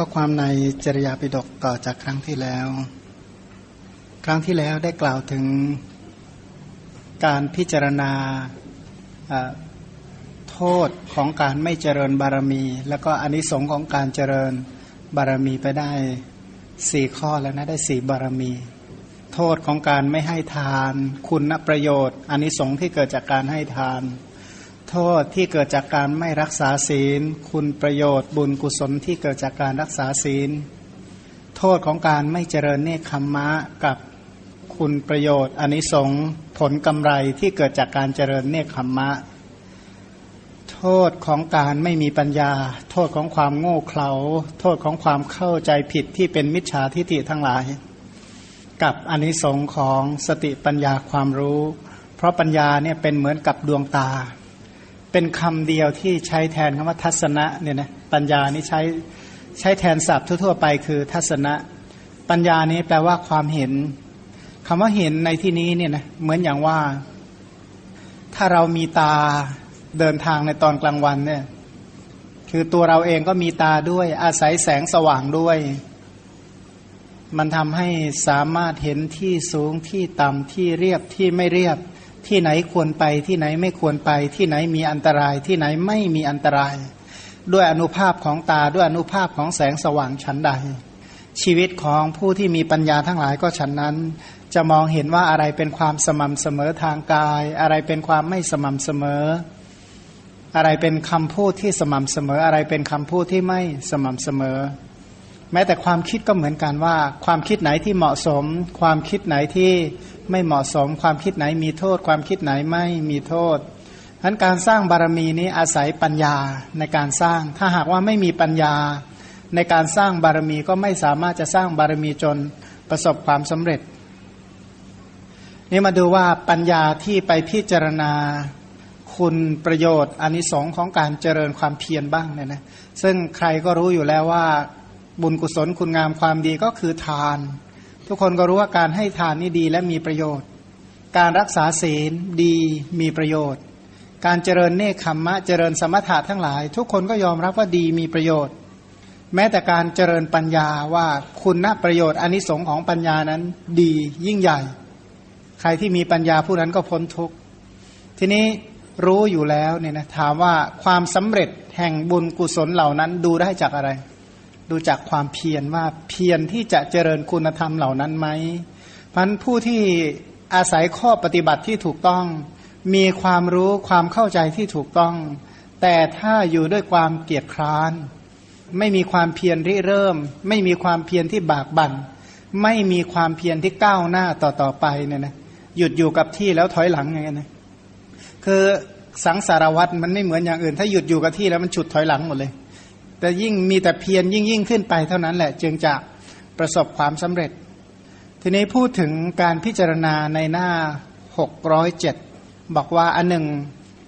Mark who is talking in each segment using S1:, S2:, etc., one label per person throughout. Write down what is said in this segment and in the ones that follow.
S1: ก็ความในจริยาปิฎกต่อจากครั้งที่แล้ว ครั้งที่แล้วได้กล่าวถึงการพิจารณาโทษของการไม่เจริญบารมี แล้วก็อนนิสงค์ของการเจริญบารมีไปได้สี่ข้อแล้วนะได้สี่บารมี โทษของการไม่ให้ทาน คุณประโยชน์อนนิสงส์ที่เกิดจากการให้ทาน โทษที่เกิดจากการไม่รักษาศีล คุณประโยชน์บุญกุศลที่เกิดจากการรักษาศีล โทษของการไม่เจริญเนคขมมะกับคุณประโยชน์อนนิสงส์ผลกำไรที่เกิดจากการเจริญเนคขมมะ โทษของการไม่มีปัญญา โทษของความโง่เขลาโทษของความเข้าใจผิดที่เป็นมิจฉาทิฏฐิทั้งหลาย กับอนนิสงส์ของสติปัญญาความรู้ เพราะปัญญาเนี่ยเป็นเหมือนกับดวงตา เป็นคำเดียวที่ใช้แทนคำว่าทัศนะเนี่ยนะปัญญานี่ใช้ใช้แทนศัพท์ทั่วๆไปคือทัศนะ ปัญญานี้แปลว่าความเห็นคำว่าเห็นในที่นี้เนี่ยนะเหมือนอย่างว่า ถ้าเรามีตาเดินทางในตอนกลางวันเนี่ยคือตัวเราเองก็มีตาด้วยอาศัยแสงสว่างด้วย มันทำให้สามารถเห็นที่สูงที่ต่ำที่เรียบที่ไม่เรียบ ที่ไหนควรไปที่ไหนไม่ควรไป ที่ไหนมีอันตราย ที่ไหนไม่มีอันตราย ด้วยอนุภาพของตาด้วยอนุภาพของแสงสว่างชั้นใด ชีวิตของผู้ที่มีปัญญาทั้งหลายก็ฉันนั้น จะมองเห็นว่าอะไรเป็นความสม่ำเสมอทางกาย อะไรเป็นความไม่สม่ำเสมอ อะไรเป็นคำพูดที่สม่ำเสมอ อะไรเป็นคำพูดที่ไม่สม่ำเสมอ แม้แต่ความคิดก็เหมือนกันว่า ความคิดไหนที่เหมาะสม ความคิดไหนที่ ไม่เหมาะสมความคิดไหนมีโทษ ความคิดไหนไม่มีโทษฉะนั้นการสร้างบารมีนี้อาศัยปัญญาในการสร้าง ถ้าหากว่าไม่มีปัญญา ในการสร้างบารมีก็ไม่สามารถจะสร้างบารมีจนประสบความสำเร็จ นี่มาดูว่าปัญญาที่ไปพิจารณาคุณประโยชน์อนนิสงค์ของการเจริญความเพียรบ้างเนี่ยนะซึ่งใครก็รู้อยู่แล้วว่าบุญกุศลคุณงามความดีก็คือทาน ทุกคนก็รู้ว่าการให้ทานนี่ดีและมีประโยชน์ การรักษาศีลดีมีประโยชน์ การเจริญเนคขมมะเจริญสมถะทั้งหลาย ทุกคนก็ยอมรับว่าดีมีประโยชน์ แม้แต่การเจริญปัญญาว่าคุณนประโยชน์อนนิสงค์ของปัญญานั้นดียิ่งใหญ่ ใครที่มีปัญญาผู้นั้นก็พ้นทุกข์ทีนี้รู้อยู่แล้วเนี่ยนะถามว่าความสำเร็จแห่งบุญกุศลเหล่านั้นดูได้จากอะไร ดูจากความเพียรว่าเพียรที่จะเจริญคุณธรรมเหล่านั้นไหมพันผู้ที่อาศัยข้อปฏิบัติที่ถูกต้อง มีความรู้ความเข้าใจที่ถูกต้อง แต่ถ้าอยู่ด้วยความเกียจคร้าน ไม่มีความเพียรริเริ่ม ไม่มีความเพียรที่บากบัน่น ไม่มีความเพียรที่ก้าวหน้าต่อต่อไปเนี่ยนะหยุดอยู่กับที่แล้วถอยหลังอย่างนี้นะคือสังสารวัตรมันไม่เหมือนอย่างอื่น ถ้าหยุดอยู่กับที่แล้วมันฉุดถอยหลังหมดเลย แต่ยิ่งมีแต่เพียรยิ่งยิ่งขึ้นไปเท่านั้นแหละ จึงจะประสบความสำเร็จ ทีนี้พูดถึงการพิจารณาในหน้า 607 บอกว่าอันหนึ่ง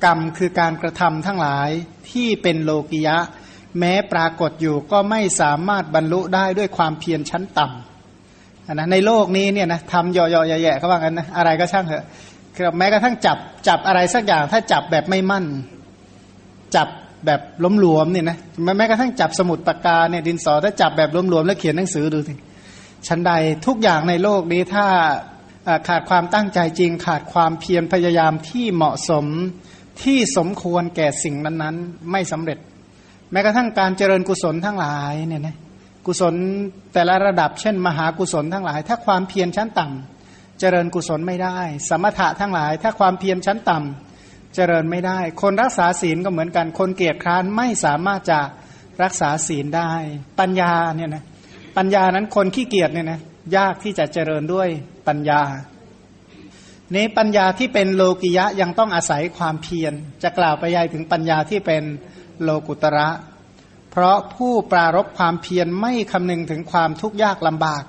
S1: กรรมคือการกระทำทั้งหลายที่เป็นโลกิยะ แม้ปรากฏอยู่ก็ไม่สามารถบรรลุได้ด้วยความเพียรชั้นต่ำนะในโลกนี้เนี่ยนะทำย่อๆแย่ๆเขาว่ากันนะอะไรก็ช่างเถอะแม้กระทั่งจับจับอะไรสักอย่างถ้าจับแบบไม่มั่น จับ แบบล้มหลวมเนี่ยนะแม้กระทั่งจับสมุดปากกาเนี่ยดินสอถ้าจับแบบล้มหลวมแล้วเขียนหนังสือดูสิชั้นใดทุกอย่างในโลกนี้ถ้าขาดความตั้งใจจริง ขาดความเพียรพยายามที่เหมาะสมที่สมควรแก่สิ่งนั้นๆ ไม่สำเร็จ แม้กระทั่งการเจริญกุศลทั้งหลายเนี่ยนะกุศลแต่ละระดับเช่น มหากุศลทั้งหลาย ถ้าความเพียรชั้นต่ำเจริญกุศลไม่ได้ สมถะทั้งหลาย ถ้าความเพียรชั้นต่ำ เจริญไม่ได้ คนรักษาศีลก็เหมือนกัน คนเกียจคร้านไม่สามารถจะรักษาศีลได้ ปัญญาเนี่ยนะปัญญานั้นคนขี้เกียจเนี่ยนะยากที่จะเจริญด้วยปัญญานี้ปัญญาที่เป็นโลกิยะยังต้องอาศัยความเพียร จะกล่าวไปยายถึงปัญญาที่เป็นโลกุตระ เพราะผู้ปรารบความเพียรไม่คำนึงถึงความทุกข์ยากลำบาก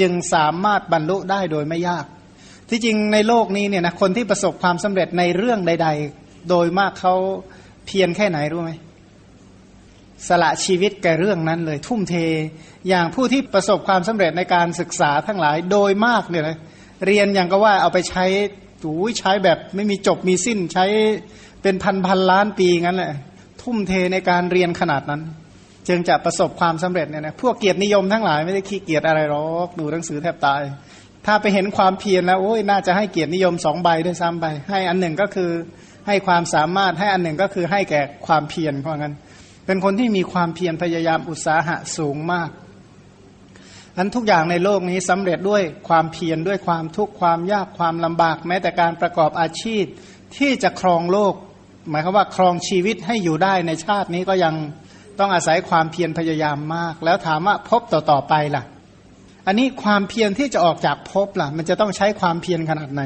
S1: จึงสามารถบรรลุได้โดยไม่ยาก ที่จริงในโลกนี้เนี่ยนะคนที่ประสบความสำเร็จในเรื่องใด ๆ โดยมากเขาเพียรแค่ไหนรู้ไหมสละชีวิตแก่เรื่องนั้นเลยทุ่มเท อย่างผู้ที่ประสบความสำเร็จในการศึกษาทั้งหลายโดยมากเนี่ยนะเรียนอย่างก็ว่าเอาไปใช้ถูใช้แบบไม่มีจบมีสิ้นใช้เป็นพันพันล้านปีงั้นแหละทุ่มเทในการเรียนขนาดนั้น จึงจะประสบความสำเร็จเนี่ยนะพวกเกียรตินิยมทั้งหลายไม่ได้ขี้เกียจอะไรหรอกดูหนังสือแทบตาย ถ้าไปเห็นความเพียรแล้วโอ้ยน่าจะให้เกียรตินิยมสองใบด้วยซ้ำไป ให้อันหนึ่งก็คือให้ความสามารถให้อันหนึ่งก็คือให้แก่ความเพียรเพราะงั้น เป็นคนที่มีความเพียรพยายามอุตสาหะสูงมากอันทุกอย่างในโลกนี้สำเร็จด้วยความเพียรด้วยความทุกข์ความยากความลำบาก แม้แต่การประกอบอาชีพที่จะครองโลก หมายความว่าครองชีวิตให้อยู่ได้ในชาตินี้ก็ยังต้องอาศัยความเพียรพยายามมาก แล้วถามว่าพบต่อต่อไปล่ะ อันนี้ความเพียรที่จะออกจากภพล่ะ มันจะต้องใช้ความเพียรขนาดไหน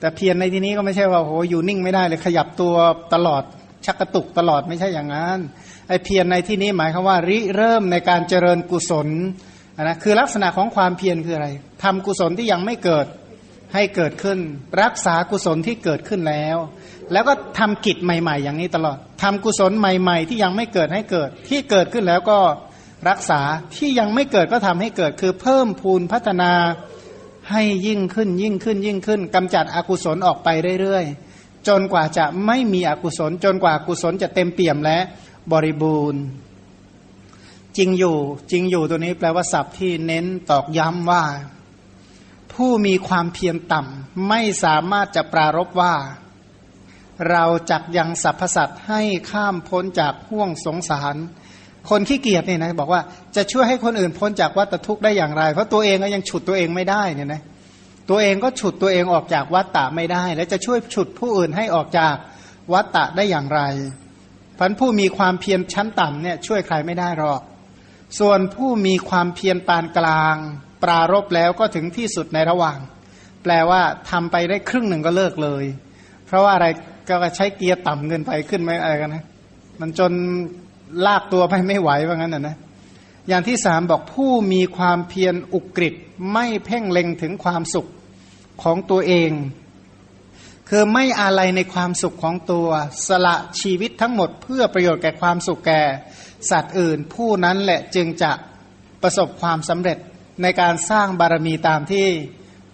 S1: แต่เพียรในที่นี้ก็ไม่ใช่ว่าโหอยู่นิ่งไม่ได้เลยขยับตัวตลอดชักกระตุกตลอดไม่ใช่อย่างนั้นไอเพียรในที่นี้หมายความว่าริเริ่มในการเจริญกุศลนะคือลักษณะของความเพียรคืออะไรทำกุศลที่ยังไม่เกิดให้เกิดขึ้น รักษากุศลที่เกิดขึ้นแล้ว แล้วก็ทำกิจใหม่ ๆ อย่างนี้ตลอดทำกุศลใหม่ ๆ ที่ยังไม่เกิดให้เกิดที่เกิดขึ้นแล้วก็ รักษาที่ยังไม่เกิดก็ทำให้เกิดคือเพิ่มพูนพัฒนาให้ยิ่งขึ้นยิ่งขึ้นยิ่งขึ้นกำจัดอกุศลออกไปเรื่อยๆ จนกว่าจะไม่มีอกุศล จนกว่ากุศลจะเต็มเปี่ยมและบริบูรณ์ จริงอยู่จริงอยู่ตัวนี้แปลว่าศัพท์ที่เน้นตอกย้ำว่า ผู้มีความเพียรต่ำไม่สามารถจะปรารบว่า เราจักยังสรรพสัตว์ให้ข้ามพ้นจากห่วงสงสาร คนขี้เกียจเนี่ยนะบอกว่าจะช่วยให้คนอื่นพ้นจากวัฏทุกข์ได้อย่างไร เพราะตัวเองก็ยังฉุดตัวเองไม่ได้เนี่ยนะตัวเองก็ฉุดตัวเองออกจากวัฏฏะไม่ได้ และจะช่วยฉุดผู้อื่นให้ออกจากวัฏฏะได้อย่างไรพันผู้มีความเพียรชั้นต่ำเนี่ยช่วยใครไม่ได้หรอก ส่วนผู้มีความเพียรปานกลาง ปรารบแล้วก็ถึงที่สุดในระหว่าง แปลว่าทำไปได้ครึ่งหนึ่งก็เลิกเลย เพราะว่าอะไรก็ใช้เกียร์ต่ำเงินไปขึ้นไม่อะไรกันนะมันจน ลากตัวไปไม่ไหวว่างั้นนะนะอย่างที่สามบอกผู้มีความเพียรอุกฤษไม่เพ่งเล็งถึงความสุขของตัวเอง คือไม่อะไรในความสุขของตัว สละชีวิตทั้งหมด เพื่อประโยชน์แก่ความสุขแก่ สัตว์อื่น ผู้นั้นแหละจึงจะประสบความสำเร็จในการสร้างบารมีตามที่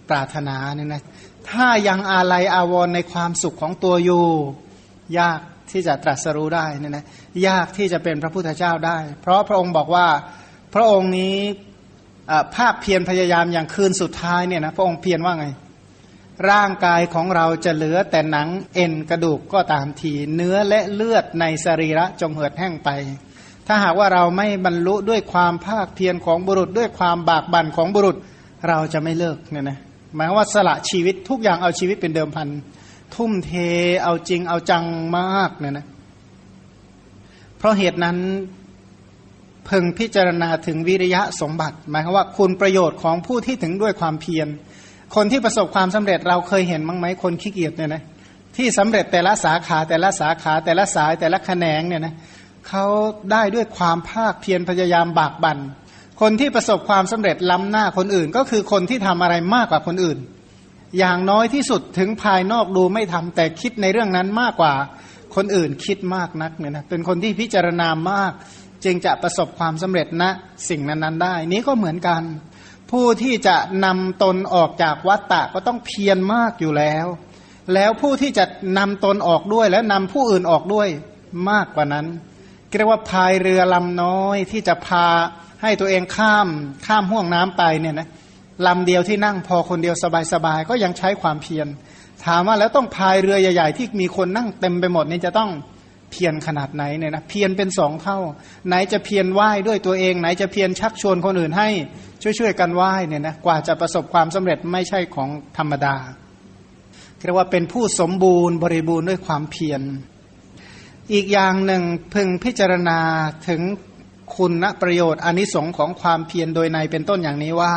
S1: ปรารถนาเนี่ยนะถ้ายังอาลัยอาวรในความสุขของตัวอยู่ ยาก ที่จะตรัสรู้ได้นี่นะยากที่จะเป็นพระพุทธเจ้าได้ เพราะพระองค์บอกว่าพระองค์นี้ภาคเพียรพยายามอย่างคืนสุดท้ายเนี่ยนะพระองค์เพียรว่าไง ร่างกายของเราจะเหลือแต่หนังเอ็นกระดูกก็ตามที เนื้อและเลือดในสรีระจงเหือดแห้งไป ถ้าหากว่าเราไม่บรรลุด้วยความภาคเพียรของบุรุษด้วยความบากบั่นของบุรุษเราจะไม่เลิกเนี่ยนะหมายว่าสละชีวิตทุกอย่างเอาชีวิตเป็นเดิมพัน ทุ่มเทเอาจริงเอาจังมากเนี่ยนะเพราะเหตุนั้นเพึงพิจารณาถึงวิริยะสมบัติ หมายคว่าคุณประโยชน์ของผู้ที่ถึงด้วยความเพียร คนที่ประสบความสำเร็จเราเคยเห็นมั้งไหมคนขี้เกียจเนี่ยนะที่สำเร็จแต่ละสาขาแต่ละสาขาแต่ละสายแต่ละแขนงเนี่ยนะเขาได้ด้วยความภาคเพียรพยายามบากบัน่นคนที่ประสบความสำเร็จล้ำหน้าคนอื่น ก็คือคนที่ทำอะไรมากกว่าคนอื่น อย่างน้อยที่สุดถึงภายนอกดูไม่ทำแต่คิดในเรื่องนั้นมากกว่าคนอื่นคิดมากนักเนี่ยนะเป็นคนที่พิจารณามาก จึงจะประสบความสำเร็จณนะสิ่งนั้นๆ ได้ นี้ก็เหมือนกัน ผู้ที่จะนำตนออกจากวัฏฏะก็ต้องเพียรมากอยู่แล้ว แล้วผู้ที่จะนำตนออกด้วยและนำผู้อื่นออกด้วยมากกว่านั้นเรียกว่าพายเรือลำน้อยที่จะพาให้ตัวเองข้ามข้ามห่วงน้ำไปเนี่ยนะ ลำเดียวที่นั่งพอคนเดียวสบายๆก็ยังใช้ความเพียร ถามว่าแล้วต้องพายเรือใหญ่ ๆ ที่มีคนนั่งเต็มไปหมดนี่จะต้องเพียรขนาดไหนเนี่ยนะเพียรเป็นสองเท่า ไหนจะเพียรไหว้ด้วยตัวเอง ไหนจะเพียรชักชวนคนอื่นให้ช่วยๆกันไหว้เนี่ยนะกว่าจะประสบความสำเร็จไม่ใช่ของธรรมดาเรียกว่าเป็นผู้สมบูรณ์บริบูรณ์ด้วยความเพียรอีกอย่างหนึ่งพึงพิจารณาถึงคุณประโยชน์อนิสงค์ของความเพียรโดยในเป็นต้นอย่างนี้ว่า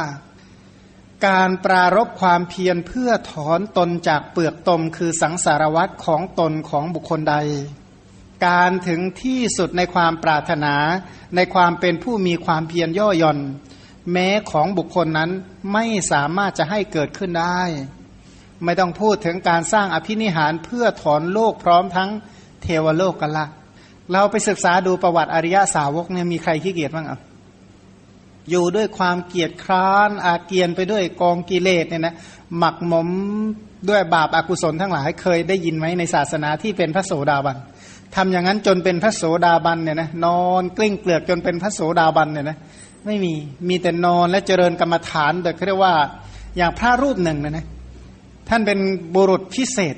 S1: การปรารบความเพียรเพื่อถอนตนจากเปลือกตมคือสังสารวัตรของตนของบุคคลใด การถึงที่สุดในความปรารถนาในความเป็นผู้มีความเพียรย่อหย่อน แม้ของบุคคลนั้นไม่สามารถจะให้เกิดขึ้นได้ ไม่ต้องพูดถึงการสร้างอภินิหารเพื่อถอนโลกพร้อมทั้งเทวโลกกันละ เราไปศึกษาดูประวัติอริยสาวกเนี่ยมีใครขี้เกียจบ้างอะ อยู่ด้วยความเกียจคร้านอาเกียนไปด้วยกองกิเลสเนี่ยนะหมักหมมด้วยบาปอากุศลทั้งหลายเคยได้ยินไหมในศาสนาที่เป็นพระโสดาบันทำอย่างนั้นจนเป็นพระโสดาบันเนี่ยนะนอนกลิ้งเกลือกจนเป็นพระโสดาบันเนี่ยนะไม่มีมีแต่นอนและเจริญกรรมฐานแต่เรียกว่าอย่างพระรูปหนึ่งนะนะท่านเป็นบุรุษพิเศษ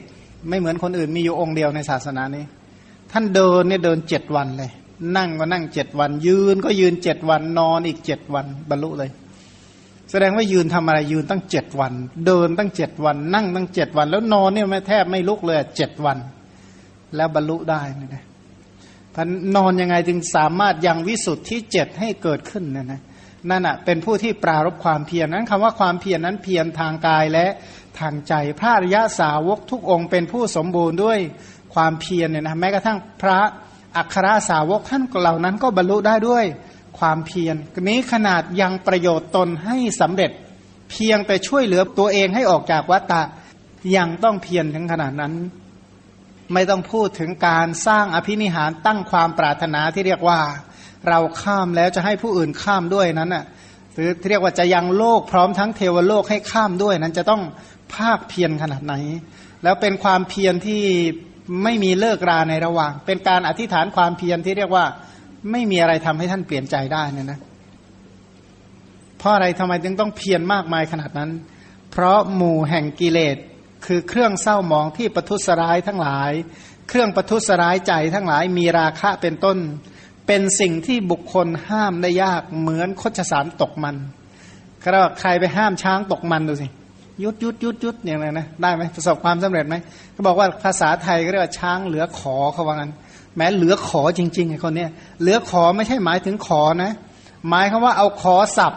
S1: ไม่เหมือนคนอื่นมีอยู่องค์เดียวในศาสนานี้ ท่านเดินเนี่ยเดินเจ็ดวันเลย นั่งก็นั่งเจ็ดวัน ยืนก็ยืนเจ็ดวันนอนอีกเจ็ดวันบรรลุเลย แสดงว่ายืนทำอะไรยืนตั้งเจ็ดวัน เดินตั้งเจ็ดวัน นั่งตั้งเจ็ดวัน แล้วนอนเนี่ยไม่แทบไม่ลุกเลยเจ็ดวัน แล้วบรรลุได้นะนะท่านนอนยังไงจึงสามารถยังวิสุทธิเจ็ดให้เกิดขึ้นนะนะนั่นอะเป็นผู้ที่ปรารบความเพียรนั้นคำว่าความเพียรนั้นเพียรทางกายและทางใจ พระอริยสาวกทุกองค์เป็นผู้สมบูรณ์ด้วยความเพียรเนี่ยนะแม้กระทั่งพระ อัครสาวกท่านเหล่านั้นก็บรรลุได้ด้วยความเพียรนี้ขนาดยังประโยชน์ตนให้สำเร็จ เพียงแต่ช่วยเหลือตัวเองให้ออกจากวัฏฏะยังต้องเพียรถึงขนาดนั้น ไม่ต้องพูดถึงการสร้างอภินิหารตั้งความปรารถนาที่เรียกว่า เราข้ามแล้วจะให้ผู้อื่นข้ามด้วยนั้นน่ะหรือเรียกว่าจะยังโลกพร้อมทั้งเทวโลกให้ข้ามด้วยนั้นจะต้องภาคเพียรขนาดไหน แล้วเป็นความเพียรที่ ไม่มีเลิกราในระหว่าง เป็นการอธิษฐานความเพียรที่เรียกว่า ไม่มีอะไรทำให้ท่านเปลี่ยนใจได้เนี่ยนะเพราะอะไรทำไมจึงต้องเพียรมากมายขนาดนั้น เพราะหมู่แห่งกิเลสคือเครื่องเศร้ามองที่ประทุษร้ายทั้งหลาย เครื่องประทุษร้ายใจทั้งหลายมีราคะเป็นต้น เป็นสิ่งที่บุคคลห้ามได้ยากเหมือนคชสารตกมันก็ใครไปห้ามช้างตกมันดูสิ ยุดยุดยุดยุดอย่างไรนะได้ไหมประสบความสำเร็จไหมเขาบอกว่าภาษาไทยก็เรียกว่าช้างเหลือขอเขาว่างั้น แม้เหลือขอจริงๆไอ้คนเนี้ยเหลือขอไม่ใช่หมายถึงขอนะ หมายคำว่าเอาขอสับ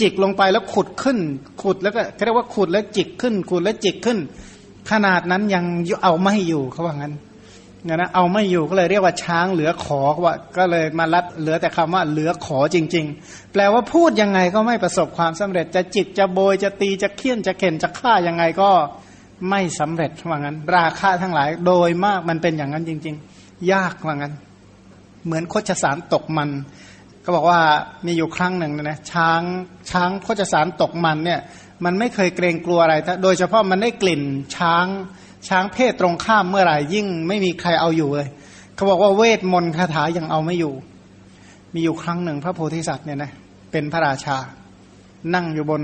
S1: จิกลงไปแล้วขุดขึ้น ขุดแล้วก็เรียกว่าขุดแล้วจิกขึ้น ขุดแล้วจิกขึ้น ขนาดนั้นยังเอาไม่อยู่เขาว่างั้น เนี่ยนะเอาไม่อยู่ก็เลยเรียกว่าช้างเหลือขอว่าก็เลยมาลัดเหลือแต่คำว่าเหลือขอจริง ๆ แปลว่าพูดยังไงก็ไม่ประสบความสำเร็จ จะจิกจะโบยจะตีจะเคี่ยนจะเข็นจะฆ่ายังไงก็ไม่สำเร็จว่างั้น ราคาทั้งหลายโดยมากมันเป็นอย่างนั้นจริง ๆ ยากว่างั้น เหมือนโคชสารตกมัน ก็บอกว่ามีอยู่ครั้งหนึ่งนะช้างช้างโคชสารตกมันเนี่ย มันไม่เคยเกรงกลัวอะไร โดยเฉพาะมันได้กลิ่นช้าง ช้างเพศตรงข้ามเมื่อไหร่ยิ่งไม่มีใครเอาอยู่เลย เขาบอกว่าเวทมนต์คาถายังเอาไม่อยู่ มีอยู่ครั้งหนึ่งพระโพธิสัตว์เนี่ยนะเป็นพระราชา นั่งอยู่บน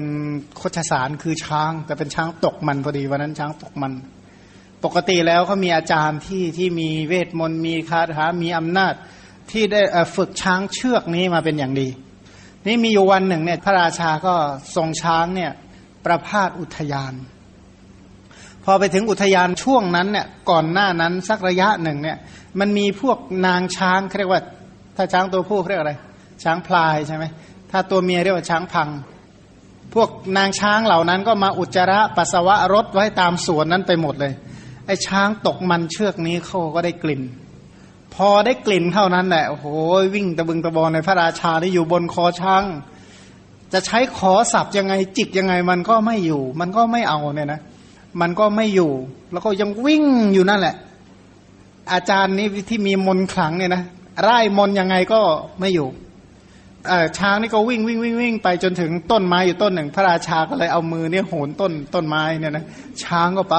S1: โคชสารคือช้าง แต่เป็นช้างตกมันพอดีวันนั้นช้างตกมัน ปกติแล้วเขามีอาจารย์ที่ที่มีเวทมนต์มีคาถามีอำนาจที่ได้ฝึกช้างเชือกนี้มาเป็นอย่างดี นี่มีอยู่วันหนึ่งเนี่ยพระราชาก็ทรงช้างเนี่ยประพาสอุทยาน พอไปถึงอุทยานช่วงนั้นเนี่ยก่อนหน้านั้นสักระยะหนึ่งเนี่ย มันมีพวกนางช้างเรียกว่า ถ้าช้างตัวผู้เรียกอะไร ช้างพลายใช่ไหมถ้าตัวเมียเรียกว่าช้างพัง พวกนางช้างเหล่านั้นก็มาอุจจาระปัสสาวะรถไว้ตามสวนนั้นไปหมดเลย ไอ้ช้างตกมันเชือกนี้เขาก็ได้กลิ่น พอได้กลิ่นเท่านั้นแหละโอ้โหวิ่งตะบึงตะบอในพระราชาที่อยู่บนคอช้าง จะใช้ขอสับยังไงจิกยังไงมันก็ไม่อยู่ มันก็ไม่เอาเนี่ยนะ มันก็ไม่อยู่ แล้วก็ยังวิ่งอยู่นั่นแหละ อาจารย์นี้ที่มีมนขลังเนี่ยนะไร่มนยังไงก็ไม่อยู่ช้างนี่ก็วิ่งวิ่งวิ่งวิ่งไปจนถึงต้นไม้อยู่ต้นหนึ่ง พระราชาก็เลยเอามือเนี่ยโหนต้นต้นไม้เนี่ยนะช้างก็ไป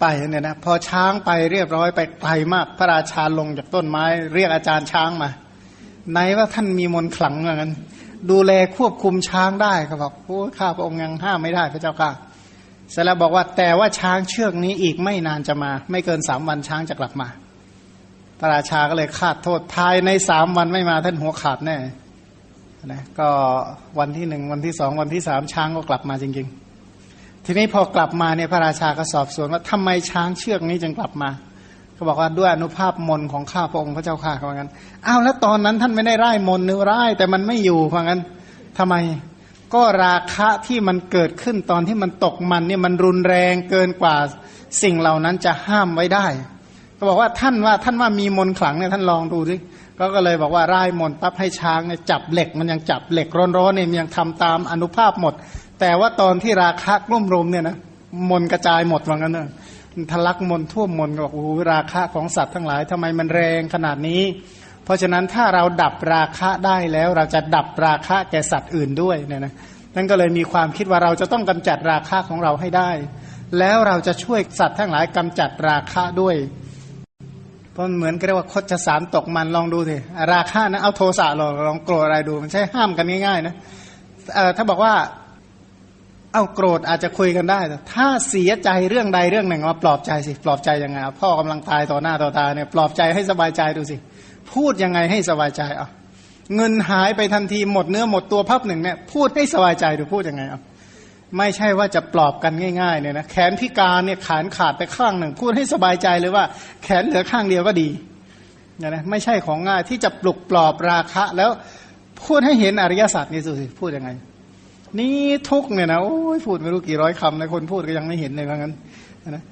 S1: ไปเนี่ยนะพอช้างไปเรียบร้อยไปไกลมาก พระราชาลงจากต้นไม้ เรียกอาจารย์ช้างมาไหนว่าท่านมีมนขลังเหมือนกัน ดูแลควบคุมช้างได้เขาบอกโอ้ข้าพระองค์ยังห้ามไม่ได้พระเจ้าค่ะเสร็จแล้วบอกว่าแต่ว่าช้างเชือกนี้อีกไม่นานจะมา ไม่เกินสามวันช้างจะกลับมาพระราชาก็เลยคาดโทษภายในสามวันไม่มาท่านหัวขาดแน่นะก็วันที่หนึ่งวันที่สองวันที่สามช้างก็กลับมาจริง ๆ ทีนี้พอกลับมาเนี่ยพระราชาก็สอบสวนว่าทำไมช้างเชือกนี้จึงกลับมา เขาบอกว่าด้วยอนุภาพมนของข้าพระองค์พระเจ้าข้าเขาว่างั้นอ้าวแล้วตอนนั้นท่านไม่ได้ไร้มนเนื้อไร้แต่มันไม่อยู่เพราะงั้นทำไมก็ราคะที่มันเกิดขึ้นตอนที่มันตกมันเนี่ยมันรุนแรงเกินกว่าสิ่งเหล่านั้นจะห้ามไว้ได้ก็บอกว่าท่านว่าท่านว่ามีมนขลังเนี่ยท่านลองดูสิก็ก็เลยบอกว่าไร้มนปั๊บให้ช้างเนี่ยจับเหล็กมันยังจับเหล็กร้อนๆเนี่ยมันยังทำตามอนุภาพหมด แต่ว่าตอนที่ราคะกลุ่มรุมเนี่ยนะมนกระจายหมดว่างั้นเนอะ ทะลักมนท่วมมนก็บอกโอ้โหราคะของสัตว์ทั้งหลายทำไมมันแรงขนาดนี้ เพราะฉะนั้นถ้าเราดับราคะได้แล้วเราจะดับราคะแก่สัตว์อื่นด้วยเนี่ยนะนั่นก็เลยมีความคิดว่าเราจะต้องกำจัดราคะของเราให้ได้ แล้วเราจะช่วยสัตว์ทั้งหลายกำจัดราคะด้วยเพราะเหมือนกับเรียกว่าคดจะสารตกมันลองดูสิราคะนะเอาโทสะลองลองโกรธอะไรดู มันใช่ห้ามกันง่ายๆนะเออถ้าบอกว่า เอาโกรธอาจจะคุยกันได้แต่ถ้าเสียใจเรื่องใดเรื่องหนึ่งมาปลอบใจสิปลอบใจยังไงพ่อกำลังตายต่อหน้าต่อตาเนี่ยปลอบใจให้สบายใจดูสิ พูดยังไงให้สบายใจอะเงินหายไปทันทีหมดเนื้อหมดตัวพับหนึ่งเนี่ยพูดให้สบายใจดูพูดยังไงอะไม่ใช่ว่าจะปลอบกันง่ายๆเนี่ยนะแขนพิการเนี่ยขานขาดไปข้างหนึ่ง พูดให้สบายใจเลยว่า แขนเหลือข้างเดียวก็ดีนะนะไม่ใช่ของง่ายที่จะปลุกปลอบราคะ แล้วพูดให้เห็นอริยสัจนี่สิพูดยังไง นี่ทุกเนี่ยนะโอ้ยพูดไม่รู้กี่ร้อยคำนะคนพูดก็ยังไม่เห็นเลยว่างั้นนะ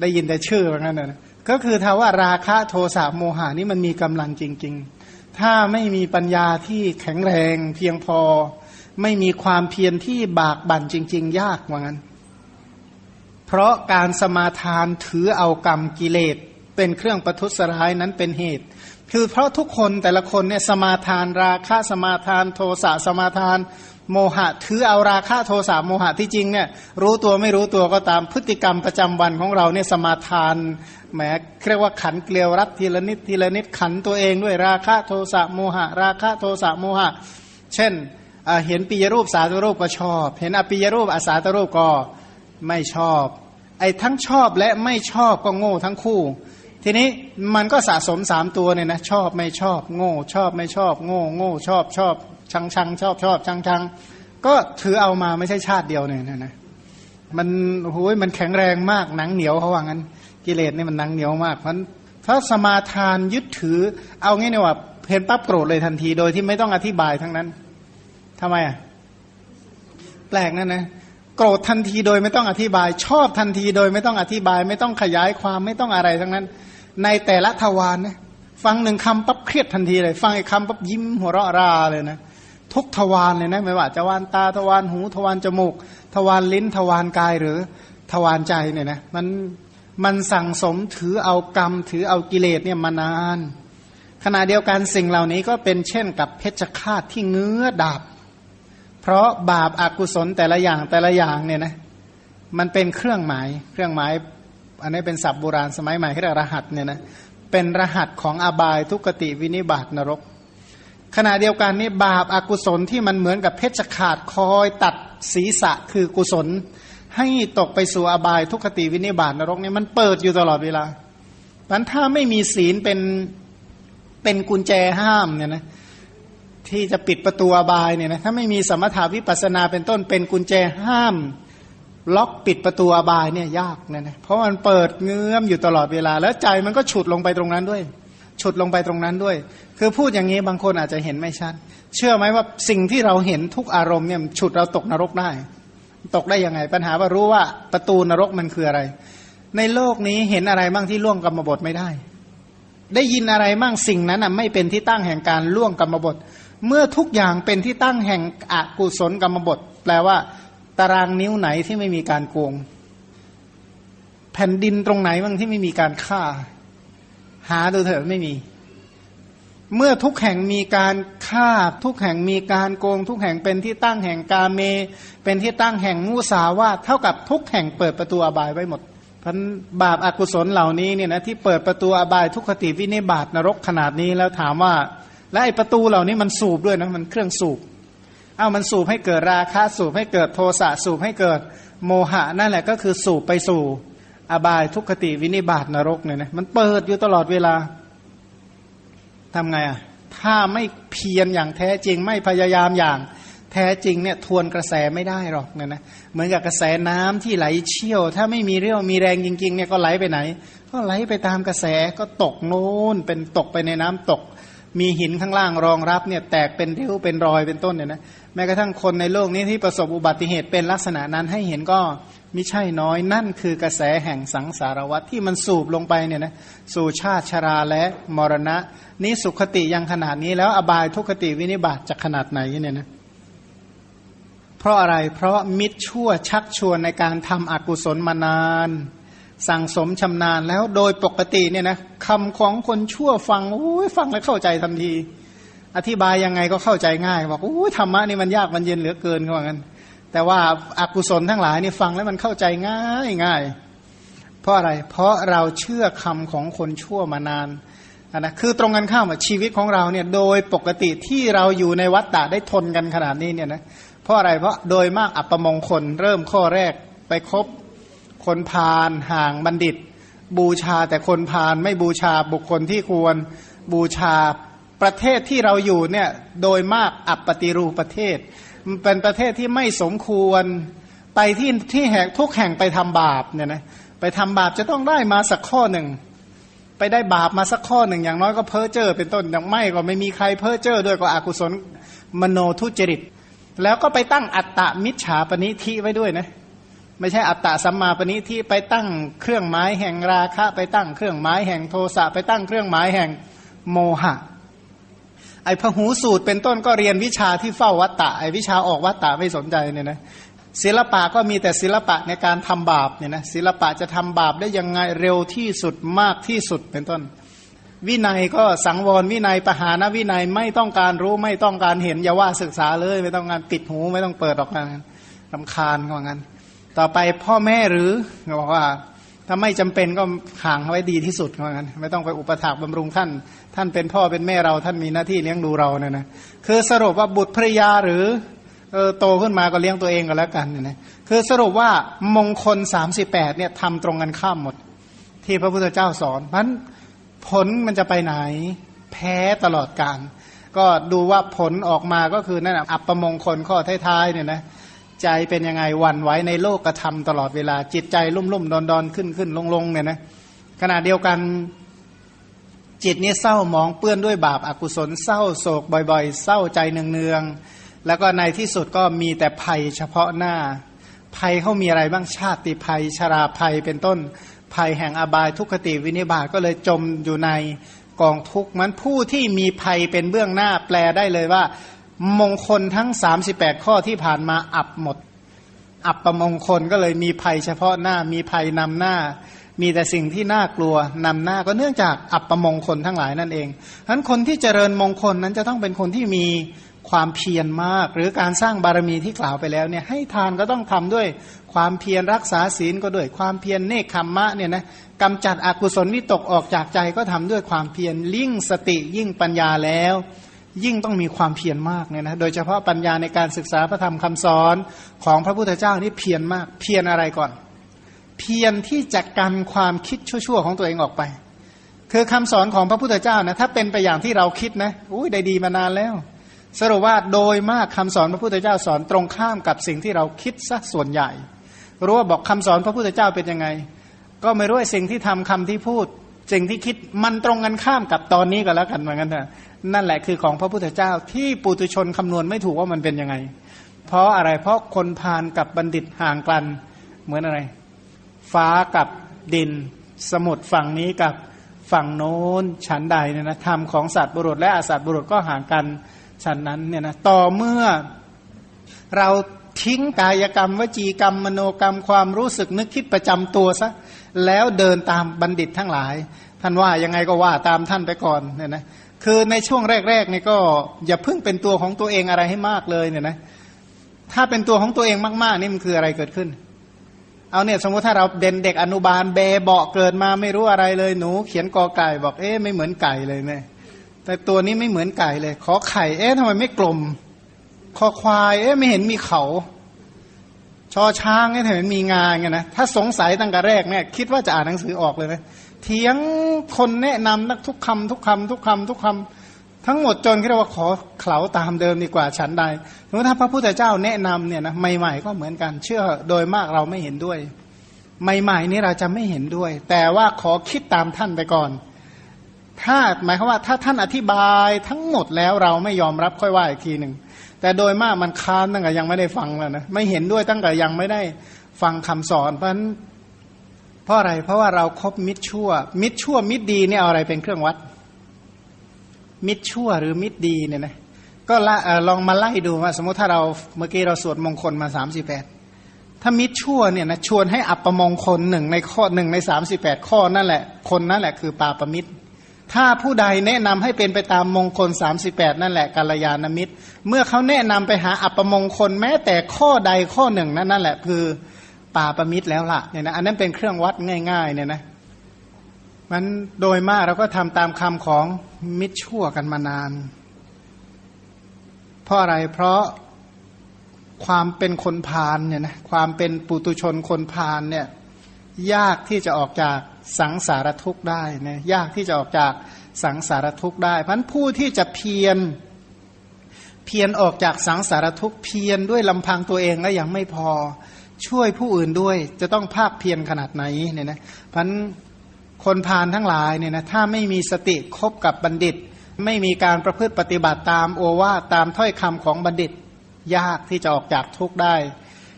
S1: ได้ยินแต่ชื่อว่างั้นนะก็คือถ้าว่าราคะโทสะโมหานี่มันมีกำลังจริง ๆ ถ้าไม่มีปัญญาที่แข็งแรงเพียงพอ ไม่มีความเพียรที่บากบั่นจริง ๆ ยากว่างั้น เพราะการสมาทานถือเอากรรมกิเลสเป็นเครื่องประทุษร้ายนั้นเป็นเหตุ คือเพราะทุกคนแต่ละคนเนี่ยสมาทานราคะสมาทานโทสะสมาทาน โมหะถือเอาราคะโทสะโมหะที่จริงเนี่ยรู้ตัวไม่รู้ตัวก็ตามพฤติกรรมประจำวันของเราเนี่ยสมาทานแหมเรียกว่าขันเกลียวรัดทีละนิดทีละนิดขันตัวเองด้วยราคะโทสะโมหะ ราคะโทสะโมหะ เช่นเห็นปิยรูปสาตรูปก็ชอบ เห็นอปิยรูปอาสาตรูปก็ไม่ชอบ ไอ้ทั้งชอบและไม่ชอบก็โง่ทั้งคู่ ทีนี้มันก็สะสมสามตัวเนี่ยนะชอบไม่ชอบ โง่ชอบไม่ชอบ โง่โง่ชอบชอบ ชังชังชอบชอบชังชังก็ถือเอามาไม่ใช่ชาติเดียวเนี่ยนะนะมันโอ้ยมันแข็งแรงมากหนังเหนียวเขาว่างั้น กิเลสนี่มันหนังเหนียวมากเพราะถ้าสมาทานยึดถือ เอางี้เนี่ยว่าเห็นปั๊บโกรธเลยทันทีโดยที่ไม่ต้องอธิบายทั้งนั้นทำไมอะแปลกนั่นนะโกรธทันทีโดยไม่ต้องอธิบาย ชอบทันทีโดยไม่ต้องอธิบาย ไม่ต้องขยายความไม่ต้องอะไรทั้งนั้น ในแต่ละทวารนะฟังหนึ่งคำปั๊บเครียดทันทีเลย ฟังอีกคำปั๊บยิ้มหัวเราะราเลยนะ ทุกทวารเลยนะไม่ว่าจะวานตาทวารหูทวารจมูก ทวารลิ้นทวารกายหรือทวารใจเนี่ยนะมันมันสั่งสมถือเอากรรม ถือเอากิเลสเนี่ยมานาน ขณะเดียวกันสิ่งเหล่านี้ก็เป็นเช่นกับเพชฌฆาตที่เงื้อดาบ เพราะบาปอากุศลแต่ละอย่างแต่ละอย่างเนี่ยนะมันเป็นเครื่องหมายเครื่องหมาย อันนี้เป็นศัพท์โบราณสมัยใหม่ที่เรียกรหัสเนี่ยนะเป็นรหัสของอบายทุกติวินิบาตนรก ขณะเดียวกันนี่บาปอากุศลที่มันเหมือนกับเพชฌฆาตคอยตัดศีรษะคือกุศล ให้ตกไปสู่อบายทุกขติวินิบาตนรกเนี่ยมันเปิดอยู่ตลอดเวลามันถ้าไม่มีศีลเป็นเป็นกุญแจห้ามเนี่ยนะที่จะปิดประตูอบายเนี่ยนะถ้าไม่มีสมถาวิปัสนาเป็นต้นเป็นกุญแจห้าม ล็อกปิดประตูอบายเนี่ยยากเนี่ยนะเพราะมันเปิดเงื้อมอยู่ตลอดเวลา แล้วใจมันก็ฉุดลงไปตรงนั้นด้วย ฉุดลงไปตรงนั้นด้วย คือพูดอย่างนี้บางคนอาจจะเห็นไม่ชัด เชื่อไหมว่าสิ่งที่เราเห็นทุกอารมณ์เนี่ยฉุดเราตกนรกได้ ตกได้ยังไง ปัญหาว่ารู้ว่าประตูนรกมันคืออะไร ในโลกนี้เห็นอะไรบ้างที่ล่วงกรรมบทไม่ได้ ได้ยินอะไรบ้างสิ่งนั้นอะไม่เป็นที่ตั้งแห่งการล่วงกรรมบท เมื่อทุกอย่างเป็นที่ตั้งแห่งอกุศลกรรมบท แปลว่าตารางนิ้วไหนที่ไม่มีการโกง แผ่นดินตรงไหนบ้างที่ไม่มีการฆ่า หาดูเถอะไม่มี เมื่อทุกแห่งมีการฆ่าทุกแห่งมีการโกง ทุกแห่งเป็นที่ตั้งแห่งกาเม เป็นที่ตั้งแห่งมุสาวาเท่ากับทุกแห่งเปิดประตูอบายไว้หมดพันบาปอากุศลเหล่านี้เนี่ยนะที่เปิดประตูอบายทุกขติวินิบาตนรกขนาดนี้แล้วถามว่า และไอประตูเหล่านี้มันสูบด้วยนะมันเครื่องสูบเอ้ามันสูบให้เกิดราคะสูบให้เกิดโทสะสูบให้เกิดโมหะนั่นแหละก็คือสูบไปสู่อบายทุกขติวินิบาตนรกเนี่ยนะมันเปิดอยู่ตลอดเวลา ทำไงอะถ้าไม่เพียรอย่างแท้จริง ไม่พยายามอย่างแท้จริงเนี่ยทวนกระแสไม่ได้หรอกเนี่ยนะเหมือนกับกระแสน้ำที่ไหลเชี่ยว ถ้าไม่มีเรี่ยวมีแรงจริงๆเนี่ยก็ไหลไปไหน ก็ไหลไปตามกระแสก็ตกโน้นเป็นตกไปในน้ำตก มีหินข้างล่างรองรับเนี่ยแตกเป็นริ้วเป็นรอยเป็นต้นเนี่ยนะแม้กระทั่งคนในโลกนี้ที่ประสบอุบัติเหตุเป็นลักษณะนั้นให้เห็นก็ มิใช่น้อยนั่นคือกระแสแห่งสังสารวัตที่มันสูบลงไปเนี่ยนะสู่ชาติชราและมรณะ นี้สุขติยังขนาดนี้แล้วอบายทุกขติวินิบาตจะขนาดไหนเนี่ยนะเพราะอะไรเพราะมิตรชั่วชักชวนในการทำอกุศลมานาน สั่งสมชำนาญแล้วโดยปกติเนี่ยนะคำของคนชั่วฟังโอ้ยฟังแล้วเข้าใจทันที อธิบายยังไงก็เข้าใจง่ายบอกโอ้ยธรรมะนี่มันยากมันเย็นเหลือเกินเขาบอกงั้น แต่ว่าอากุศลทั้งหลายนี่ฟังแล้วมันเข้าใจง่ายง่าย เพราะอะไร เพราะเราเชื่อคำของคนชั่วมานานนะคือตรงกันข้ามชีวิตของเราเนี่ยโดยปกติที่เราอยู่ในวัฏฏะได้ทนกันขนาดนี้เนี่ยนะเพราะอะไรเพราะโดยมากอัปมงคล เริ่มข้อแรกไปคบคนพาลห่างบัณฑิต บูชาแต่คนพาลไม่บูชาบุคคลที่ควรบูชาประเทศที่เราอยู่เนี่ยโดยมากอัปปฏิรูปประเทศ เป็นประเทศที่ไม่สมควรไปที่ที่แห่งทุกแห่งไปทำบาปเนี่ยนะไปทำบาปจะต้องได้มาสักข้อหนึ่ง ไปได้บาปมาสักข้อหนึ่ง อย่างน้อยก็เพ้อเจ้อเป็นต้นอย่างไม่ก็ไม่มีใครเพ้อเจ้อด้วยก็อกุศลมโนทุจริต แล้วก็ไปตั้งอัตตมิจฉาปณิทิไว้ด้วยนะไม่ใช่อัตตะสัมมาปณิทิไปตั้งเครื่องหมายแห่งราคะ ไปตั้งเครื่องหมายแห่งโทสะไปตั้งเครื่องหมายแห่งโมหะ ไอ้พหูสูตรเป็นต้นก็เรียนวิชาที่เฝ้าวัตตะไอ้วิชาออกวัตตะไม่สนใจเนี่ยนะศิลปะก็มีแต่ศิลปะในการทำบาปเนี่ยนะศิลปะจะทำบาปได้ยังไงเร็วที่สุดมากที่สุดเป็นต้น วินัยก็สังวรวินัยปหานวินัยไม่ต้องการรู้ไม่ต้องการเห็นอย่าว่าศึกษาเลย ไม่ต้องการปิดหูไม่ต้องเปิดออกมาลำคาญว่างั้น ต่อไปพ่อแม่หรือบอกว่า ถ้าไม่จำเป็นก็ห่างเอาไว้ดีที่สุดว่างั้นไม่ต้องไปอุปถัมภ์บำรุงท่าน ท่านเป็นพ่อเป็นแม่เราท่านมีหน้าที่เลี้ยงดูเราเนี่ยนะคือสรุปว่าบุตรภรยาหรือเออโตขึ้นมาก็เลี้ยงตัวเองก็แล้วกันเนี่ยนะคือสรุปว่ามงคล 38เนี่ยทำตรงกันข้ามหมด ที่พระพุทธเจ้าสอนเพราะผลมันจะไปไหน แพ้ตลอดการ ก็ดูว่าผลออกมาก็คือนั่นอัปมงคลข้อท้ายๆเนี่ยนะ ใจเป็นยังไงวันไว้ในโลกกระทำตลอดเวลา จิตใจลุ่มลุ่มดอนดอนขึ้นขึ้นลงลงเนี่ยนะขณะเดียวกันจิตนี้เศร้ามองเปื้อนด้วยบาปอากุศลเศร้าโศกบ่อย ๆ เศร้าใจเนืองๆแล้วก็ในที่สุดก็มีแต่ภัยเฉพาะหน้า ภัยเขามีอะไรบ้างชาติภัย ชราภัยเป็นต้นภัยแห่งอบายทุกขติวินิบาตก็เลยจมอยู่ในกองทุกข์มันผู้ที่มีภัยเป็นเบื้องหน้าแปลได้เลยว่า มงคลทั้ง 38 ข้อที่ผ่านมาอับหมด อับประมงคลก็เลยมีภัยเฉพาะหน้ามีภัยนำหน้า มีแต่สิ่งที่น่ากลัวนำหน้าก็เนื่องจากอับปปมงคลทั้งหลายนั่นเองฉะนั้นคนที่เจริญมงคลนั้นจะต้องเป็นคนที่มีความเพียรมาก หรือการสร้างบารมีที่กล่าวไปแล้วเนี่ยให้ทานก็ต้องทำด้วยความเพียรรักษาศีลก็ด้วยความเพียรเนคขมมะเนี่ยนะกำจัดอกุศลวิตกออกจากใจก็ทำด้วยความเพียรลิ่งสติยิ่งปัญญาแล้ว ยิ่งต้องมีความเพียรมากเนี่ยนะ โดยเฉพาะปัญญาในการศึกษาพระธรรมคำสอนของพระพุทธเจ้านี่เพียรมาก เพียรอะไรก่อน เพียรที่จะกันความคิดชั่วๆของตัวเองออกไป คือคำสอนของพระพุทธเจ้านะถ้าเป็นไปอย่างที่เราคิดนะอุ้ยได้ดีมานานแล้ว สรุปว่าโดยมากคำสอนพระพุทธเจ้าสอนตรงข้ามกับสิ่งที่เราคิดซะส่วนใหญ่ รู้ว่าบอกคำสอนพระพุทธเจ้าเป็นยังไง ก็ไม่รู้สิ่งที่ทำคำที่พูดสิ่งที่คิดมันตรงกันข้ามกับตอนนี้ก็แล้วกันเหมือนกันเถอะ นั่นแหละคือของพระพุทธเจ้าที่ปุตุชนคำนวณไม่ถูกว่ามันเป็นยังไง เพราะอะไรเพราะคนพานกับบัณฑิตห่างกันเหมือนอะไร ฟ้ากับดิน สมุทรฝั่งนี้กับฝั่งโน้นชั้นใดเนี่ยนะธรรมของสัตว์บุรุษและอสัตว์บุรุษก็ห่างกันชั้นนั้นเนี่ยนะต่อเมื่อเราทิ้งกายกรรม วจีกรรม มโนกรรมความรู้สึกนึกคิดประจำตัวซะแล้วเดินตามบัณฑิตทั้งหลาย ท่านว่ายังไงก็ว่าตามท่านไปก่อนเนี่ยนะ คือในช่วงแรกๆเนี่ยก็อย่าเพิ่งเป็นตัวของตัวเองอะไรให้มากเลยเนี่ยนะถ้าเป็นตัวของตัวเองมากๆนี่มันคืออะไรเกิดขึ้น เอาเนี่ยสมมติถ้าเราเด่นเด็กอนุบาลเบเบาเกิดมาไม่รู้อะไรเลยหนู เขียนกอไก่บอกเอ๊ะไม่เหมือนไก่เลยเนี่ยแต่ตัวนี้ไม่เหมือนไก่เลย ขอไข่เอ๊ะทำไมไม่กลม คอควายเอ๊ะไม่เห็นมีเขา ชอช้างเนี่ยเห็นมีงานไงนะถ้าสงสัยตั้งแต่แรกเนี่ยคิดว่าจะอ่านหนังสือออกเลยนะ เถียงคนแนะนำนักทุกคำทุกคำทุกคำทุกคำทั้งหมดจนคิดว่าขอเขาตามเดิมดีกว่าฉันใดสมมติถ้าพระพุทธเจ้าแนะนำเนี่ยนะใหม่ ๆ ก็เหมือนกันเชื่อโดยมากเราไม่เห็นด้วย ใหม่ ๆ นี้เราจะไม่เห็นด้วย แต่ว่าขอคิดตามท่านไปก่อน ถ้าหมายความว่าถ้าท่านอธิบายทั้งหมดแล้วเราไม่ยอมรับค่อยว่าอีกทีหนึ่งแต่โดยมากมันค้านตั้งแต่ยังไม่ได้ฟังแล้วนะไม่เห็นด้วยตั้งแต่ยังไม่ได้ฟังคำสอนเพราะฉะนั้น เพราะอะไร เพราะว่าเราครบมิตรชั่ว มิตรชั่ว มิตรดีเนี่ยอะไรเป็นเครื่องวัด มิตรชั่วหรือมิตรดีเนี่ยนะก็ละลองมาไล่ดูว่า สมมติถ้าเราเมื่อกี้เราสวดมงคลมาสามสิบแปดถ้ามิตรชั่วเนี่ยนะชวนให้อัปมงคลหนึ่งในข้อหนึ่งในสามสิบแปดข้อนั่นแหละ คนนั่นแหละคือปาปมิตร ถ้าผู้ใดแนะนำให้เป็นไปตามมงคลสามสิบแปดนั่นแหละกาลยานมิตร เมื่อเขาแนะนำไปหาอัปมงคลแม้แต่ข้อใดข้อหนึ่งนั่นนั่นแหละคือ ปาปมิตรแล้วล่ะเนี่ยนะอันนั้นเป็นเครื่องวัดง่ายๆเนี่ยนะมันโดยมากเราก็ทำตามคำของมิตรชั่วกันมานาน เพราะอะไรเพราะความเป็นคนพาลเนี่ยนะความเป็นปุตุชนคนพาลเนี่ยยากที่จะออกจากสังสารทุกข์ได้นะยากที่จะออกจากสังสารทุกข์ได้เพราะผู้ที่จะเพียรเพียรออกจากสังสารทุกข์เพียรด้วยลำพังตัวเองก็ยังไม่พอ ช่วยผู้อื่นด้วยจะต้องภาคเพียรขนาดไหนเนี่ยนะพันคนพาลทั้งหลายเนี่ยนะถ้าไม่มีสติคบกับบัณฑิต ไม่มีการประพฤติปฏิบัติตามโอวาตามถ้อยคำของบัณฑิต ยากที่จะออกจากทุกข์ได้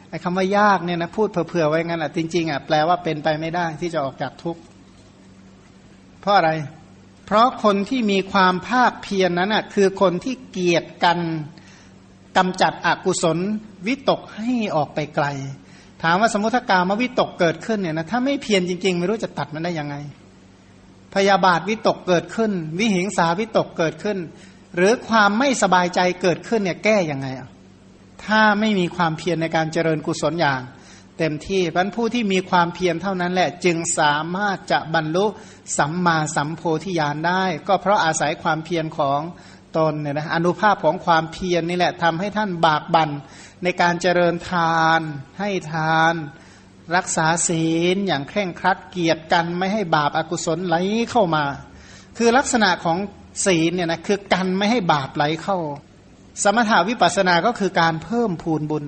S1: ไอ้คำว่ายากเนี่ยนะพูดเผื่อๆไว้งั้นอะจริงๆอะแปลว่าเป็นไปไม่ได้ที่จะออกจากทุกข์เพราะอะไร เพราะคนที่มีความภาคเพียรนนั้นอะคือคนที่เกียรติกันกำจัดอกุศลวิตกให้ออกไปไกล ถามว่าสมมติถ้ากามวิตกเกิดขึ้นเนี่ยนะถ้าไม่เพียรจริง ๆ ไม่รู้จะตัดมันได้ยังไง พยาบาทวิตกเกิดขึ้น วิหิงสาวิตกเกิดขึ้น หรือความไม่สบายใจเกิดขึ้นเนี่ยแก้ยังไงอะถ้าไม่มีความเพียรในการเจริญกุศลอย่าง เต็มที่พันผู้ที่มีความเพียรเท่านั้นแหละ จึงสามารถจะบรรลุสัมมาสัมโพธิญาณได้ ก็เพราะอาศัยความเพียรของ ตนเนี่ยนะอนุภาพของความเพียรนนี่แหละทำให้ท่านบากบั่นในการเจริญทาน ให้ทาน รักษาศีลอย่างเคร่งครัดเกียรติกันไม่ให้บาปอากุศลไหลเข้ามา คือลักษณะของศีลเนี่ยนะคือกันไม่ให้บาปไหลเข้า สมถาวิปัสสนาก็คือการเพิ่มพูนบุญ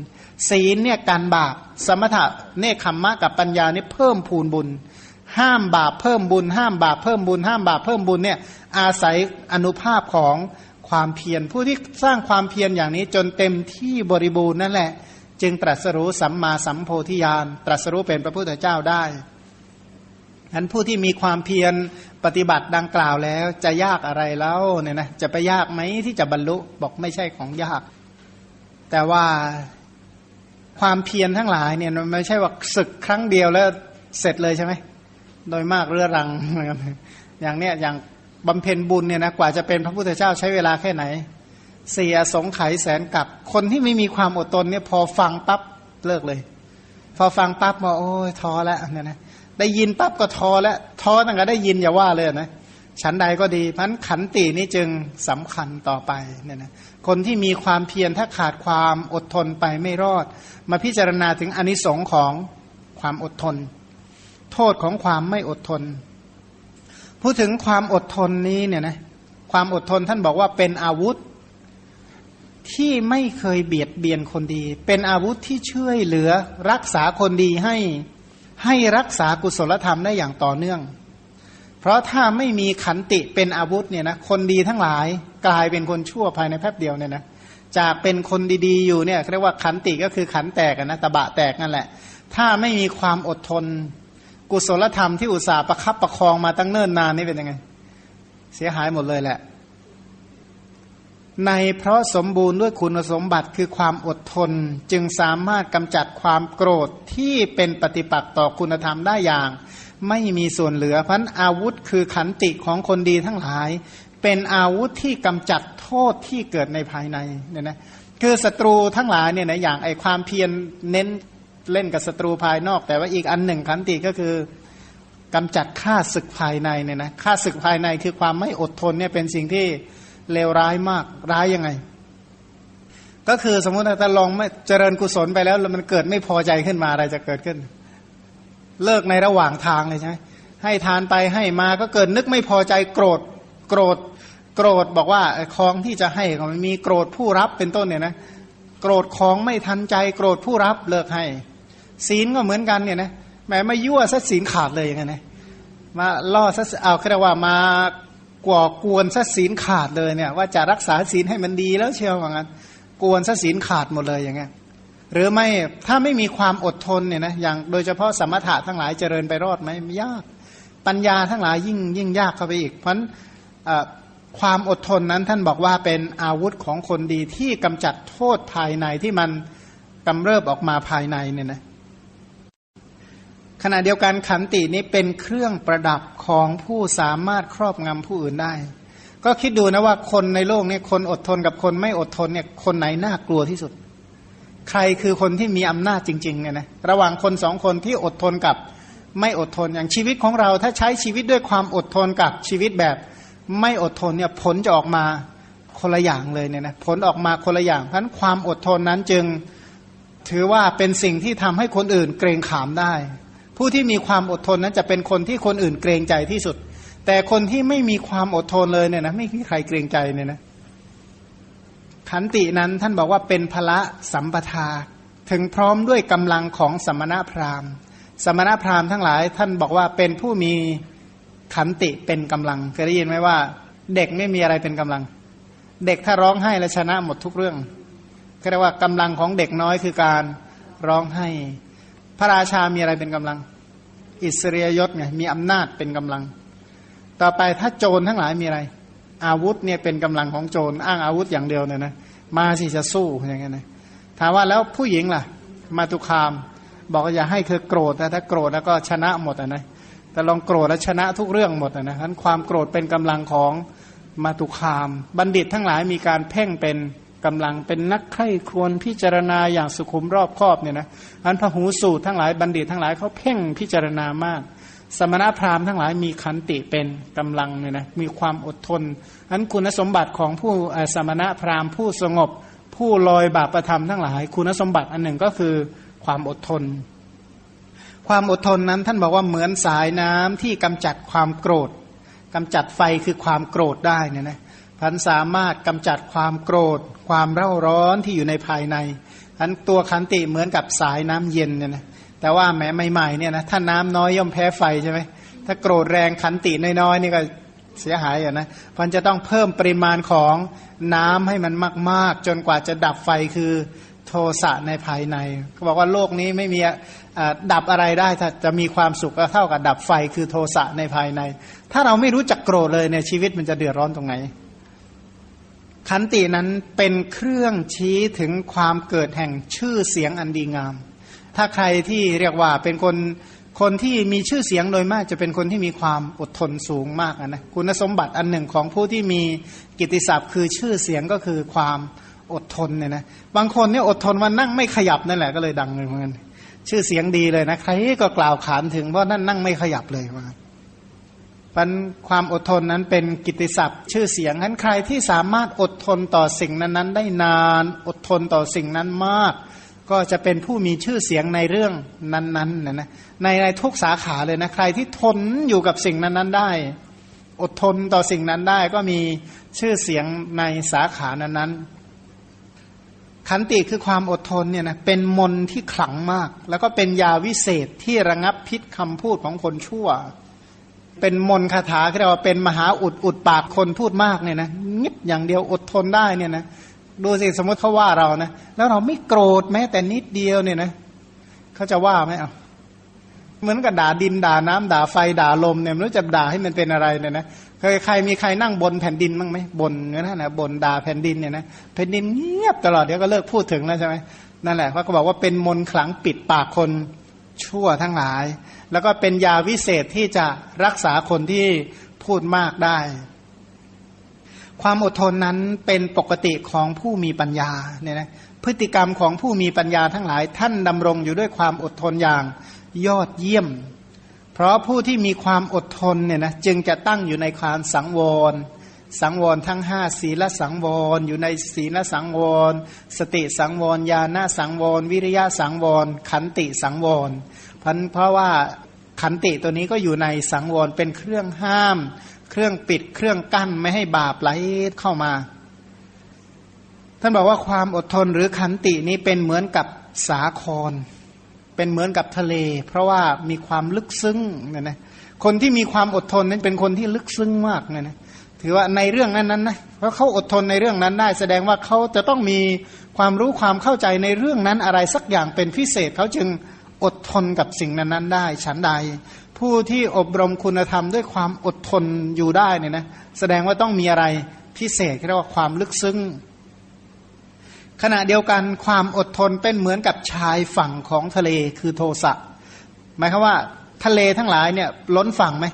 S1: ศีลเนี่ยการบาป สมถะเนคขมมะกับปัญญานี่เพิ่มพูนบุญ ห้ามบาปเพิ่มบุญ ห้ามบาปเพิ่มบุญ ห้ามบาปเพิ่มบุญเนี่ยอาศัยอนุภาพของ ความเพียรผู้ที่สร้างความเพียรอย่างนี้จนเต็มที่บริบูรณ์นั่นแหละ จึงตรัสรู้สัมมาสัมโพธิญาณตรัสรู้เป็นพระพุทธเจ้าได้นั้นผู้ที่มีความเพียรปฏิบัติดังกล่าวแล้วจะยากอะไรแล้วเนี่ยนะจะไปยากไหมที่จะบรรลุบอกไม่ใช่ของยาก แต่ว่าความเพียรทั้งหลายเนี่ยไม่ใช่ว่าศึกครั้งเดียวแล้วเสร็จเลยใช่ไหมโดยมากเรื้อรังอย่างเนี้ยอย่าง บำเพ็ญบุญเนี่ยนะกว่าจะเป็นพระพุทธเจ้าใช้เวลาแค่ไหน เสียสงไขแสนกับ คนที่ไม่มีความอดทนเนี่ยพอฟังปั๊บเลิกเลย พอฟังปั๊บมาโอ้ยท้อแล้วเนี่ยนะได้ยินปั๊บก็ท้อแล้วท้อตั้งแต่ได้ยินอย่าว่าเลยนะฉันใดก็ดีพันขันตินี้จึงสำคัญต่อไปเนี่ยนะคนที่มีความเพียรถ้าขาดความอดทนไปไม่รอด มาพิจารณาถึงอนิสงค์ของความอดทน โทษของความไม่อดทน พูดถึงความอดทนนี้เนี่ยนะความอดทนท่านบอกว่าเป็นอาวุธที่ไม่เคยเบียดเบียนคนดี เป็นอาวุธที่ช่วยเหลือรักษาคนดีให้ให้รักษากุศลธรรมได้อย่างต่อเนื่อง เพราะถ้าไม่มีขันติเป็นอาวุธเนี่ยนะคนดีทั้งหลายกลายเป็นคนชั่วภายในแป๊บเดียวเนี่ยนะจากเป็นคนดีๆอยู่เนี่ยเรียกว่าขันติก็คือขันแตกนะตะบะแตกนั่นแหละ ถ้าไม่มีความอดทน กุศลธรรมที่อุตส่าห์ประคับประคองมาตั้งเนิ่นนานนี่เป็นยังไง เสียหายหมดเลยแหละ ในเพราะสมบูรณ์ด้วยคุณสมบัติคือความอดทนจึงสามารถกำจัดความโกรธที่เป็นปฏิปักษ์ต่อคุณธรรมได้อย่าง ไม่มีส่วนเหลือพันอาวุธคือขันติของคนดีทั้งหลาย เป็นอาวุธที่กำจัดโทษที่เกิดในภายในเนี่ยนะคือศัตรูทั้งหลายเนี่ยนะอย่างไอความเพียรเน้น เล่นกับศัตรูภายนอก แต่ว่าอีกอันหนึ่งขันติก็คือกำจัดฆ่าศึกภายในเนี่ยนะฆ่าศึกภายในคือความไม่อดทนเนี่ยเป็นสิ่งที่เลวร้ายมากร้ายยังไง ก็คือสมมติถ้าลองไม่เจริญกุศลไปแล้วแล้วมันเกิดไม่พอใจขึ้นมาอะไรจะเกิดขึ้น เลิกในระหว่างทางเลยใช่ไหมให้ทานไปให้มาก็เกิดนึกไม่พอใจโกรธโกรธโกรธบอกว่าของที่จะให้มันมีโกรธผู้รับเป็นต้นเนี่ยนะโกรธของไม่ทันใจโกรธผู้รับเลิกให้ ศีลก็เหมือนกันเนี่ยนะแม้มายั่วซะศีลขาดเลยอย่างเงี้ยนะมาล่อซะเอาเรียกว่ามากว่ากวนซะศีลขาดเลยเนี่ย ว่าจะรักษาศีลให้มันดีแล้วเชียวว่างั้นกวนซะศีลขาดหมดเลยอย่างเงี้ยหรือไม่ถ้าไม่มีความอดทนเนี่ยนะอย่างโดยเฉพาะสมถะทั้งหลายเจริญไปรอดไหมไม่ยาก ปัญญาทั้งหลายยิ่งยิ่งยากเข้าไปอีก เพราะความอดทนนั้นท่านบอกว่าเป็นอาวุธของคนดีที่กำจัดโทษภายในที่มันกำเริบออกมาภายในเนี่ยนะ ขณะเดียวกันขันตินี้เป็นเครื่องประดับของผู้สามารถครอบงำผู้อื่นได้ ก็คิดดูนะว่าคนในโลกนี้คนอดทนกับคนไม่อดทนเนี่ยคนไหนน่ากลัวที่สุด ใครคือคนที่มีอำนาจจริงๆเนี่ยนะระหว่างคนสองคนที่อดทนกับไม่อดทนอย่างชีวิตของเราถ้าใช้ชีวิตด้วยความอดทนกับชีวิตแบบ ไม่อดทนเนี่ยผลจะออกมาคนละอย่างเลยเนี่ยนะผลออกมาคนละอย่างเพราะนั้นความอดทนนั้นจึงถือว่าเป็นสิ่งที่ทำให้คนอื่นเกรงขามได้ ผู้ที่มีความอดทนนั้นจะเป็นคนที่คนอื่นเกรงใจที่สุด แต่คนที่ไม่มีความอดทนเลยเนี่ยนะไม่มีใครเกรงใจเนี่ยนะขันตินั้นท่านบอกว่าเป็นพละสัมปทา ถึงพร้อมด้วยกำลังของสมณพราหมณ์ สมณพราหมณ์ทั้งหลาย ท่านบอกว่าเป็นผู้มีขันติเป็นกำลังเคยได้ยินไหมว่า เด็กไม่มีอะไรเป็นกำลัง เด็กถ้าร้องไห้แล้วชนะหมดทุกเรื่องก็เรียกว่ากำลังของเด็กน้อยคือการร้องไห้ พระราชามีอะไรเป็นกำลัง อิสริยยศไงมีอำนาจเป็นกำลัง ต่อไปถ้าโจรทั้งหลายมีอะไร อาวุธเนี่ยเป็นกำลังของโจรอ้างอาวุธอย่างเดียวเนี่ยนะมาสิจะสู้อย่างเงี้ยนะถามว่าแล้วผู้หญิงล่ะ มาตุคาม บอกอย่าให้เธอโกรธนะถ้าโกรธแล้วก็ชนะหมดอะนะแต่ลองโกรธแล้วชนะทุกเรื่องหมดนะนั้นความโกรธเป็นกำลังของมาตุคาม บัณฑิตทั้งหลายมีการเพ่งเป็น กำลังเป็นนักใคร่ครวญพิจารณาอย่างสุขุมรอบคอบเนี่ยนะอันพหูสูตรทั้งหลายบัณฑิตทั้งหลายเขาเพ่งพิจารณามาก สมณพราหมณ์ทั้งหลายมีขันติเป็นกำลังเนี่ยนะมีความอดทน อันคุณสมบัติของผู้สมณพราหมณ์ผู้สงบ ผู้ลอยบาปประธรรมทั้งหลาย คุณสมบัติอันหนึ่งก็คือความอดทน ความอดทนนั้นท่านบอกว่าเหมือนสายน้ำที่กำจัดความโกรธกำจัดไฟคือความโกรธได้เนี่ยนะ พันสามารถกำจัดความโกรธ ความเร่าร้อนที่อยู่ในภายในอันตัวขันติเหมือนกับสายน้ำเย็นเนี่ยนะแต่ว่าแม้ใหม่ๆเนี่ยนะถ้าน้ำน้อยย่อมแพ้ไฟใช่ไหมถ้าโกรธแรงขันติน้อยๆนี่ก็เสียหายอะนะพันจะต้องเพิ่มปริมาณของน้ำให้มันมาก ๆ จนกว่าจะดับไฟคือโทสะในภายในเขาบอกว่าโลกนี้ไม่มีดับอะไรได้ถ้าจะมีความสุขก็เท่ากับดับไฟคือโทสะในภายใน ถ้าเราไม่รู้จักโกรธเลยเนี่ยชีวิตมันจะเดือดร้อนตรงไหน ขันตินั้นเป็นเครื่องชี้ถึงความเกิดแห่งชื่อเสียงอันดีงาม ถ้าใครที่เรียกว่าเป็นคนคนที่มีชื่อเสียงโดยมากจะเป็นคนที่มีความอดทนสูงมากนะคุณสมบัติอันหนึ่งของผู้ที่มีกิติศัพท์คือชื่อเสียงก็คือความอดทนเนี่ยนะบางคนเนี่ยอดทนมานั่งไม่ขยับนั่นแหละก็เลยดังเลยเหมือนกันชื่อเสียงดีเลยนะใครก็กล่าวขานถึงเพราะนั่นนั่งไม่ขยับเลยว่า ปันความอดทนนั้นเป็นกิติศัพท์ชื่อเสียงนั้นใครที่สามารถอดทนต่อสิ่งนั้นๆ ได้นานอดทนต่อสิ่งนั้นมาก ก็จะเป็นผู้มีชื่อเสียงในเรื่องนั้นๆนะนะในในทุกสาขาเลยนะใครที่ทนอยู่กับสิ่งนั้นๆได้ อดทนต่อสิ่งนั้นได้ก็มีชื่อเสียงในสาขานั้นๆขันติคือความอดทนเนี่ยนะเป็นมนที่ขลังมาก แล้วก็เป็นยาวิเศษที่ระงับพิษคำพูดของคนชั่ว เป็นมนคาถาเรียกว่าเป็นมหาอุดอุดปากคนพูดมากเนี่ยนะงิบอย่างเดียวอดทนได้เนี่ยนะดูสิสมมติเขาว่าเรานะแล้วเราไม่โกรธแม้แต่นิดเดียวเนี่ยนะเขาจะว่าไหมเอาเหมือนกับด่าดินด่าน้ำด่าไฟด่าลมเนี่ยไม่รู้จะด่าให้มันเป็นอะไรเนี่ยนะเคยใครมีใครนั่งบนแผ่นดินบ้างไหมบนนั่นนะบนด่าแผ่นดินเนี่ยนะแผ่นดินเงียบตลอดเดี๋ยวก็เลิกพูดถึงแล้วใช่ไหมนั่นแหละเขาก็บอกว่าเป็นมนขลังปิดปากคนชั่วทั้งหลาย แล้วก็เป็นยาวิเศษที่จะรักษาคนที่พูดมากได้ ความอดทนนั้นเป็นปกติของผู้มีปัญญาเนี่ยนะพฤติกรรมของผู้มีปัญญาทั้งหลายท่านดำรงอยู่ด้วยความอดทนอย่างยอดเยี่ยม เพราะผู้ที่มีความอดทนเนี่ยนะจึงจะตั้งอยู่ในความสังวร สังวรทั้งห้าศีลสังวร อยู่ในศีลสังวร สติสังวรญาณสังวร วิริยะสังวร ขันติสังวร พันเพราะว่าขันติตัวนี้ก็อยู่ในสังวรเป็นเครื่องห้าม เครื่องปิดเครื่องกั้นไม่ให้บาปไหลเข้ามา ท่านบอกว่าความอดทนหรือขันตินี้เป็นเหมือนกับสาคร เป็นเหมือนกับทะเล เพราะว่ามีความลึกซึ้งเนี่ยนะคนที่มีความอดทนนั้นเป็นคนที่ลึกซึ้งมากเนี่ยนะถือว่าในเรื่องนั้นนั้นนะเพราะเขาอดทนในเรื่องนั้นได้ แสดงว่าเขาจะต้องมีความรู้ความเข้าใจในเรื่องนั้นอะไรสักอย่างเป็นพิเศษเขาจึง อดทนกับสิ่งนั้นนั้นได้ ฉันใด ผู้ที่อบรมคุณธรรมด้วยความอดทนอยู่ได้เนี่ยนะแสดงว่าต้องมีอะไรพิเศษเรียกว่าความลึกซึ้ง ขณะเดียวกันความอดทนเป็นเหมือนกับชายฝั่งของทะเลคือโทสะหมายความว่าทะเลทั้งหลายเนี่ยล้นฝั่งไหม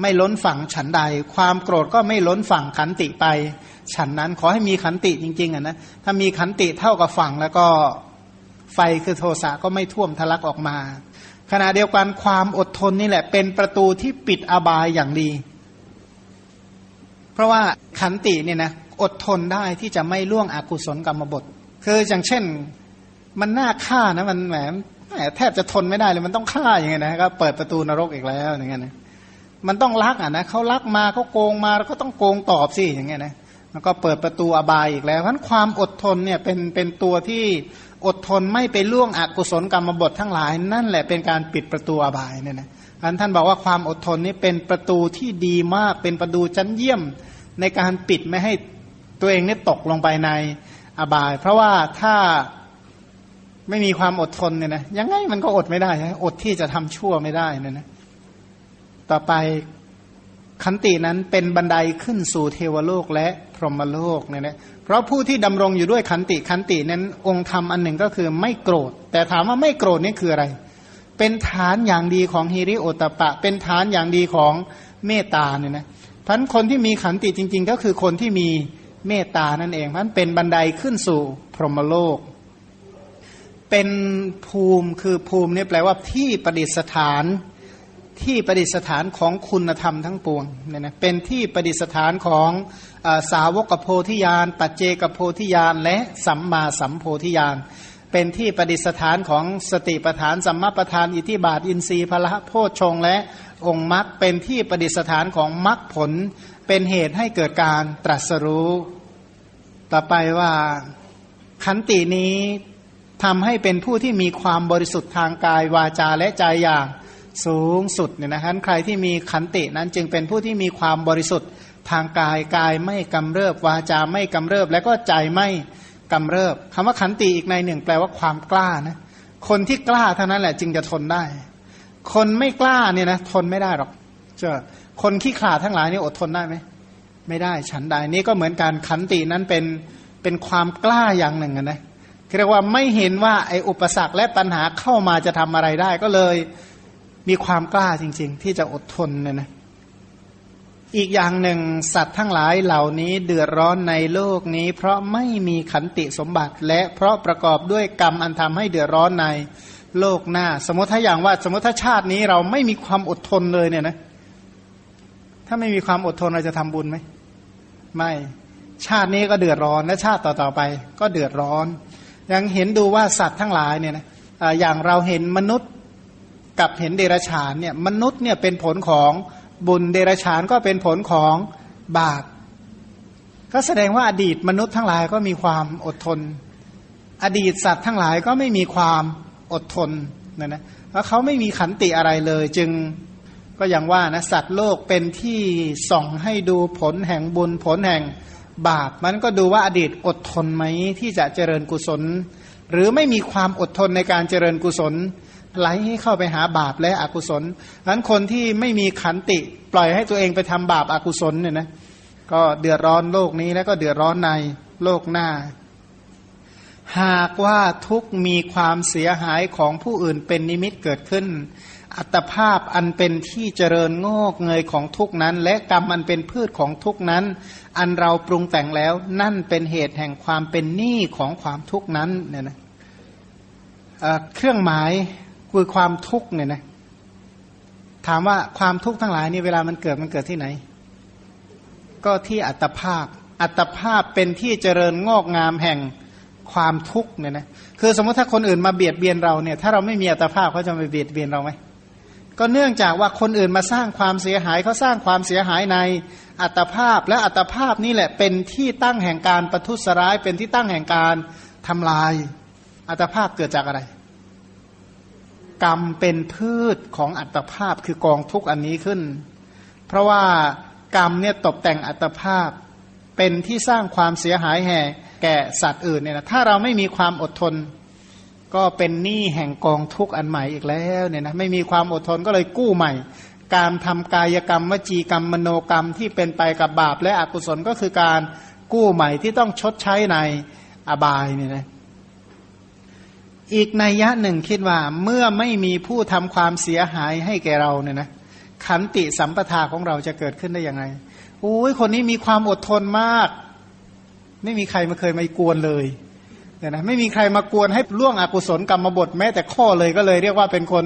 S1: ไม่ล้นฝั่งฉันใด ความโกรธก็ไม่ล้นฝั่งขันติไป ฉันนั้นขอให้มีขันติจริงๆอะนะถ้ามีขันติเท่ากับฝั่งแล้วก็ ไฟคือโทสะก็ไม่ท่วมทะลักออกมา ขณะเดียวกันความอดทนนี่แหละ เป็นประตูที่ปิดอบายอย่างดี เพราะว่าขันติเนี่ยนะอดทนได้ที่จะไม่ล่วงอกุศลกรรมบท คืออย่างเช่นมันน่าฆ่านะมันแหมแทบจะทนไม่ได้เลยมันต้องฆ่าอย่างเงี้ยนะก็เปิดประตูนรกอีกแล้วอย่างเงี้ยนะมันต้องลักอะนะเขาลักมาเขาโกงมาแล้วก็ต้องโกงตอบสิอย่างเงี้ยนะแล้วก็เปิดประตูอบายอีกแล้วเพราะความอดทนเนี่ยเป็นเป็นตัวที่ อดทนไม่ไปล่วงอกุศลกรรมบททั้งหลาย นั่นแหละเป็นการปิดประตูอบายเนี่ยนะอันท่านบอกว่าความอดทนนี้เป็นประตูที่ดีมากเป็นประตูชั้นเยี่ยมในการปิดไม่ให้ตัวเองนี่ตกลงไปในอบาย เพราะว่าถ้าไม่มีความอดทนเนี่ยนะยังไงมันก็อดไม่ได้อดที่จะทำชั่วไม่ได้เนี่ยนะต่อไปขันตินั้นเป็นบันไดขึ้นสู่เทวโลกและพรหมโลกเนี่ยนะ ราะผู้ที่ดำรงอยู่ด้วยขันติขันตินั้นองค์ธรรมอันหนึ่งก็คือไม่โกรธ แต่ถามว่าไม่โกรธนี่คืออะไร เป็นฐานอย่างดีของฮิริโอตปะ เป็นฐานอย่างดีของเมตตาเนี่ยนะพันคนที่มีขันติจริง ๆ ก็คือคนที่มีเมตตานั่นเองพันเป็นบันไดขึ้นสู่พรหมโลก เป็นภูมิคือภูมินี่แปลว่าที่ประดิษฐานที่ประดิษฐานของคุณธรรมทั้งปวงเนี่ยนะเป็นที่ประดิษฐานของ สาวกโพธิญาณปัจเจกโพธิญาณและสัมมาสัมโพธิญาณเป็นที่ประดิษฐานของสติปทานสัมมาปทานอิทิบาทอินทรีย์พละโพชฌงและองค์มรรคเป็นที่ประดิษฐานของมรรคผล เป็นเหตุให้เกิดการตรัสรู้ ต่อไปว่าขันตินี้ทำให้เป็นผู้ที่มีความบริสุทธิ์ทางกายวาจาและใจอย่างสูงสุดเนี่ยนะครับใครที่มีขันตินั้นจึงเป็นผู้ที่มีความบริสุทธิ์ ทางกายกายไม่กำเริบวาจาไม่กำเริบ และก็ใจไม่กำเริบคำว่าขันติอีกในหนึ่งแปลว่าความกล้านะคนที่กล้าเท่านั้นแหละจึงจะทนได้ คนไม่กล้าเนี่ยนะทนไม่ได้หรอกเจ้าคนขี้ขลาดทั้งหลายนี่อดทนได้ไหมไม่ได้ฉันใดนี่ก็เหมือนการขันตินั้นเป็นเป็นความกล้าอย่างหนึ่งนะเรียกว่าไม่เห็นว่าไอ้อุปสรรคและปัญหาเข้ามาจะทำอะไรได้ ก็เลยมีความกล้าจริง ๆ ที่จะอดทนเนี่ยนะ อีกอย่างหนึ่งสัตว์ทั้งหลายเหล่านี้เดือดร้อนในโลกนี้ เพราะไม่มีขันติสมบัติ และเพราะประกอบด้วยกรรมอันทำให้เดือดร้อนในโลกหน้า สมมติถ้าอย่างว่า สมมติถ้าชาตินี้เราไม่มีความอดทนเลยเนี่ยนะถ้าไม่มีความอดทนเราจะทำบุญไหมไม่ชาตินี้ก็เดือดร้อนและชาติต่อๆไป ก็เดือดร้อน ยังเห็นดูว่าสัตว์ทั้งหลายเนี่ยนะอย่างเราเห็นมนุษย์กับเห็นเดรัจฉานเนี่ยมนุษย์เนี่ยเป็นผลของ บุญเดรัจฉานก็เป็นผลของบาปก็แสดงว่าอดีตมนุษย์ทั้งหลายก็มีความอดทน อดีตสัตว์ทั้งหลายก็ไม่มีความอดทนนะนะเพราะเขาไม่มีขันติอะไรเลย จึงก็อย่างว่านะสัตว์โลกเป็นที่ส่องให้ดูผลแห่งบุญผลแห่งบาป มันก็ดูว่าอดีตอดทนไหมที่จะเจริญกุศล หรือไม่มีความอดทนในการเจริญกุศล ไหลให้เข้าไปหาบาปและอกุศลดังนั้นคนที่ไม่มีขันติปล่อยให้ตัวเองไปทำบาปอากุศลเนี่ยนะก็เดือดร้อนโลกนี้แล้วก็เดือดร้อนในโลกหน้า หากว่าทุกมีความเสียหายของผู้อื่นเป็นนิมิตเกิดขึ้น อัตภาพอันเป็นที่เจริญงอกเงยของทุกนั้น และกรรมอันเป็นพืชของทุกนั้น อันเราปรุงแต่งแล้ว นั่นเป็นเหตุแห่งความเป็นหนี้ของความทุกนั้นเนี่ยนะเครื่องหมาย คือความทุกข์เนี่ยนะถามว่าความทุกข์ทั้งหลายนี่เวลามันเกิดมันเกิดที่ไหน ก็ที่อัตภาพ อัตภาพเป็นที่เจริญงอกงามแห่งความทุกข์เนี่ยนะคือสมมติถ้าคนอื่นมาเบียดเบียนเราเนี่ย ถ้าเราไม่มีอัตภาพเขาจะมาเบียดเบียนเราไหมก็เนื่องจากว่าคนอื่นมาสร้างความเสียหายเขาสร้างความเสียหายในอัตภาพ และอัตภาพนี่แหละเป็นที่ตั้งแห่งการประทุษร้ายเป็นที่ตั้งแห่งการทำลาย อัตภาพเกิดจากอะไร กรรมเป็นพืชของอัตภาพคือกองทุกอันนี้ขึ้น เพราะว่ากรรมเนี่ยตกแต่งอัตภาพ เป็นที่สร้างความเสียหายแห่แก่สัตว์อื่นเนี่ยนะถ้าเราไม่มีความอดทน ก็เป็นหนี้แห่งกองทุกอันใหม่อีกแล้วเนี่ยนะไม่มีความอดทนก็เลยกู้ใหม่ การทำกายกรรมวจีกรรมมโนกรรมที่เป็นไปกับบาปและอกุศลก็คือการกู้ใหม่ที่ต้องชดใช้ในอบายเนี่ยนะ อีกนัยยะหนึ่งคิดว่าเมื่อไม่มีผู้ทำความเสียหายให้แก่เราเนี่ยนะขันติสัมปทาของเราจะเกิดขึ้นได้ยังไงโอ้ยคนนี้มีความอดทนมาก ไม่มีใครมาเคยมากวนเลยเนี่ยนะไม่มีใครมากวนให้ล่วงอกุศลกรรมบทแม้แต่ข้อเลยก็เลย เรียกว่าเป็นคน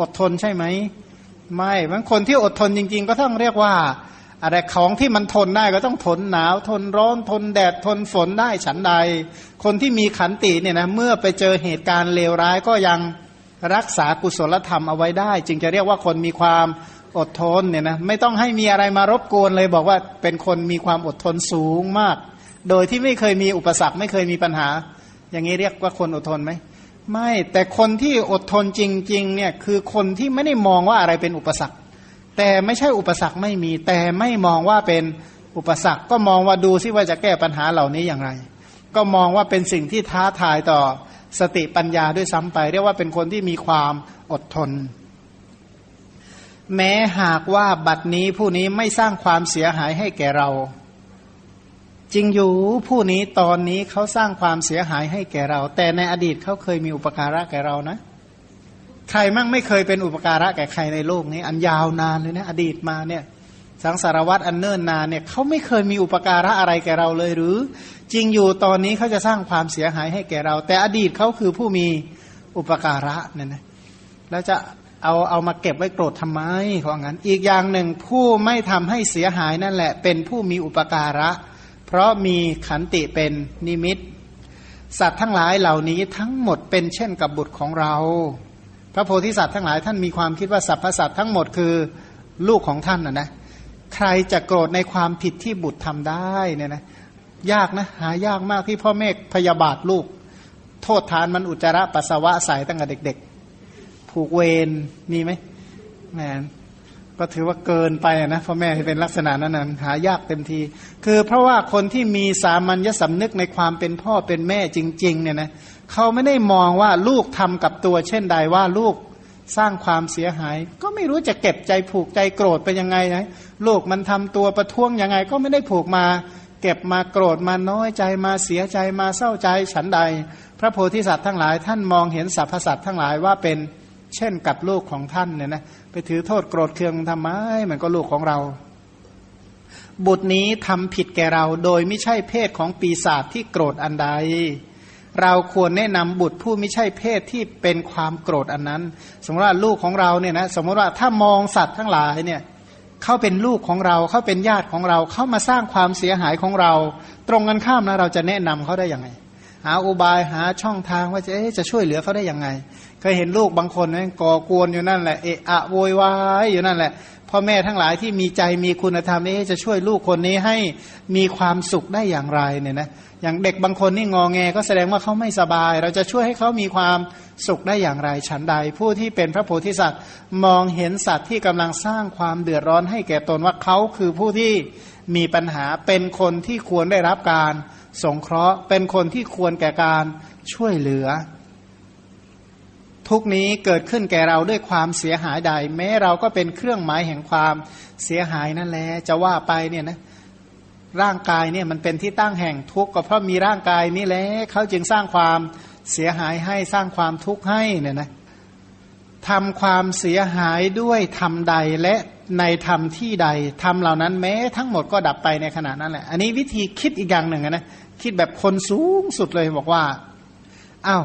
S1: อดทนใช่ไหมไม่บางคนที่อดทนจริง ๆ ก็ต้องเรียกว่า อะไรของที่มันทนได้ก็ต้องทนหนาว ทนร้อนทนแดดทนฝนได้ฉันใด คนที่มีขันติเนี่ยนะเมื่อไปเจอเหตุการณ์เลวร้ายก็ยังรักษากุศลธรรมเอาไว้ได้ จึงจะเรียกว่าคนมีความอดทนเนี่ยนะไม่ต้องให้มีอะไรมารบกวนเลยบอกว่าเป็นคนมีความอดทนสูงมาก โดยที่ไม่เคยมีอุปสรรคไม่เคยมีปัญหา อย่างนี้เรียกว่าคนอดทนไหมไม่แต่คนที่อดทนจริงๆเนี่ยคือคนที่ไม่ได้มองว่าอะไรเป็นอุปสรรค แต่ไม่ใช่อุปสรรคไม่มี แต่ไม่มองว่าเป็นอุปสรรคก็มองว่าดูซิว่าจะแก้ปัญหาเหล่านี้อย่างไร ก็มองว่าเป็นสิ่งที่ท้าทายต่อสติปัญญาด้วยซ้ำไป เรียกว่าเป็นคนที่มีความอดทน แม้หากว่าบัดนี้ผู้นี้ไม่สร้างความเสียหายให้แก่เรา จริงอยู่ผู้นี้ตอนนี้เขาสร้างความเสียหายให้แก่เรา แต่ในอดีตเขาเคยมีอุปการะแก่เรานะ ใครมั่งไม่เคยเป็นอุปการะแก่ใครในโลกนี้ อันยาวนานเลยนะอดีตมาเนี่ยสังสารวัตรอันเนิ่นนานเนี่ยเขาไม่เคยมีอุปการะอะไรแก่เราเลยหรือ จริงอยู่ตอนนี้เขาจะสร้างความเสียหายให้แก่เรา แต่อดีตเขาคือผู้มีอุปการะเนี่ยนะแล้วจะเอาเอามาเก็บไว้โกรธทำไมเขางั้น อีกอย่างหนึ่งผู้ไม่ทำให้เสียหายนั่นแหละ เป็นผู้มีอุปการะ เพราะมีขันติเป็นนิมิต สัตว์ทั้งหลายเหล่านี้ทั้งหมดเป็นเช่นกับบุตรของเรา พระโพธิสัตว์ทั้งหลายท่านมีความคิดว่าสรรพสัตว์ทั้งหมดคือลูกของท่านนะนะใครจะโกรธในความผิดที่บุตรทำได้เนี่ยนะยากนะหายากมากที่พ่อแม่พยาบาทลูก โทษทานมันอุจจาระปัสสาวะใส่ตั้งแต่เด็ก ๆ ผูกเวรมีไหมแหมก็ถือว่าเกินไปนะพ่อแม่ที่เป็นลักษณะนั้นนะหายากเต็มที คือเพราะว่าคนที่มีสามัญญสำนึกในความเป็นพ่อเป็นแม่จริง ๆ เนี่ยนะ เขาไม่ได้มองว่าลูกทำกับตัวเช่นใดว่าลูกสร้างความเสียหาย ก็ไม่รู้จะเก็บใจผูกใจโกรธไปยังไงนะลูกมันทำตัวประท้วงยังไง ก็ไม่ได้ผูกมา เก็บมาโกรธมาน้อยใจมาเสียใจมาเศร้าใจฉันใด พระโพธิสัตว์ทั้งหลาย ท่านมองเห็นสรรพสัตว์ทั้งหลายว่าเป็นเช่นกับลูกของท่านเนี่ยนะไปถือโทษโกรธเคืองทำไมมันก็ลูกของเรา บุตรนี้ทำผิดแก่เรา โดยไม่ใช่เพศของปีศาจที่โกรธอันใด เราควรแนะนำบุตรผู้ไม่ใช่เพศที่เป็นความโกรธอันนั้น สมมติว่าลูกของเราเนี่ยนะสมมติว่าถ้ามองสัตว์ทั้งหลายเนี่ยเขาเป็นลูกของเราเขาเป็นญาติของเราเขามาสร้างความเสียหายของเรา ตรงกันข้ามนะเราจะแนะนำเขาได้ยังไง หาอุบายหาช่องทางว่าจะจะช่วยเหลือเขาได้ยังไงเคยเห็นลูกบางคนนะก่อกวนอยู่นั่นแหละเอะอะโวยวายอยู่นั่นแหละพ่อแม่ทั้งหลายที่มีใจมีคุณธรรมเอ๊จะช่วยลูกคนนี้ให้มีความสุขได้อย่างไรเนี่ยนะ อย่างเด็กบางคนนี่งอแงก็แสดงว่าเขาไม่สบาย เราจะช่วยให้เขามีความสุขได้อย่างไรฉันใด ผู้ที่เป็นพระโพธิสัตว์มองเห็นสัตว์ที่กำลังสร้างความเดือดร้อนให้แก่ตนว่าเขาคือผู้ที่มีปัญหาเป็นคนที่ควรได้รับการสงเคราะห์ เป็นคนที่ควรแก่การช่วยเหลือ ทุกนี้เกิดขึ้นแก่เราด้วยความเสียหายใด แม้เราก็เป็นเครื่องหมายแห่งความเสียหายนั่นแหละจะว่าไปเนี่ยนะ ร่างกายเนี่ยมันเป็นที่ตั้งแห่งทุกข์ก็เพราะมีร่างกายนี้แหละเขาจึงสร้างความเสียหายให้สร้างความทุกข์ให้เนี่ยนะทำความเสียหายด้วยทำใดและในธรรมที่ใดทำเหล่านั้นแม้ทั้งหมดก็ดับไปในขณะนั้นแหละ อันนี้วิธีคิดอีกอย่างหนึ่งนะคิดแบบคนสูงสุดเลยบอกว่าอ้าว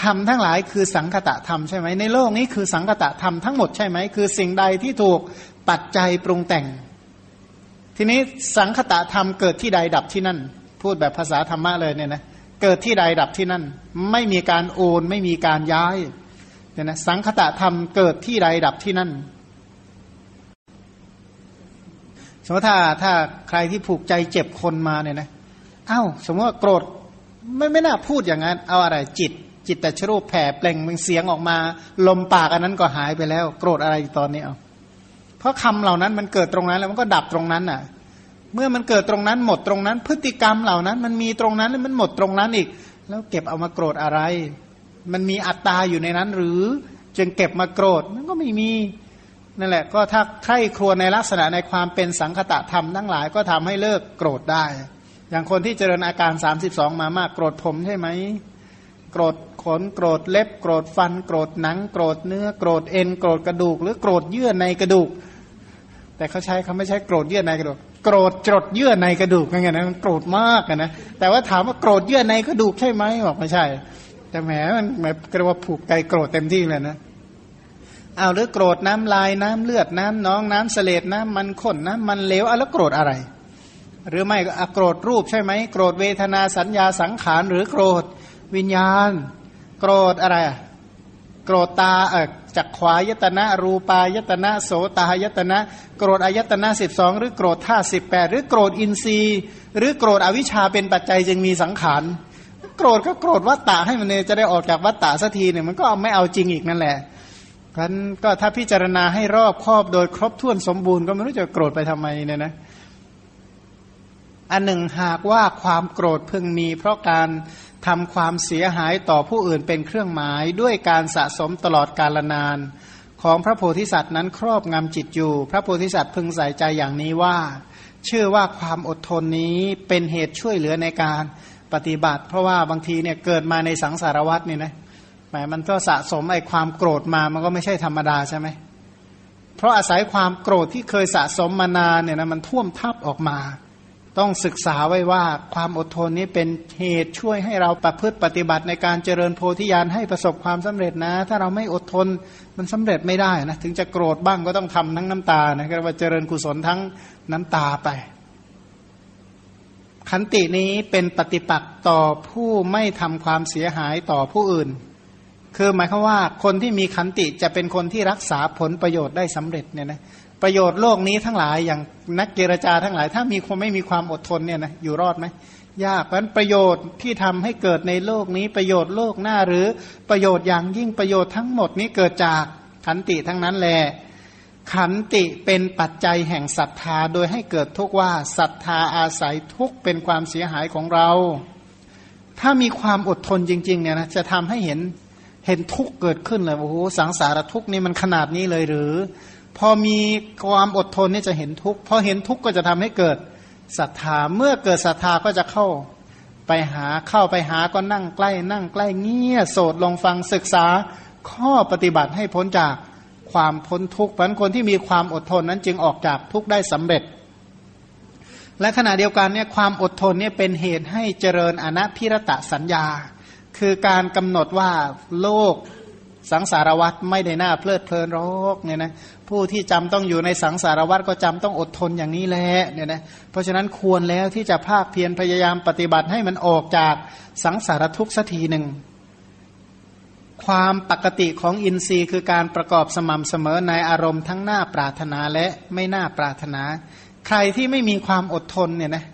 S1: ธรรมทั้งหลายคือสังคตะธรรมใช่ไหมในโลกนี้คือสังคตะธรรมทั้งหมดใช่ไหมคือสิ่งใดที่ถูกปัจจัยปรุงแต่ง ทีนี้สังคตะธรรมเกิดที่ใดดับที่นั่น พูดแบบภาษาธรรมะเลยเนี่ยนะเกิดที่ใดดับที่นั่น ไม่มีการโอนไม่มีการย้ายเนี่ยนะสังคตะธรรมเกิดที่ใดดับที่นั่นสมมติถ้าถ้าใครที่ผูกใจเจ็บคนมาเนี่ยนะเอ้า สมมติว่าโกรธไม่ไม่น่าพูดอย่างนั้น เอาอะไรจิต จิตแต่ชรูปแผ่เปล่งเป็นเสียงออกมา ลมปากอันนั้นก็หายไปแล้ว โกรธอะไรตอนนี้เอา เพราะคำเหล่านั้นมันเกิดตรงนั้นแล้วมันก็ดับตรงนั้นน่ะ เมื่อมันเกิดตรงนั้นหมดตรงนั้น พฤติกรรมเหล่านั้น มันมีตรงนั้นแล้วมันหมดตรงนั้นอีก แล้วเก็บเอามาโกรธอะไร มันมีอัตตาอยู่ในนั้นหรือจึงเก็บมาโกรธมันก็ไม่มีนั่นแหละ ก็ถ้าใคร่ครวญในลักษณะในความเป็นสังคตะธรรมทั้งหลายก็ทำให้เลิกโกรธได้ อย่างคนที่เจริญอาการ 32 มามากโกรธผมใช่ไหม โกรธขนโกรธเล็บ โกรธฟัน โกรธหนัง โกรธเนื้อโกรธเอ็นโกรธกระดูก หรือโกรธเยื่อในกระดูก แต่เขาใช้เขาไม่ใช้โกรธเยื่อในกระดูก โกรธจดเยื่อในกระดูกไงนะมันโกรธมากนะแต่ว่าถามว่าโกรธเยื่อในกระดูกใช่ไหมบอกไม่ใช่ แต่แหมมันแบบกระว่าผูกไกโกรธเต็มที่เลยนะเอาหรือโกรธน้ำลายน้ำเลือดน้ำน้องน้ำเสลดน้ำมันข้นน้ำมันเหลวอะแล้วโกรธอะไร หรือไม่ก็โกรธรูปใช่ไหมโกรธเวทนาสัญญาสังขารหรือโกรธ วิญญาณ โกรธอะไรโกรธตาเออจักขวายตนะ รูปายตนะ โสตายตนะ โกรธอายตนะสิบสองหรือโกรธท่าสิบแปดหรือโกรธอินทรีย์ หรือโกรธอวิชชาเป็นปัจจัยจึงมีสังขารโกรธก็โกรธวัตตะให้มันเนี่ยจะได้ออกจากวัตตะสักทีเนี่ยมันก็ไม่เอาจริงอีกนั่นแหละเพราะนั้นก็ถ้าพิจารณาให้รอบครอบโดยครบถ้วนสมบูรณ์ก็ไม่รู้จะโกรธไปทำไมเนี่ยนะ อันหนึ่งหากว่าความโกรธพิ่งมี เพราะการทำความเสียหายต่อผู้อื่นเป็นเครื่องหมายด้วยการสะสมตลอดกาลนาน ของพระโพธิสัตว์นั้นครอบงำจิตอยู่ พระโพธิสัตว์พึงใส่ใจอย่างนี้ว่าเชื่อว่าความอดทนนี้เป็นเหตุช่วยเหลือในการปฏิบัติ เพราะว่าบางทีเนี่ยเกิดมาในสังสารวัตรนี่นะหมายมันก็สะสมไอ้ความโกรธมามันก็ไม่ใช่ธรรมดาใช่ไหมเพราะอาศัยความโกรธที่เคยสะสมมานานเนี่ยนะมันท่วมทับออกมา ต้องศึกษาไว้ว่าความอดทนนี้เป็นเหตุช่วยให้เราประพฤติปฏิบัติในการเจริญโพธิญาณให้ประสบความสำเร็จนะ ถ้าเราไม่อดทนมันสำเร็จไม่ได้นะถึงจะโกรธบ้างก็ต้องทำทั้งน้ำตานะก็ว่าเจริญกุศลทั้งน้ำตาไป ขันตินี้เป็นปฏิปักษ์ต่อผู้ไม่ทำความเสียหายต่อผู้อื่น คือหมายความว่าคนที่มีขันติจะเป็นคนที่รักษาผลประโยชน์ได้สำเร็จเนี่ยนะ ประโยชน์โลกนี้ทั้งหลายอย่างนักเจรจาทั้งหลาย ถ้ามีคนไม่มีความอดทนเนี่ยนะอยู่รอดไหมยากเพราะประโยชน์ที่ทำให้เกิดในโลกนี้ประโยชน์โลกหน้าหรือประโยชน์อย่างยิ่งประโยชน์ทั้งหมดนี้เกิดจากขันติทั้งนั้นแหละขันติเป็นปัจจัยแห่งศรัทธาโดยให้เกิดทุกว่าศรัทธาอาศัยทุกเป็นความเสียหายของเรา ถ้ามีความอดทนจริงๆเนี่ยนะจะทำให้เห็นเห็นทุกเกิดขึ้นเลยโอ้โหสังสารทุกนี่มันขนาดนี้เลยหรือ พอมีความอดทนนี่จะเห็นทุกข์พอเห็นทุกข์ก็จะทำให้เกิดศรัทธาเมื่อเกิดศรัทธาก็จะเข้าไปหาเข้าไปหาก็นั่งใกล้ นั่งใกล้เงี่ยโสดลงฟังศึกษาข้อปฏิบัติให้พ้นจากความพ้นทุกข์เพราะคนที่มีความอดทนนั้นจึงออกจากทุกข์ได้สำเร็จ และขณะเดียวกันเนี่ยความอดทนเนี่ยเป็นเหตุให้เจริญอนัพิรตะสัญญา คือการกำหนดว่าโลกสังสารวัตรไม่ได้น่าเพลิดเพลินรอกเนี่ยนะ ผู้ที่จำต้องอยู่ในสังสารวัตรก็จำต้องอดทนอย่างนี้แหละเนี่ยนะเพราะฉะนั้นควรแล้วที่จะภาคเพียรพยายามปฏิบัติให้มันออกจากสังสารทุกข์สักทีหนึ่งความปกติของอินทรีย์คือการประกอบสม่ำเสมอในอารมณ์ทั้งหน้าปรารถนาและไม่น่าปรารถนา ใครที่ไม่มีความอดทนเนี่ยนะ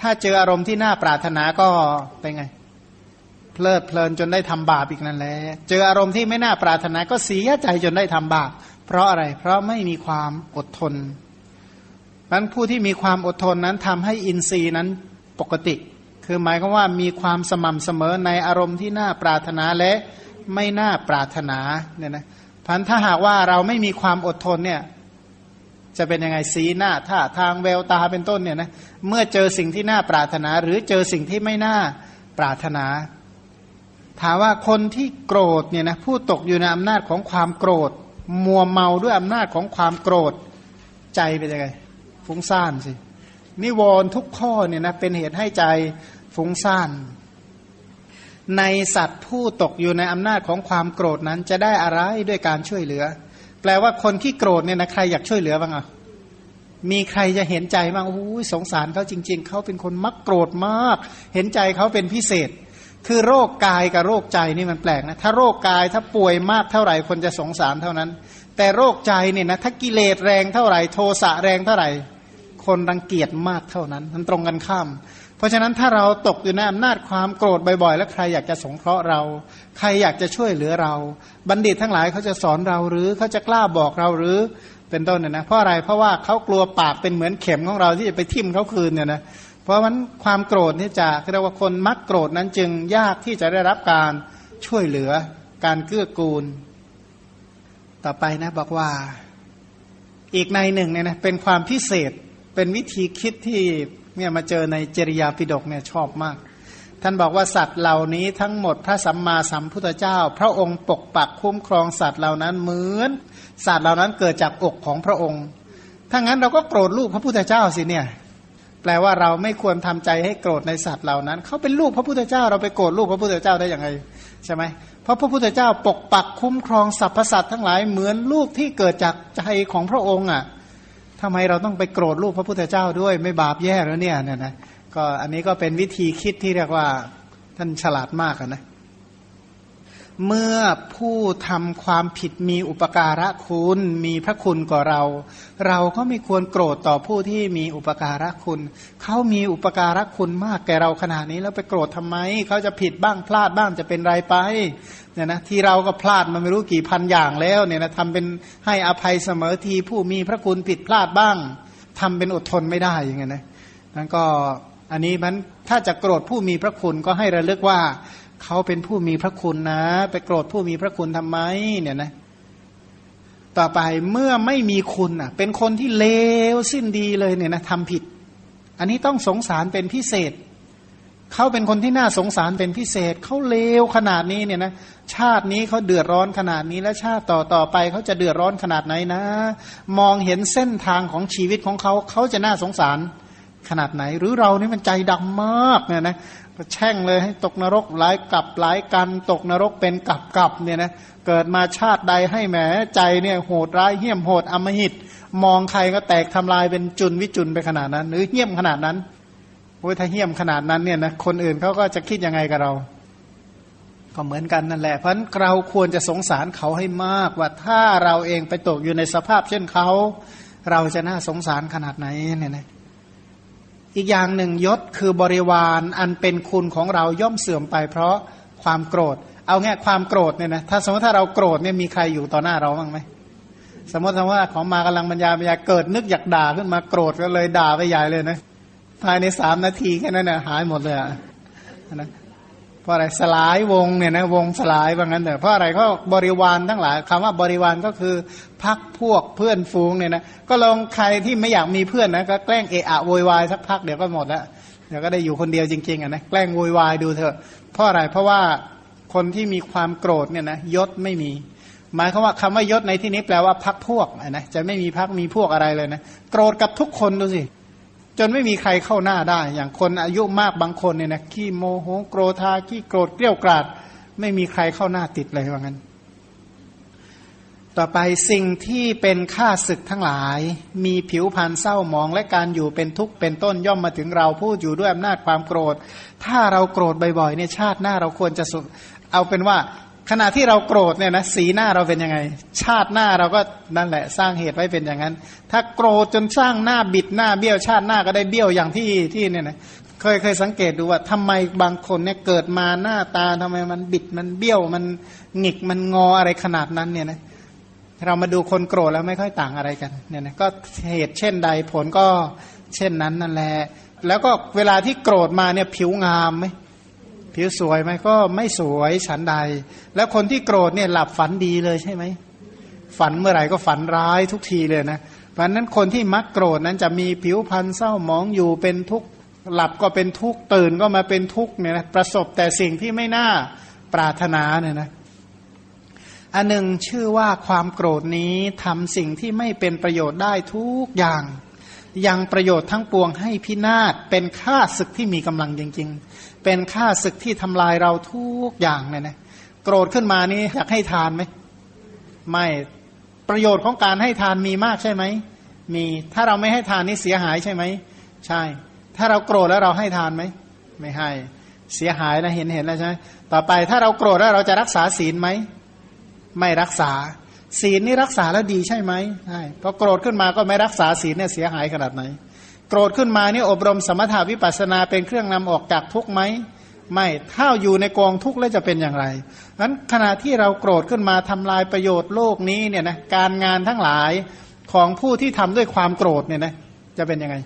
S1: ถ้าเจออารมณ์ที่น่าปรารถนาก็เป็นไง เพลิดเพลินจนได้ทำบาปอีกนั่นแหละเจออารมณ์ที่ไม่น่าปรารถนาก็เสียใจจนได้ทำบาป เพราะอะไร เพราะไม่มีความอดทนนั้นผู้ที่มีความอดทนนั้นทำให้อินทรีย์นั้นปกติ คือหมายความว่ามีความสม่ำเสมอในอารมณ์ที่น่าปรารถนาและไม่น่าปรารถนาเนี่ยนะพันถ้าหากว่าเราไม่มีความอดทนเนี่ยจะเป็นยังไงสีหน้าท่าทางแววตาเป็นต้นเนี่ยนะเมื่อเจอสิ่งที่น่าปรารถนา หรือเจอสิ่งที่ไม่น่าปรารถนา ถามว่าคนที่โกรธเนี่ยนะผู้ตกอยู่ในอำนาจของความโกรธ มัวเมาด้วยอำนาจของความโกรธใจเป็นยังไงฟุ้งซ่านสินิวรณ์ทุกข้อเนี่ยนะเป็นเหตุให้ใจฟุ้งซ่านในสัตว์ผู้ตกอยู่ในอำนาจของความโกรธนั้นจะได้อะไรด้วยการช่วยเหลือ แปลว่าคนที่โกรธเนี่ยนะใครอยากช่วยเหลือบ้างอะมีใครจะเห็นใจบ้างโอ้ยสงสารเขาจริง ๆเขาเป็นคนมักโกรธมาก เห็นใจเขาเป็นพิเศษ คือโรคกายกับโรคใจนี่มันแปลกนะถ้าโรคกายถ้าป่วยมากเท่าไหร่คนจะสงสารเท่านั้น แต่โรคใจเนี่ยนะถ้ากิเลสแรงเท่าไหร่โทสะแรงเท่าไหร่ คนรังเกียจมากเท่านั้นมันตรงกันข้าม เพราะฉะนั้นถ้าเราตกอยู่ในอำนาจความโกรธบ่อยๆ แล้วใครอยากจะสงเคราะห์เรา ใครอยากจะช่วยเหลือเรา บัณฑิตทั้งหลายเขาจะสอนเราหรือเขาจะกล้าบอกเราหรือเป็นต้นเนี่ยนะเพราะอะไรเพราะว่าเขากลัวปากเป็นเหมือนเข็มของเราที่จะไปทิ่มเขาคืนเนี่ยนะเเพราะฉะนั้นความโกรธนี่จะเรียกว่าคนมักโกรธนั้นจึงยากที่จะได้รับการช่วยเหลือการเกื้อกูล ต่อไปนะบอกว่าอีกในหนึ่งเนี่ยนะเป็นความพิเศษเป็นวิธีคิดที่เนี่ยมาเจอในจริยาปิฎกเนี่ยชอบมาก ท่านบอกว่าสัตว์เหล่านี้ทั้งหมดพระสัมมาสัมพุทธเจ้า พระองค์ปกปักคุ้มครองสัตว์เหล่านั้นเหมือน สัตว์เหล่านั้นเกิดจากอกของพระองค์ถ้างั้นเราก็โกรธลูกพระพุทธเจ้าสิเนี่ย แปลว่าเราไม่ควรทำใจให้โกรธในสัตว์เหล่านั้น เขาเป็นลูกพระพุทธเจ้าเราไปโกรธลูกพระพุทธเจ้าได้ยังไงใช่ไหมเพราะพระพุทธเจ้าปกปักคุ้มครองสรรพสัตว์ทั้งหลายเหมือนลูกที่เกิดจากใจของพระองค์อะทำไมเราต้องไปโกรธลูกพระพุทธเจ้าด้วยไม่บาปแย่แล้วเนี่ยเนี่ยนะก็อันนี้ก็เป็นวิธีคิดที่เรียกว่าท่านฉลาดมากนะ เมื่อผู้ทำความผิดมีอุปการะคุณมีพระคุณกว่าเรา เราก็ไม่ควรโกรธต่อผู้ที่มีอุปการะคุณ เขามีอุปการะคุณมากแก่เราขนาดนี้แล้วไปโกรธทำไม เขาจะผิดบ้างพลาดบ้างจะเป็นไรไปเนี่ยนะที่เราก็พลาดมาไม่รู้กี่พันอย่างแล้วเนี่ยนะทำเป็นให้อภัยเสมอทีผู้มีพระคุณผิดพลาดบ้างทำเป็นอดทนไม่ได้อย่างเงี้ยนะนั่นก็อันนี้มันถ้าจะโกรธผู้มีพระคุณก็ให้ระลึกว่า เขาเป็นผู้มีพระคุณนะ ไปโกรธผู้มีพระคุณทำไม เนี่ยนะ ต่อไปเมื่อไม่มีคุณอะ เป็นคนที่เลวสิ้นดีเลยเนี่ยนะทำผิด อันนี้ต้องสงสารเป็นพิเศษเขาเป็นคนที่น่าสงสารเป็นพิเศษ เขาเลวขนาดนี้เนี่ยนะชาตินี้เขาเดือดร้อนขนาดนี้และชาติต่อต่อไปเขาจะเดือดร้อนขนาดไหนนะ มองเห็นเส้นทางของชีวิตของเขาเขาจะน่าสงสารขนาดไหน หรือเรานี่มันใจดำมากเนี่ยนะ แช่งเลยให้ตกนรกหลายกับหลายกันตกนรกเป็นกับกับเนี่ยนะเกิดมาชาติใดให้แหมใจเนี่ยโหดร้ายเหี้ยมโหดอมหิต มองใครก็แตกทำลายเป็นจุนวิจุนไปขนาดนั้น หรือเหี้ยมขนาดนั้นโอ้ยถ้าเหี้ยมขนาดนั้นเนี่ยนะคนอื่นเขาก็จะคิดยังไงกับเรา ก็เหมือนกันนั่นแหละ เพราะเราควรจะสงสารเขาให้มากว่าถ้าเราเองไปตกอยู่ในสภาพเช่นเขา เราจะน่าสงสารขนาดไหนเนี่ยนะ อีกอย่างหนึ่งยศคือบริวารอันเป็นคุณของเราย่อมเสื่อมไป เพราะความโกรธ เอาแง่ความโกรธเนี่ยนะถ้าสมมติถ้าเราโกรธเนี่ยมีใครอยู่ต่อหน้าเราบ้างไหมสมมติว่าของมากำลังบรรยายบรรยายเกิดนึกอยากด่าขึ้นมาโกรธก็เลยด่าไปใหญ่เลยนะภายในสามนาทีแค่นั้นนะหายหมดเลยอะนะ เพราะอะไรสลายวงเนี่ยนะวงสลายว่างั้นเถอะเพราะอะไรก็บริวารทั้งหลายคำว่าบริวารก็คือพักพวกเพื่อนฟูงเนี่ยนะก็ลองใครที่ไม่อยากมีเพื่อนนะก็แกล้งเอะอะโวยวายสักพักเดี๋ยวก็หมดแล้วเดี๋ยวก็ได้อยู่คนเดียวจริงๆอะนะแกล้งโวยวายดูเถอะเพราะอะไรเพราะว่าคนที่มีความโกรธเนี่ยนะยศไม่มี หมายความว่าคำว่ายศในที่นี้แปลว่าพักพวกนะจะไม่มีพักมีพวกอะไรเลยนะโกรธกับทุกคนดูสิ จนไม่มีใครเข้าหน้าได้ อย่างคนอายุมากบางคนเนี่ยนะขี้โมโหโกรธาขี้โกรธเกลี้ยวกราด ไม่มีใครเข้าหน้าติดเลยว่างั้น ต่อไปสิ่งที่เป็นค่าศึกทั้งหลาย มีผิวพรรณเศร้าหมองและการอยู่เป็นทุกข์เป็นต้นย่อมมาถึงเราพูดอยู่ด้วยอำนาจความโกรธ ถ้าเราโกรธบ่อยๆเนี่ยชาติหน้าเราควรจะสุเอาเป็นว่า ขณะที่เราโกรธเนี่ยนะสีหน้าเราเป็นยังไง ชาติหน้าเราก็นั่นแหละสร้างเหตุไว้เป็นอย่างนั้น ถ้าโกรธจนสร้างหน้าบิดหน้าเบี้ยวชาติหน้าก็ได้เบี้ยวอย่างที่ที่เนี่ยนะเคยเคยสังเกตดูว่าทำไมบางคนเนี่ยเกิดมาหน้าตาทำไมมันบิดมันเบี้ยวมันหงิกมันงออะไรขนาดนั้นเนี่ยนะเรามาดูคนโกรธแล้วไม่ค่อยต่างอะไรกันเนี่ยนะก็เหตุเช่นใดผลก็เช่นนั้นนั่นแหละแล้วก็เวลาที่โกรธมาเนี่ยผิวงามไหม ผิวสวยไหมก็ไม่สวยฉันใด แล้วคนที่โกรธเนี่ยหลับฝันดีเลยใช่ไหมฝันเมื่อไหร่ก็ฝันร้ายทุกทีเลยนะเพราะนั้นคนที่มักโกรธนั้นจะมีผิวพรรณเศร้าหมองอยู่เป็นทุกข์หลับก็เป็นทุกข์ตื่นก็มาเป็นทุกข์เนี่ยนะประสบแต่สิ่งที่ไม่น่าปรารถนาเนี่ยนะอันหนึ่งชื่อว่าความโกรธนี้ทำสิ่งที่ไม่เป็นประโยชน์ได้ทุกอย่าง ยังประโยชน์ทั้งปวงให้พินาศเป็นค่าศึกที่มีกำลังจริง ๆ เป็นค่าศึกที่ทำลายเราทุกอย่างเนี่ยนะโกรธขึ้นมานี่อยากให้ทานไหมไม่ประโยชน์ของการให้ทานมีมากใช่ไหมมีถ้าเราไม่ให้ทานนี่เสียหายใช่ไหมใช่ ถ้าเราโกรธแล้วเราให้ทานไหมไม่ให้เสียหายนะเห็นเห็นแล้วใช่ไหมต่อไปถ้าเราโกรธแล้วเราจะรักษาศีลไหมไม่รักษา ศีลนี่รักษาแล้วดีใช่ไหมใช่พอโกรธขึ้นมาก็ไม่รักษาศีลเนี่ยเสียหายขนาดไหน โกรธขึ้นมานี่อบรมสมถาวิปัสนาเป็นเครื่องนำออกจากทุกไหมไม่ถ้าอยู่ในกองทุกข์แล้วจะเป็นอย่างไรนั้นขณะที่เราโกรธขึ้นมาทำลายประโยชน์โลกนี้เนี่ยนะการงานทั้งหลายของผู้ที่ทำด้วยความโกรธเนี่ยนะจะเป็นยังไง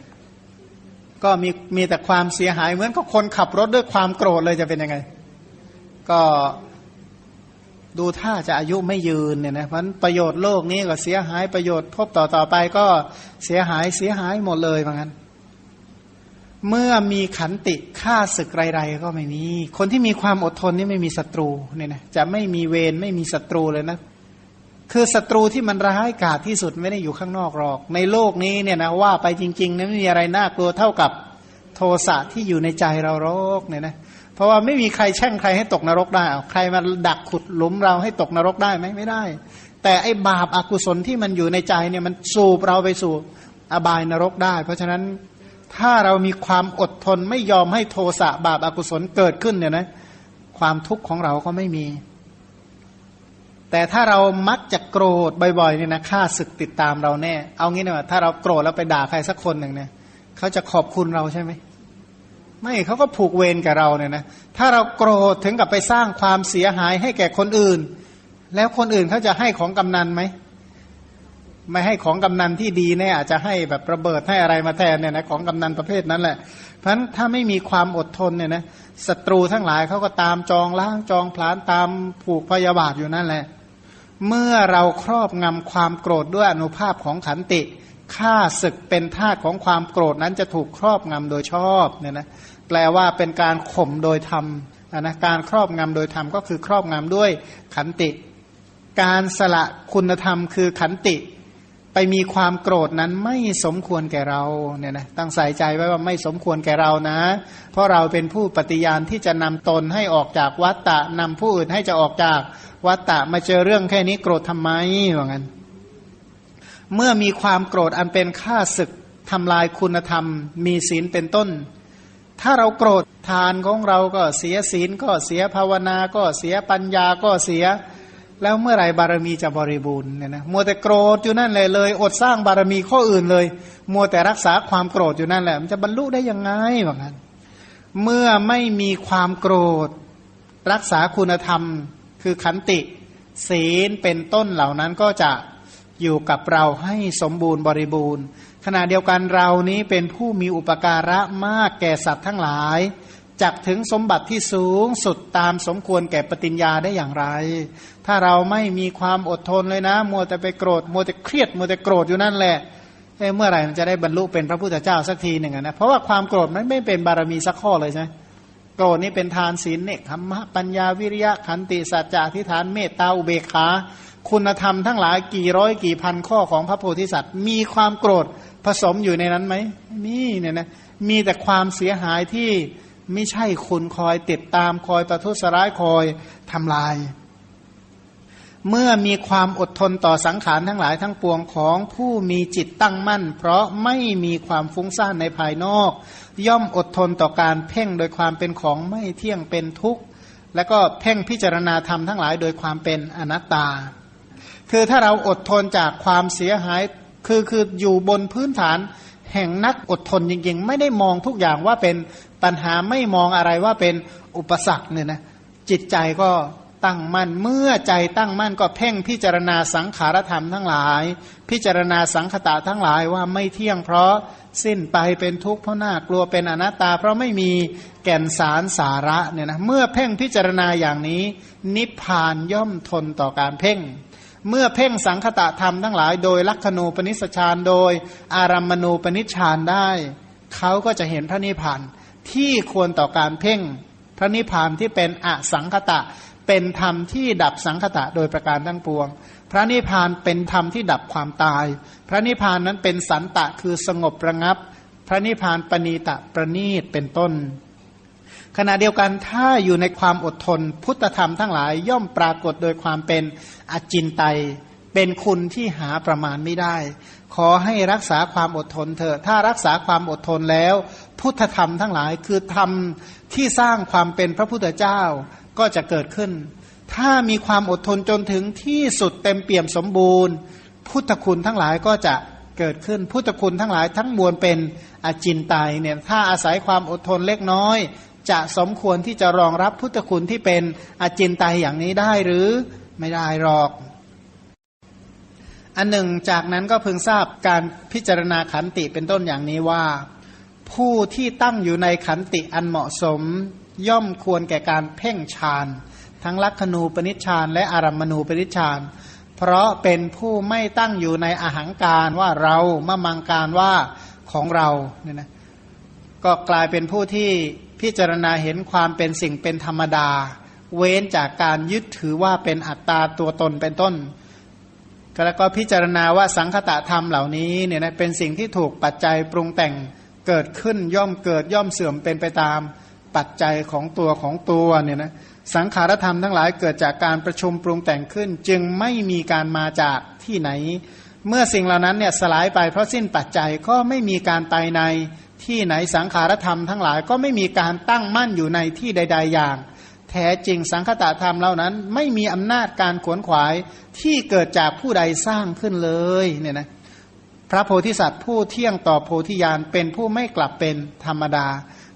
S1: ก็มีมีแต่ความเสียหายเหมือนกับคนขับรถด้วยความโกรธเลยจะเป็นยังไง ก็ ดูท่าจะอายุไม่ยืนเนี่ยนะเพราะประโยชน์โลกนี้ก็เสียหายประโยชน์พบต่อต่อไปก็เสียหายเสียหายหมดเลยเหมือนกันเมื่อมีขันติฆ่าศึกไรๆก็ไม่มี คนที่มีความอดทนนี่ไม่มีศัตรูเนี่ยนะจะไม่มีเวรไม่มีศัตรูเลยนะคือศัตรูที่มันร้ายกาจที่สุดไม่ได้อยู่ข้างนอกหรอก ในโลกนี้เนี่ยนะว่าไปจริงๆนะไม่มีอะไรน่ากลัวเท่ากับโทสะที่อยู่ในใจเราโรกเนี่ยนะเพราะว่าไม่มีใครแช่งใครให้ตกนรกได้ใครมาดักขุดหลุมเราให้ตกนรกได้ไหมไม่ได้ แต่ไอ้บาปอากุศลที่มันอยู่ในใจเนี่ยมันสูบเราไปสู่อบายนรกได้ เพราะฉะนั้นถ้าเรามีความอดทนไม่ยอมให้โทสะบาปอากุศลเกิดขึ้นเนี่ยนะความทุกข์ของเราก็ไม่มี แต่ถ้าเรามักจะโกรธบ่อยๆเนี่ยนะค่าศึกติดตามเราแน่ เอางี้นะถ้าเราโกรธแล้วไปด่าใครสักคนหนึ่งเนี่ยเขาจะขอบคุณเราใช่ไหม ไม่เขาก็ผูกเวรกับเราเนี่ยนะถ้าเราโกรธถึงกับไปสร้างความเสียหายให้แก่คนอื่น แล้วคนอื่นเขาจะให้ของกำนันไหมไม่ให้ของกำนันที่ดีแน่อาจจะให้แบบระเบิดให้อะไรมาแทนเนี่ยนะของกำนันประเภทนั้นแหละ เพราะฉะนั้นถ้าไม่มีความอดทนเนี่ยนะศัตรูทั้งหลายเขาก็ตามจองล้างจองพลานตามผูกพยาบาทอยู่นั่นแหละ เมื่อเราครอบงำความโกรธด้วยอนุภาพของขันติฆ่าศึกเป็นทาของความโกรธนั้นจะถูกครอบงำโดยชอบเนี่ยนะ แปลว่าเป็นการข่มโดยธรรมนะการครอบงำโดยธรรมก็คือครอบงำด้วยขันติ การสละคุณธรรมคือขันติไปมีความโกรธนั้นไม่สมควรแก่เราเนี่ยนะตั้งใส่ใจไว้ว่าไม่สมควรแก่เรานะ เพราะเราเป็นผู้ปฏิญาณที่จะนำตนให้ออกจากวัตตะนำผู้อื่นให้จะออกจากวัตตะมาเจอเรื่องแค่นี้โกรธทำไมว่างั้น เมื่อมีความโกรธอันเป็นค่าศึกทำลายคุณธรรม มีศีลเป็นต้น ถ้าเราโกรธทานของเราก็เสียศีลก็เสียภาวนาก็เสียปัญญาก็เสีย แล้วเมื่อไหร่บารมีจะบริบูรณ์เนี่ยนะมัวแต่โกรธอยู่นั่นเลยเลย อดสร้างบารมีข้ออื่นเลย มัวแต่รักษาความโกรธอยู่นั่นแหละมันจะบรรลุได้ยังไงว่างั้นเมื่อไม่มีความโกรธ รักษาคุณธรรม คือขันติ ศีลเป็นต้นเหล่านั้นก็จะอยู่กับเราให้สมบูรณ์บริบูรณ์ ขณะเดียวกันเรานี้เป็นผู้มีอุปการะมากแก่สัตว์ทั้งหลายจักถึงสมบัติที่สูงสุดตามสมควรแก่ปฏิญญาได้อย่างไร ถ้าเราไม่มีความอดทนเลยนะ มัวแต่ไปโกรธ มัวแต่เครียด มัวแต่โกรธอยู่นั่นแหละเเมื่อไหร่มันจะได้บรรลุเป็นพระพุทธเจ้าสักทีหนึ่งนะ เพราะว่าความโกรธมันไม่เป็นบารมีสักข้อเลยใช่ไหมโกรธนี่เป็นทานศีลเนคขมะปัญญาวิริยะขันติสัจจะทิฏฐานเมตตาอุเบกขา คุณธรรมทั้งหลายกี่ร้อยกี่พันข้อของพระโพธิสัตว์ มีความโกรธ ผสมอยู่ในนั้นไหมมีเนี่ยนะมีแต่ความเสียหายที่ไม่ใช่คุณคอยติดตามคอยประทุษร้ายคอยทำลาย เมื่อมีความอดทนต่อสังขารทั้งหลายทั้งปวงของผู้มีจิตตั้งมั่น เพราะไม่มีความฟุ้งซ่านในภายนอก ย่อมอดทนต่อการเพ่งโดยความเป็นของไม่เที่ยงเป็นทุกข์ แล้วก็เพ่งพิจารณาธรรมทั้งหลายโดยความเป็นอนัตตา คือถ้าเราอดทนจากความเสียหาย คือคืออยู่บนพื้นฐานแห่งนักอดทนจริงๆ ไม่ได้มองทุกอย่างว่าเป็นปัญหาไม่มองอะไรว่าเป็นอุปสรรคเนี่ยนะจิตใจก็ตั้งมั่นเมื่อใจตั้งมั่นก็เพ่งพิจารณาสังขารธรรมทั้งหลาย พิจารณาสังขตะทั้งหลายว่าไม่เที่ยงเพราะสิ้นไปเป็นทุกข์เพราะน่ากลัวเป็นอนัตตา เพราะไม่มีแก่นสารสาระเนี่ยนะเมื่อเพ่งพิจารณาอย่างนี้ นิพพานย่อมทนต่อการเพ่ง เมื่อเพ่งสังคตะธรรมทั้งหลาย โดยลักขณูปนิสชานโดย อารัมมณูปนิชานได้ เขาก็จะเห็นพระนิพพานที่ควรต่อการเพ่งพระนิพพานที่เป็นอสังคตะ เป็นธรรมที่ดับสังคตะโดยประการทั้งปวง พระนิพพานเป็นธรรมที่ดับความตาย พระนิพพานนั้นเป็นสันตะคือสงบระงับ พระนิพพานปณีตะประณีตเป็นต้น ขณะเดียวกันถ้าอยู่ในความอดทน พุทธธรรมทั้งหลายย่อมปรากฏโดยความเป็นอจินไตยเป็นคุณที่หาประมาณไม่ได้ ขอให้รักษาความอดทนเถอะถ้ารักษาความอดทนแล้ว พุทธธรรมทั้งหลายคือธรรมที่สร้างความเป็นพระพุทธเจ้าก็จะเกิดขึ้น ถ้ามีความอดทนจนถึงที่สุดเต็มเปี่ยมสมบูรณ์ พุทธคุณทั้งหลายก็จะเกิดขึ้นพุทธคุณทั้งหลายทั้งมวลเป็นอจินไตยเนี่ยถ้าอาศัยความอดทนเล็กน้อย จะสมควรที่จะรองรับพุทธคุณที่เป็นอจินไตยอย่างนี้ได้หรือไม่ได้หรอก อันหนึ่งจากนั้นก็พึงทราบการพิจารณาขันติเป็นต้นอย่างนี้ว่า ผู้ที่ตั้งอยู่ในขันติอันเหมาะสม ย่อมควรแก่การเพ่งฌานทั้งลักขณูปนิชฌานและอารัมมณูปนิชฌานเพราะเป็นผู้ไม่ตั้งอยู่ในอาหังการว่าเรามะมังการว่าของเราเนี่ยนะก็กลายเป็นผู้ที่ พิจารณาเห็นความเป็นสิ่งเป็นธรรมดา เว้นจากการยึดถือว่าเป็นอัตตาตัวตนเป็นต้น แล้วก็พิจารณาว่าสังคตะธรรมเหล่านี้เนี่ยนะเป็นสิ่งที่ถูกปัจจัยปรุงแต่งเกิดขึ้นย่อมเกิดย่อมเสื่อมเป็นไปตามปัจจัยของตัวของตัวเนี่ยนะสังขารธรรมทั้งหลายเกิดจากการประชุมปรุงแต่งขึ้น จึงไม่มีการมาจากที่ไหน เมื่อสิ่งเหล่านั้นเนี่ยสลายไปเพราะสิ้นปัจจัยก็ไม่มีการไปใน ที่ไหนสังขารธรรมทั้งหลายก็ไม่มีการตั้งมั่นอยู่ในที่ใด ๆ อย่าง แท้จริงสังคตะธรรมเหล่านั้น ไม่มีอำนาจการขวนขวายที่เกิดจากผู้ใดสร้างขึ้นเลยเนี่ยนะพระโพธิสัตว์ผู้เที่ยงต่อโพธิญาณเป็นผู้ไม่กลับเป็นธรรมดา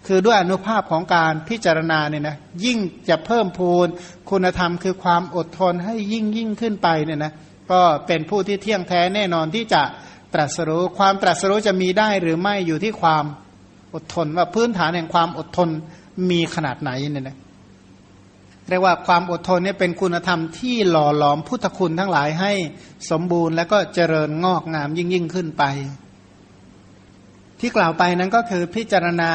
S1: คือด้วยอนุภาพของการพิจารณาเนี่ยนะยิ่งจะเพิ่มพูนคุณธรรมคือความอดทนให้ยิ่งยิ่งขึ้นไปเนี่ยนะก็เป็นผู้ที่เที่ยงแท้แน่นอนที่จะ ตรัสรู้ความตรัสรู้จะมีได้หรือไม่อยู่ที่ความอดทนว่าพื้นฐานแห่งความอดทนมีขนาดไหนเนี่ยนะเรียกว่าความอดทนเนี่ยเป็นคุณธรรมที่หล่อหลอมพุทธคุณทั้งหลายให้สมบูรณ์และก็เจริญงอกงามยิ่งยิ่งขึ้นไป ที่กล่าวไปนั้นก็คือพิจารณา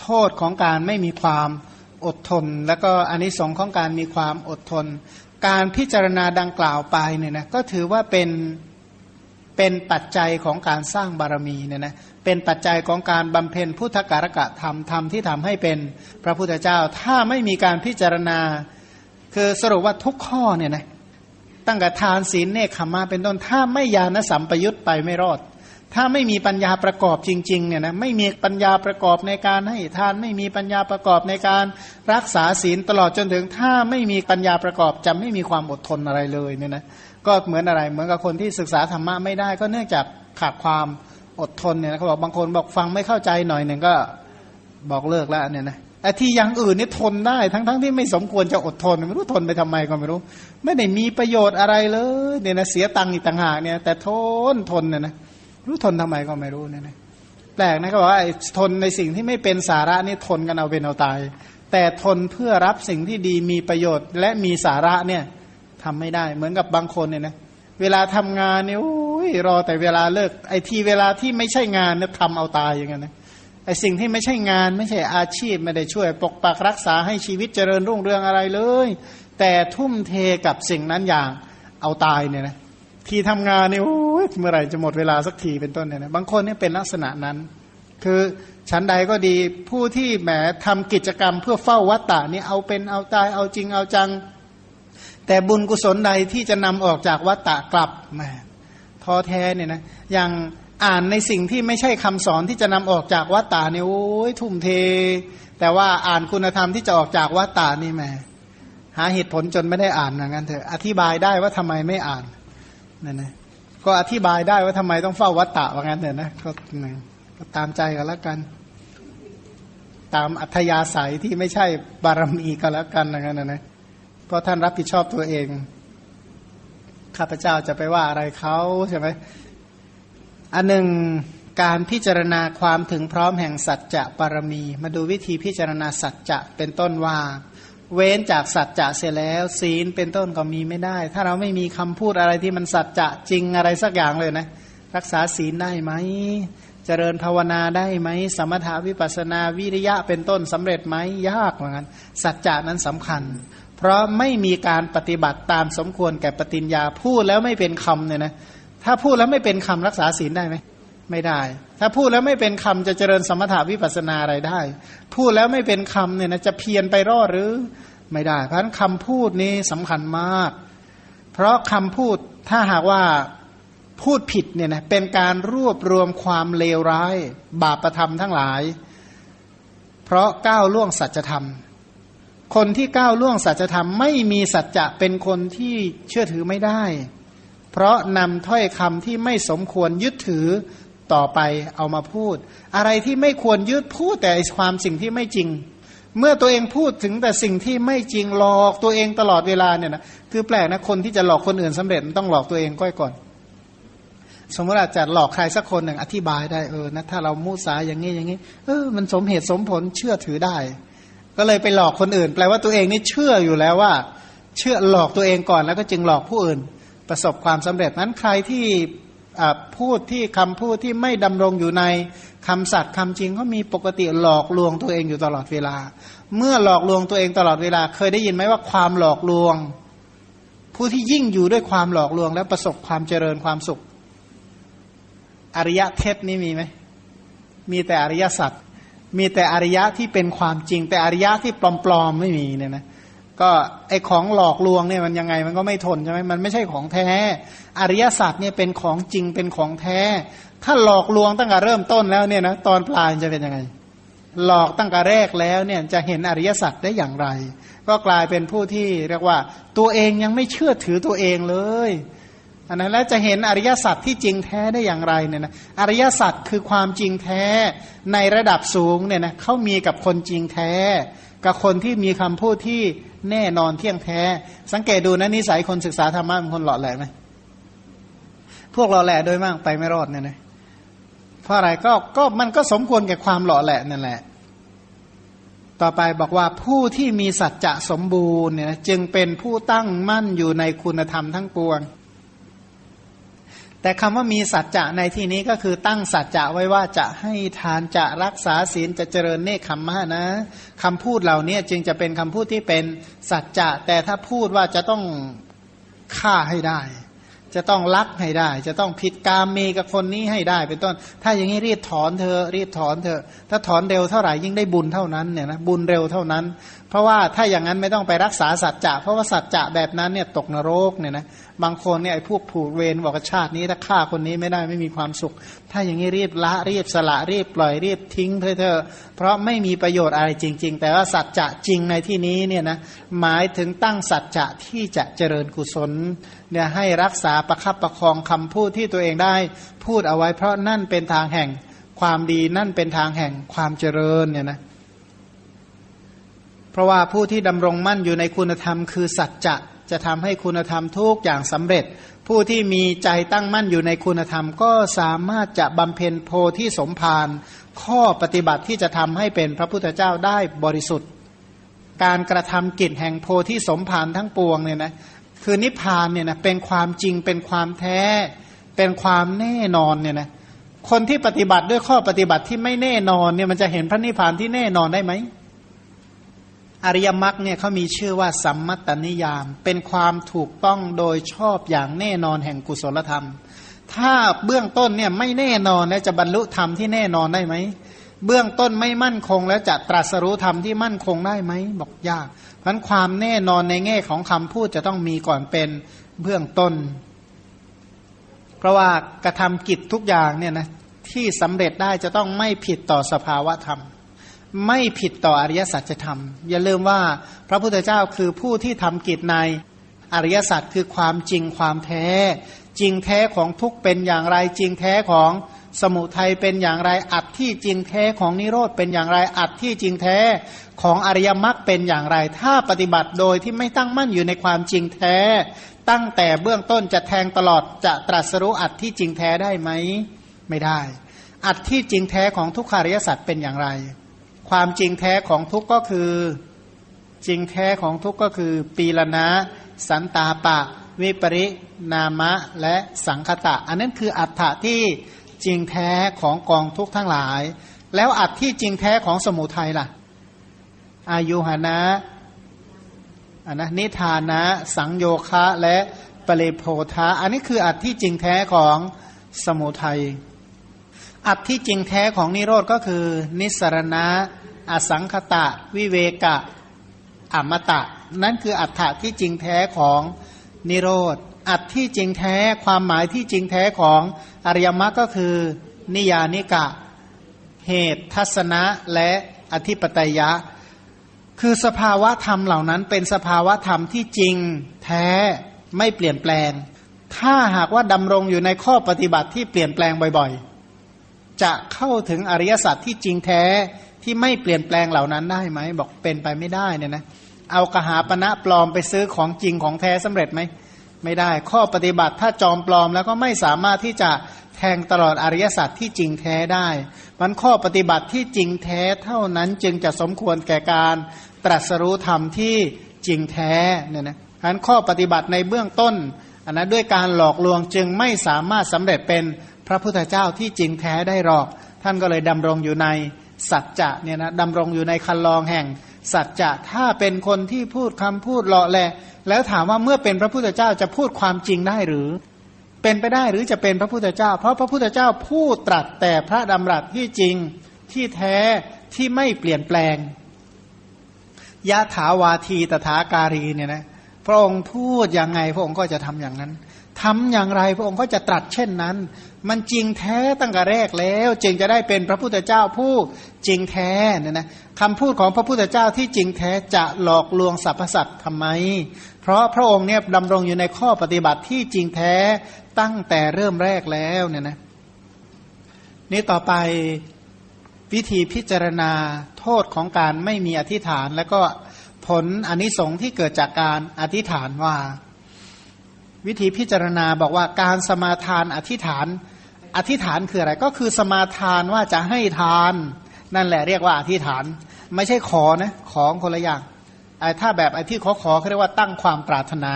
S1: โทษของการไม่มีความอดทน แล้วก็อนนิสงส์ของการมีความอดทน การพิจารณาดังกล่าวไปเนี่ยนะก็ถือว่าเป็น เป็นปัจจัยของการสร้างบารมีเนี่ยนะเป็นปัจจัยของการบำเพ็ญพุทธการกะธรรมธรรมที่ทำให้เป็นพระพุทธเจ้า ถ้าไม่มีการพิจารณา คือสรุปว่าทุกข้อเนี่ยนะตั้งแต่ทานศีลเนคขมาเป็นต้นถ้าไม่ยานสัมปยุตไปไม่รอด ถ้าไม่มีปัญญาประกอบจริงๆเนี่ยนะไม่มีปัญญาประกอบในการให้ทานไม่มีปัญญาประกอบในการรักษาศีลตลอดจนถึง ถ้าไม่มีปัญญาประกอบจะไม่มีความอดทนอะไรเลยเนี่ยนะ ก็เหมือนอะไร เหมือนกับคนที่ศึกษาธรรมะไม่ได้ ก็เนื่องจากขาดความอดทนเนี่ยเขาบอกบางคนบอกฟังไม่เข้าใจหน่อยหนึ่งก็บอกเลิกแล้วเนี่ยนะแต่ที่อย่างอื่นนี่ทนได้ทั้งๆทที่ไม่สมควรจะอดทนไม่รู้ทนไปทำไมก็ไม่รู้ ไม่ได้มีประโยชน์อะไรเลยเนี่ยนะเสียตังค์อีกต่างหากเนี่ย แต่ทนทนเนี่ยนะรู้ทนทำไมก็ไม่รู้เนี่ยนะแปลกนะเขาบอกว่าทนในสิ่งที่ไม่เป็นสาระนี่ทนกันเอาเป็นเอาตาย แต่ทนเพื่อรับสิ่งที่ดีมีประโยชน์และมีสาระเนี่ย ทำไม่ได้ เหมือนกับบางคนเนี่ยนะเวลาทำงานเนี่ยโอ้ยรอแต่เวลาเลิกไอ้ทีเวลาที่ไม่ใช่งานเนี่ยทำเอาตายอย่างเงี้ยนะไอ้สิ่งที่ไม่ใช่งานไม่ใช่อาชีพไม่ได้ช่วย ปกปักรักษาให้ชีวิตเจริญรุ่งเรืองอะไรเลย แต่ทุ่มเทกับสิ่งนั้นอย่างเอาตายเนี่ยนะที่ทำงานเนี่โอ้ยเมื่อไหร่จะหมดเวลาสักทีเป็นต้นเนี่ยนะบางคนนี่เป็นลักษณะนั้น คือชั้นใดก็ดีผู้ที่แหมทำกิจกรรมเพื่อเฝ้าวัตตะนี่เอาเป็นเอาตายเอาจริงเอาจัง แต่บุญกุศลใดที่จะนำออกจากวัตตะกลับแหมท้อแท้เนี่ยนะอย่างอ่านในสิ่งที่ไม่ใช่คำสอนที่จะนำออกจากวัตตาเนี่ยโอ้ยทุ่มเท แต่ว่าอ่านคุณธรรมที่จะออกจากวัตตานี่แหมหาเหตุผลจนไม่ได้อ่านอย่างนั้นเถอะอธิบายได้ว่าทำไมไม่อ่านนั่นนะก็อธิบายได้ว่าทำไมต้องเฝ้าวัตตะว่างั้นเถอะนะก็ก็ตามใจกันแล้วกันตามอัธยาศัยที่ไม่ใช่บารมีก็แล้วกันนะนั้นนะ เพราะท่านรับผิดชอบตัวเอง ข้าพเจ้าจะไปว่าอะไรเขาใช่ไหมอันหนึ่งการพิจารณาความถึงพร้อมแห่งสัจจะบารมี มาดูวิธีพิจารณาสัจจะเป็นต้นว่า เว้นจากสัจจะเสร็จแล้ว ศีลเป็นต้นก็มีไม่ได้ ถ้าเราไม่มีคำพูดอะไรที่มันสัจจะจริงอะไรสักอย่างเลยนะ รักษาศีลได้ไหมเจริญภาวนาได้ไหม สมถาวิปัสนาวิริยะเป็นต้นสำเร็จไหมยากเหมือนกันสัจจะนั้นสำคัญ เพราะไม่มีการปฏิบัติตามสมควรแก่ปฏิญญาพูดแล้วไม่เป็นคำเนี่ยนะถ้าพูดแล้วไม่เป็นคำรักษาศีลได้ไหมไม่ได้ ถ้าพูดแล้วไม่เป็นคำจะเจริญสมถาวิปัสนาอะไรได้ พูดแล้วไม่เป็นคำเนี่ยนะจะเพียรไปรอดหรือไม่ได้ เพราะฉะนั้นคำพูดนี้สำคัญมาก เพราะคำพูดถ้าหากว่าพูดผิดเนี่ยนะเป็นการรวบรวมความเลวร้าย บาปประธรรมทั้งหลาย เพราะก้าวล่วงสัจธรรม คนที่ก้าวล่วงสัจธรรมไม่มีสัจจะเป็นคนที่เชื่อถือไม่ได้ เพราะนำถ้อยคำที่ไม่สมควรยึดถือต่อไปเอามาพูด อะไรที่ไม่ควรยึดพูดแต่ความสิ่งที่ไม่จริง เมื่อตัวเองพูดถึงแต่สิ่งที่ไม่จริงหลอกตัวเองตลอดเวลาเนี่ยนะคือแปลกนะคนที่จะหลอกคนอื่นสำเร็จต้องหลอกตัวเองก้อยก่อน สมมติอาจจะหลอกใครสักคนหนึ่งอธิบายได้เออนะถ้าเรามุสาอย่างนี้อย่างนี้ เออมันสมเหตุสมผลเชื่อถือได้ ก็เลยไปหลอกคนอื่น แปลว่าตัวเองนี่เชื่ออยู่แล้วว่า เชื่อหลอกตัวเองก่อนแล้วก็จึงหลอกผู้อื่น ประสบความสำเร็จนั้นใครที่พูดที่คำพูดที่ไม่ดำรงอยู่ในคำสัตย์คำจริงก็มีปกติหลอกลวงตัวเองอยู่ตลอดเวลา เมื่อหลอกลวงตัวเองตลอดเวลา เคยได้ยินไหมว่าความหลอกลวง ผู้ที่ยิ่งอยู่ด้วยความหลอกลวง และประสบความเจริญความสุข อริยะเทศนี่มีไหมมีแต่อริยสัจ มีแต่อริยะที่เป็นความจริง แต่อริยะที่ปลอมๆไม่มีเนี่ยนะก็ไอของหลอกลวงเนี่ยมันยังไงมันก็ไม่ทนใช่ไหมมันไม่ใช่ของแท้ อริยสัจเนี่ยเป็นของจริงเป็นของแท้ ถ้าหลอกลวงตั้งแต่เริ่มต้นแล้วเนี่ยนะตอนปลายจะเป็นยังไง หลอกตั้งแต่แรกแล้วเนี่ยจะเห็นอริยสัจได้อย่างไร ก็กลายเป็นผู้ที่เรียกว่า ตัวเองยังไม่เชื่อถือตัวเองเลย อันนั้นแล้วจะเห็นอริยสัจที่จริงแท้ได้อย่างไรเนี่ยนะอริยสัจคือความจริงแท้ในระดับสูงเนี่ยนะเขามีกับคนจริงแท้ กับคนที่มีคำพูดที่แน่นอนเที่ยงแท้ สังเกตดูนะนิสัยคนศึกษาธรรมะเป็นคนหล่อแหลมไหมพวกหล่อแหลโดยมากไปไม่รอดเนี่ยนะเพราะอะไรก็ก็มันก็สมควรแก่ความหล่อแหละนั่นแหละ ต่อไปบอกว่าผู้ที่มีสัจจะสมบูรณ์เนี่ยจึงเป็นผู้ตั้งมั่นอยู่ในคุณธรรมทั้งปวง แต่คำว่ามีสัจจะในที่นี้ก็คือตั้งสัจจะไว้ว่าจะให้ทานจะรักษาศีลจะเจริญเนคขมมะนะคำพูดเหล่านี้จึงจะเป็นคำพูดที่เป็นสัจจะ แต่ถ้าพูดว่าจะต้องฆ่าให้ได้ จะต้องลักให้ได้ จะต้องผิดกามเมกับคนนี้ให้ได้ เป็นต้น ถ้าอย่างนี้รีบถอนเธอรีบถอนเธอถ้าถอนเร็วเท่าไหร่ยิ่งได้บุญเท่านั้นเนี่ยนะบุญเร็วเท่านั้น เพราะว่าถ้าอย่างนั้นไม่ต้องไปรักษาสัจจะเพราะว่าสัจจะแบบนั้นเนี่ยตกนรกเนี่ยนะบางคนเนี่ยไอ้พวกผูกเวรบอกชาตินี้ถ้าฆ่าคนนี้ไม่ได้ไม่มีความสุข ถ้าอย่างนี้รีบละรีบสละรีบปล่อยรีบทิ้งเธอเธอเพราะไม่มีประโยชน์อะไรจริง ๆ แต่ว่าสัจจะจริงในที่นี้เนี่ยนะหมายถึงตั้งสัจจะที่จะเจริญกุศลเนี่ยให้รักษาประคับประคองคำพูดที่ตัวเองได้พูดเอาไว้ เพราะนั่นเป็นทางแห่งความดีนั่นเป็นทางแห่งความเจริญเนี่ยนะ เพราะว่าผู้ที่ดำรงมั่นอยู่ในคุณธรรมคือสัจจะจะทำให้คุณธรรมทุกอย่างสำเร็จ ผู้ที่มีใจตั้งมั่นอยู่ในคุณธรรม ก็สามารถจะบำเพ็ญโพธิสมภารข้อปฏิบัติที่จะทำให้เป็นพระพุทธเจ้าได้บริสุทธิ์ การกระทำกิจแห่งโพธิสมภารทั้งปวงเนี่ยนะคือนิพพานเนี่ยนะเป็นความจริงเป็นความแท้ เป็นความแน่นอนเนี่ยนะคนที่ปฏิบัติด้วยข้อปฏิบัติที่ไม่แน่นอนเนี่ยมันจะเห็นพระนิพพานที่แน่นอนได้ไหม อริยมรรคเนี่ยเขามีชื่อว่าสัมมัตตนิยาม เป็นความถูกต้องโดยชอบอย่างแน่นอนแห่งกุศลธรรม ถ้าเบื้องต้นเนี่ยไม่แน่นอนแล้วจะบรรลุธรรมที่แน่นอนได้ไหมเบื้องต้นไม่มั่นคงแล้วจะตรัสรู้ธรรมที่มั่นคงได้ไหมบอกยากเพราะความแน่นอนในแง่ของคำพูดจะต้องมีก่อนเป็นเบื้องต้น เพราะว่ากระทำกิจทุกอย่างเนี่ยนะที่สำเร็จได้จะต้องไม่ผิดต่อสภาวะธรรม ไม่ผิดต่ออริยสัจธรรม อย่าลืมว่าพระพุทธเจ้าคือผู้ที่ทำกิจในอริยสัจคือความจริงความแท้ จริงแท้ของทุกเป็นอย่างไร จริงแท้ของสมุทัยเป็นอย่างไรอัดที่จริงแท้ของนิโรธเป็นอย่างไรอัดที่จริงแท้ของอริยมรรคเป็นอย่างไร ถ้าปฏิบัติโดยที่ไม่ตั้งมั่นอยู่ในความจริงแท้ ตั้งแต่เบื้องต้นจะแทงตลอดจะตรัสรู้อัดที่จริงแท้ได้ไหม ไม่ได้ อัดที่จริงแท้ของทุกขาริยสัตว์เป็นอย่างไร ความจริงแท้ของทุกก็คือ จริงแท้ของทุกก็คือ ปีละนะ สันตาปะ วิปรินามะและสังคตะ อันนั้นคืออัฏฐะที่จริงแท้ของกองทุกทั้งหลาย แล้วอัดที่จริงแท้ของสมุทัยล่ะ อายุหนะอันนะนิทานะ สังโยคะและปเลโพธาอันนี้คืออัดที่จริงแท้ของสมุทัย อัดที่จริงแท้ของนิโรธก็คือ นิสรณะ อสังคตะ วิเวกะอมตะ นั่นคืออัฏฐะที่จริงแท้ของนิโรธ อัดที่จริงแท้ความหมายที่จริงแท้ของอริยมรรคก็คือ นิยานิกะ เหตุทัศนะและอธิปไตยะ คือสภาวะธรรมเหล่านั้นเป็นสภาวะธรรมที่จริงแท้ไม่เปลี่ยนแปลง ถ้าหากว่าดำรงอยู่ในข้อปฏิบัติที่เปลี่ยนแปลงบ่อยๆ จะเข้าถึงอริยสัจที่จริงแท้ที่ไม่เปลี่ยนแปลงเหล่านั้นได้ไหม บอกเป็นไปไม่ได้เนี่ยนะเอากระหาปณะปลอมไปซื้อของจริงของแท้สำเร็จไหมไม่ได้ ข้อปฏิบัติถ้าจอมปลอมแล้วก็ไม่สามารถที่จะแทงตลอดอริยสัจที่จริงแท้ได้มันข้อปฏิบัติที่จริงแท้เท่านั้นจึงจะสมควรแก่การตรัสรู้ธรรมที่จริงแท้เนี่ยนะฉะนั้นข้อปฏิบัติในเบื้องต้นอันนั้นด้วยการหลอกลวงจึงไม่สามารถสำเร็จเป็น พระพุทธเจ้าที่จริงแท้ได้หรอก ท่านก็เลยดำรงอยู่ในสัจจะเนี่ยนะดำรงอยู่ในคันลองแห่ง สัจจะถ้าเป็นคนที่พูดคำพูดเลาะแหละแล้วถามว่าเมื่อเป็นพระพุทธเจ้าจะพูดความจริงได้หรือ เป็นไปได้หรือจะเป็นพระพุทธเจ้า เพราะพระพุทธเจ้าพูดตรัสแต่พระดำรัสที่จริงที่แท้ที่ไม่เปลี่ยนแปลงยะถาวาทีตถาการีเนี่ยนะพระองค์พูดอย่างไงพระองค์ก็จะทำอย่างนั้นทำอย่างไรพระองค์ก็จะตรัสเช่นนั้น มันจริงแท้ตั้งแต่แรกแล้ว จึงจะได้เป็นพระพุทธเจ้าผู้จริงแท้เนี่ยนะคำพูดของพระพุทธเจ้าที่จริงแท้จะหลอกลวงสรรพสัตว์ทำไม เพราะพระองค์เนี่ยดำรงอยู่ในข้อปฏิบัติที่จริงแท้ตั้งแต่เริ่มแรกแล้วเนี่ยนะนี่ต่อไปวิธีพิจารณาโทษของการไม่มีอธิษฐาน แล้วก็ผลอนิสงส์ที่เกิดจากการอธิษฐานว่า วิธีพิจารณาบอกว่าการสมาทานอธิษฐาน อธิษฐานคืออะไรก็คือสมาทานว่าจะให้ทาน นั่นแหละเรียกว่าอธิษฐาน ไม่ใช่ขอนะของคนละอย่างถ้าแบบไอ้ที่ขอขอเขาเรียกว่าตั้งความปรารถนา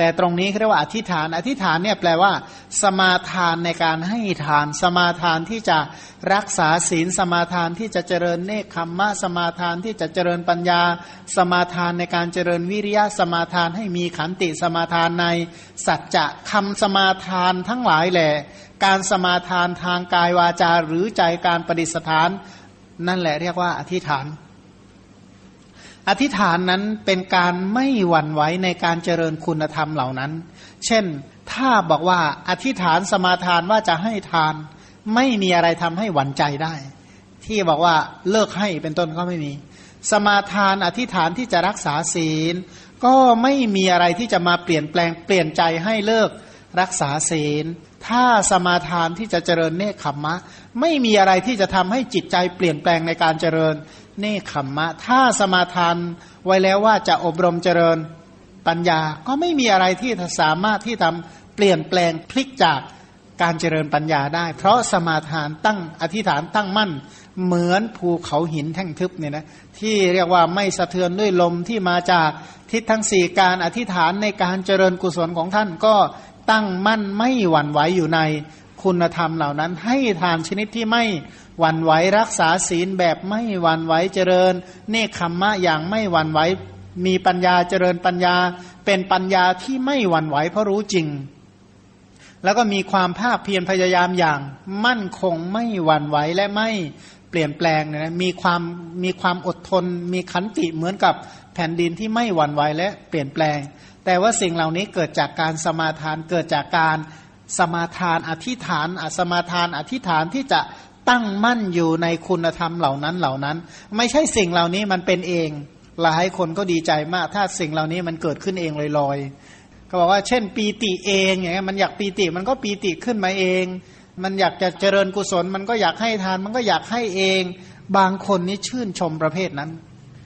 S1: แต่ตรงนี้เขาเรียกว่าอธิษฐาน อธิษฐานเนี่ยแปลว่า สมาทานในการให้ทาน สมาทานที่จะรักษาศีล สมาทานที่จะเจริญเนคขมมะ สมาทานที่จะเจริญปัญญา สมาทานในการเจริญวิริยะ สมาทานให้มีขันติ สมาทานในสัจจะคำสมาทานทั้งหลายแหละ การสมาทานทางกายวาจาหรือใจการปฏิสถาน นั่นแหละเรียกว่าอธิษฐาน อธิษฐานนั้นเป็นการไม่หวั่นไหวในการเจริญคุณธรรมเหล่านั้น เช่นถ้าบอกว่าอธิษฐานสมาทานว่าจะให้ทาน ไม่มีอะไรทำให้หวั่นใจได้ ที่บอกว่าเลิกให้เป็นต้นก็ไม่มี สมาทานอธิษฐานที่จะรักษาศีล ก็ไม่มีอะไรที่จะมาเปลี่ยนแปลงเปลี่ยนใจให้เลิกรักษาศีล ถ้าสมาทานที่จะเจริญเนคขมมะ ไม่มีอะไรที่จะทำให้จิตใจเปลี่ยนแปลงในการเจริญเนคขมมะ ถ้าสมาทานไว้แล้วว่าจะอบรมเจริญปัญญา ก็ไม่มีอะไรที่สามารถที่ทำเปลี่ยนแปลงพลิกจากการเจริญปัญญาได้ เพราะสมาทานตั้งอธิษฐานตั้งมั่น เหมือนภูเขาหินแท่งทึบเนี่ยนะที่เรียกว่าไม่สะเทือนด้วยลมที่มาจากทิศทั้งสี่การอธิษฐานในการเจริญกุศลของท่านก็ ตั้งมั่นไม่หวั่นไหวอยู่ในคุณธรรมเหล่านั้น ให้ทานชนิดที่ไม่หวั่นไหวรักษาศีลแบบไม่หวั่นไหวเจริญเนคขมมะอย่างไม่หวั่นไหวมีปัญญาเจริญปัญญา เป็นปัญญาที่ไม่หวั่นไหวเพราะรู้จริง แล้วก็มีความภาคเพียรพยายามอย่างมั่นคงไม่หวั่นไหวและไม่เปลี่ยนแปลงนะมีความมีความอดทน มีขันติเหมือนกับแผ่นดินที่ไม่หวั่นไหวและเปลี่ยนแปลง แต่ว่าสิ่งเหล่านี้เกิดจากการสมาทานเกิดจากการสมาทานอธิษฐานอสมาทานอธิษฐานที่จะตั้งมั่นอยู่ในคุณธรรมเหล่านั้นเหล่านั้น ไม่ใช่สิ่งเหล่านี้มันเป็นเอง หลายคนก็ดีใจมาก ถ้าสิ่งเหล่านี้มันเกิดขึ้นเองลอยๆก็บอกว่าเช่น ปีติเองอย่างเงี้ยมันอยากปีติมันก็ปีติขึ้นมาเอง มันอยากจะเจริญกุศล มันก็อยากให้ทาน มันก็อยากให้เอง บางคนนี่ชื่นชมประเภทนั้น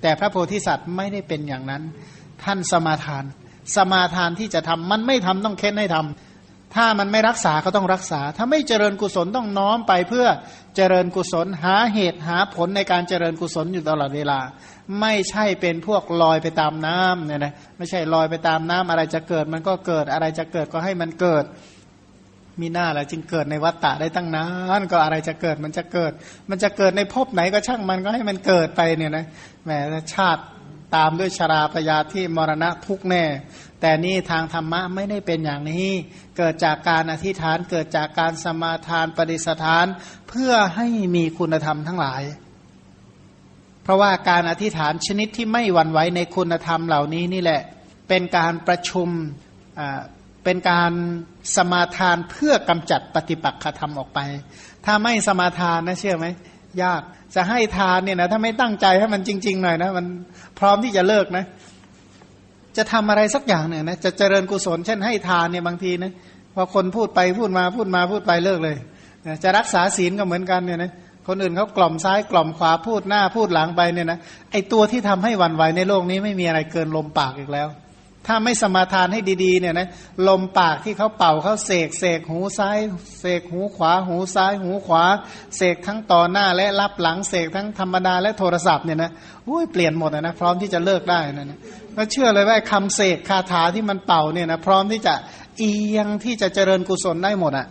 S1: แต่พระโพธิสัตว์ไม่ได้เป็นอย่างนั้น ท่านสมาทาน สมาทานที่จะทำมันไม่ทำต้องเค้นให้ทำถ้ามันไม่รักษาก็ต้องรักษา ถ้าไม่เจริญกุศลต้องน้อมไปเพื่อเจริญกุศลหาเหตุหาผลในการเจริญกุศลอยู่ตลอดเวลา ไม่ใช่เป็นพวกลอยไปตามน้ำเนี่ยนะไม่ใช่ลอยไปตามน้ำอะไรจะเกิดมันก็เกิดอะไรจะเกิดก็ให้มันเกิดมีหน้าแหละจึงเกิดในวัฏฏะได้ตั้งนานก็อะไรจะเกิดมันจะเกิด มันจะเกิดในภพไหนก็ช่างมันก็ให้มันเกิดไปเนี่ยนะแหมชาติ ตามด้วยชราพยาที่มรณะทุกแน่ แต่นี่ทางธรรมะไม่ได้เป็นอย่างนี้ เกิดจากการอธิษฐานเกิดจากการสมาทานปฏิสถาน เพื่อให้มีคุณธรรมทั้งหลาย เพราะว่าการอธิษฐานชนิดที่ไม่หวั่นไหวในคุณธรรมเหล่านี้นี่แหละ เป็นการประชุมเป็นการสมาทานเพื่อกำจัดปฏิปักษ์ธรรมออกไป ถ้าไม่สมาทานนะเชื่อไหม ยาก จะให้ทานเนี่ยนะถ้าไม่ตั้งใจให้มันจริง ๆ หน่อยนะมันพร้อมที่จะเลิกนะ จะทำอะไรสักอย่างเนี่ยนะจะเจริญกุศลเช่นให้ทานเนี่ยบางทีนะพอคนพูดไปพูดมาพูดมาพูดไปเลิกเลยนะจะรักษาศีลก็เหมือนกันเนี่ยนะคนอื่นเขากล่อมซ้ายกล่อมขวาพูดหน้าพูดหลังไปเนี่ยนะไอตัวที่ทำให้วันไหวในโลกนี้ไม่มีอะไรเกินลมปากอีกแล้ว ถ้าไม่สมาทานให้ดีๆเนี่ยนะลมปากที่เขาเป่าเขาเสกเสกหูซ้ายเสกหูขวา หูซ้าย หูขวา เสกทั้งต่อหน้าและรับหลังเสกทั้งธรรมดาและโทรศัพท์เนี่ยนะอุ้ยเปลี่ยนหมดนะพร้อมที่จะเลิกได้นะนะก็เชื่อเลยว่าคำเสกคาถาที่มันเป่าเนี่ยนะพร้อมที่จะเอียงที่จะเจริญกุศลได้หมดอะ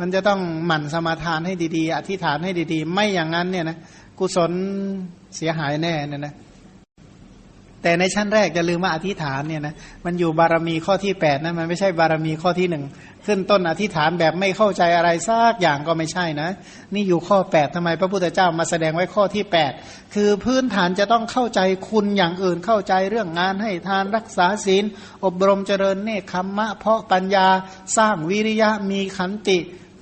S1: มันจะต้องหมั่นสมาทานให้ดีๆ อธิษฐานให้ดีๆ ไม่อย่างนั้นเนี่ยนะกุศลเสียหายแน่เนี่ยนะ แต่ในชั้นแรกจะลืมว่าอธิษฐานเนี่ยนะมันอยู่บารมีข้อที่8ปดนะมันไม่ใช่บารมีข้อที่หนึ่งขึ้นต้นอธิษฐานแบบไม่เข้าใจอะไรซากอย่างก็ไม่ใช่นะ นี่อยู่ข้อ8ทำไมพระพุทธเจ้ามาแสดงไว้ข้อที่8คือพื้นฐานจะต้องเข้าใจคุณอย่างอื่นเข้าใจเรื่องงานให้ทานรักษาศีล อบรมเจริญเนคขมมะ เพาะปัญญาสร้างวิริยะมีขันติ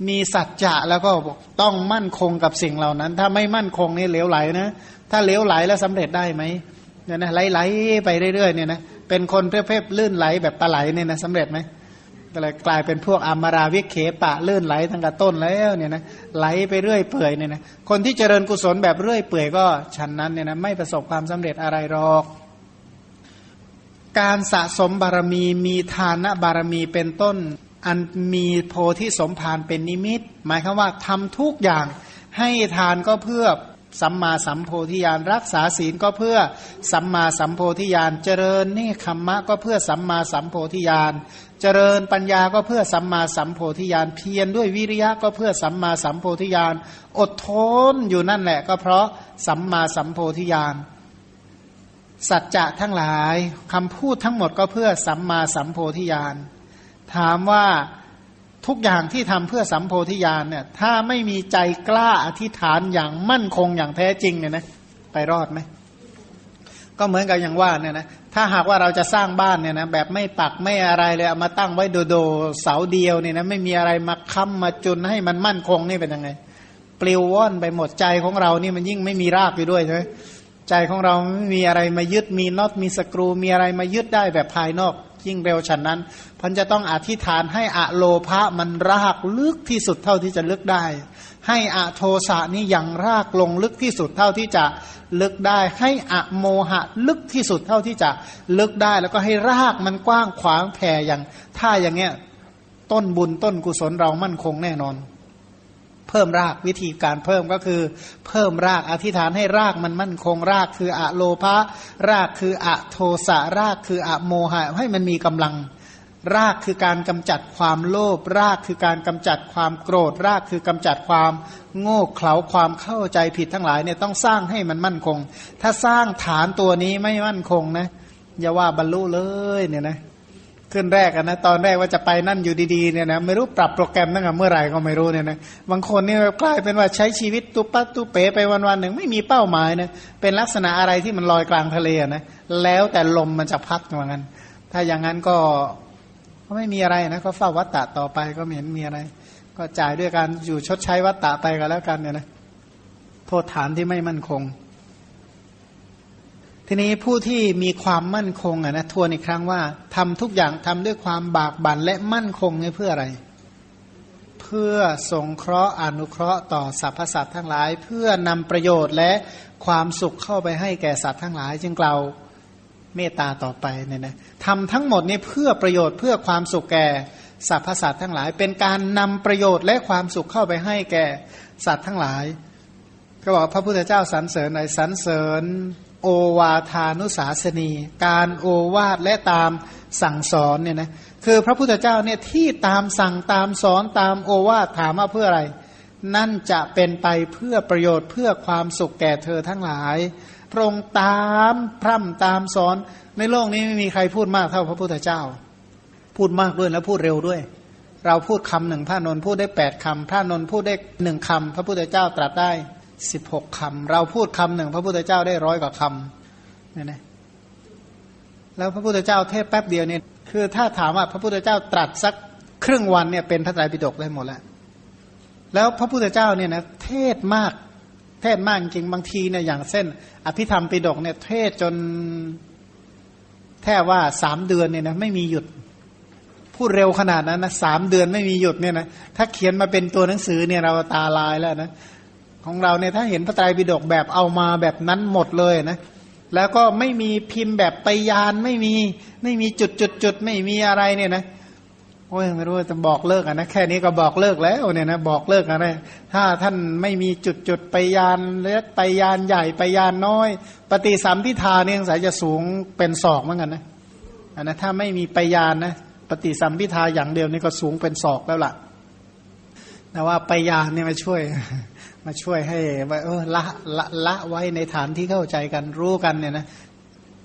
S1: มีสัจจะแล้วก็ต้องมั่นคงกับสิ่งเหล่านั้น ถ้าไม่มั่นคงนี่เหลวไหลนะถ้าเหลวไหลแล้วสำเร็จได้ไหม เนี่ยนะไหลๆไปเรื่อยๆเนี่ยนะเป็นคนเพื่อๆลื่นไหลแบบปลาไหลเนี่ยนะสำเร็จไหมก็เลยกลายเป็นพวกอมาราวิเขปะลื่นไหลตั้งแต่ต้นแล้วเนี่ยนะไหลไปเรื่อยเปื่อยเนี่ยนะคนที่เจริญกุศลแบบเรื่อยเปื่อยก็ชั้นนั้นเนี่ยนะไม่ประสบความสำเร็จอะไรหรอก การสะสมบารมีมีทานบารมีเป็นต้น อันมีโพธิสมภารเป็นนิมิต หมายคือว่าทำทุกอย่างให้ทานก็เพื่อ สัมมาสัมโพธิญาณรักษาศีลก็เพื่อสัมมาสัมโพธิญาณเจริญเนคขมมะก็เพื่อสัมมาสัมโพธิญาณเจริญปัญญาก็เพื่อสัมมาสัมโพธิญาณเพียรด้วยวิริยะก็เพื่อสัมมาสัมโพธิญาณอดทนอยู่นั่นแหละ ก็เพราะสัมมาสัมโพธิญาณสัจจะทั้งหลายคำพูดทั้งหมดก็เพื่อสัมมาสัมโพธิญาณถามว่า ทุกอย่างที่ทำเพื่อสัมโพธิญาณเนี่ย ถ้าไม่มีใจกล้าอธิษฐานอย่างมั่นคงอย่างแท้จริงเนี่ยนะไปรอดไหมก็เหมือนกับอย่างว่าเนี่ยนะถ้าหากว่าเราจะสร้างบ้านเนี่ยนะแบบไม่ปักไม่อะไรเลยเอามาตั้งไว้โดโดเสาเดียวเนี่ยนะไม่มีอะไรมาค้ำมาจุนให้มันมั่นคงนี่เป็นยังไงปลิวว่อนไปหมดใจของเรานี่มันยิ่งไม่มีรากอยู่ด้วยใช่ไหมใจของเราไม่มีอะไรมายึดมีน็อตมีสกรูมีอะไรมายึดได้แบบภายนอก ยิ่งเร็วฉันนั้นพันจะต้องอธิษฐานให้อะโลภะมันรากลึกที่สุดเท่าที่จะลึกได้ ให้อะโทสะนี่อย่างรากลงลึกที่สุดเท่าที่จะลึกได้ ให้อะโมหะลึกที่สุดเท่าที่จะลึกได้ แล้วก็ให้รากมันกว้างขวางแผ่อย่าง ถ้าอย่างเงี้ยต้นบุญต้นกุศลเรามั่นคงแน่นอน เพิ่มรากวิธีการเพิ่มก็คือ เพิ่มรากอธิษฐานให้รากมันมั่นคงรากคืออะโลภะรากคืออะโทสะรากคืออะโมหะให้มันมีกำลัง รากคือการกำจัดความโลภรากคือการกำจัดความโกรธ รากคือกำจัดความโง่เขลาความเข้าใจผิดทั้งหลายเนี่ยต้องสร้างให้มันมั่นคง ถ้าสร้างฐานตัวนี้ไม่มั่นคงนะอย่าว่าบรรลุเลยเนี่ยนะ ขึ้นแรกนะตอนแรกว่าจะไปนั่นอยู่ดีๆเนี่ยนะไม่รู้ปรับโปรแกรมตั้งแต่เมื่อไหร่ก็ไม่รู้เนี่ยนะบางคนนี่กลายเป็นว่าใช้ชีวิตตุปัตตุเป๋ไปวันๆหนึ่งไม่มีเป้าหมายนะเป็นลักษณะอะไรที่มันลอยกลางทะเลนะแล้วแต่ลมมันจะพัดเหมือนกันถ้าอย่างนั้นก็ก็ไม่มีอะไรนะก็เฝ้าวัตตะต่อไปก็ไม่เห็นมีอะไร ก็จ่ายด้วยการอยู่ชดใช้วัตตะไปก็แล้วกันเนี่ยนะโทษฐานที่ไม่มั่นคง ทีนี้ผู้ที่มีความมั่นคงอะนะทวนอีกครั้งว่าทำทุกอย่างทำด้วยความบากบั่นและมั่นคงนี่เพื่ออะไร เพื่อสงเคราะห์อนุเคราะห์ต่อสรรพสัตว์ทั้งหลาย เพื่อนำประโยชน์และความสุขเข้าไปให้แก่สัตว์ทั้งหลาย จึงกล่าวเมตตาต่อไปเนี่ยนะทำทั้งหมดนี้เพื่อประโยชน์เพื่อความสุขแก่สรรพสัตว์ทั้งหลาย เป็นการนำประโยชน์และความสุขเข้าไปให้แก่สัตว์ทั้งหลาย ก็บอกพระพุทธเจ้าสรรเสริญในสรรเสริญ โอวาทานุสาสนี การโอวาทและตามสั่งสอนเนี่ยนะคือพระพุทธเจ้าเนี่ยที่ตามสั่งตามสอนตามโอวาทถามว่าเพื่ออะไร นั่นจะเป็นไปเพื่อประโยชน์เพื่อความสุขแก่เธอทั้งหลาย พระองค์ตามพร่ำตามสอนในโลกนี้ไม่มีใครพูดมากเท่าพระพุทธเจ้า พูดมากด้วยแล้วพูดเร็วด้วย เราพูดคำหนึ่งพระนนทพูดได้แปดคำพระนนทพูดได้หนึ่งคำพระพุทธเจ้าตรัสได้ สิบหกคำ เราพูดคำหนึ่งพระพุทธเจ้าได้ร้อยกว่าคำเนี่ยนะแล้วพระพุทธเจ้าเทศแป๊บเดียวเนี่ยคือถ้าถามว่าพระพุทธเจ้าตรัสสักครึ่งวันเนี่ยเป็นพระไตรปิฎกได้หมดแล้ว แล้วพระพุทธเจ้าเนี่ยนะเทศมาก เทศมากจริงบางทีเนี่ยอย่างเส้น อภิธรรมปิฎกเนี่ยเทศจนแทบว่าสามเดือนเนี่ยนะไม่มีหยุดพูดเร็วขนาดนั้นนะสามเดือนไม่มีหยุดเนี่ยนะถ้าเขียนมาเป็นตัวหนังสือเนี่ยเราตาลายแล้วนะ ของเราเนี่ยถ้าเห็นพระไตรปิฎกแบบเอามาแบบนั้นหมดเลยนะแล้วก็ไม่มีพิมพ์แบบไปยานไม่มีไม่มีจุดจุดจุดไม่มีอะไรเนี่ยนะโอ้ยไม่รู้จะบอกเลิกอะนะแค่นี้ก็บอกเลิกแล้วเนี่ยนะบอกเลิกอะไรถ้าท่านไม่มีจุดจุดไปยานเล็กไปยานใหญ่ไปยานน้อย ปฏิสัมพิธาเนี่ยสายจะสูงเป็นศอกเหมือนกันนะอันนะถ้าไม่มีไปยานนะปฏิสัมพิธาอย่างเดียวนี่ก็สูงเป็นศอกแล้วล่ะแต่ว่าไปยานเนี่ยมาช่วย มาช่วยให้ว่าเออละละละไว้ในฐานที่เข้าใจกันรู้กันเนี่ยนะ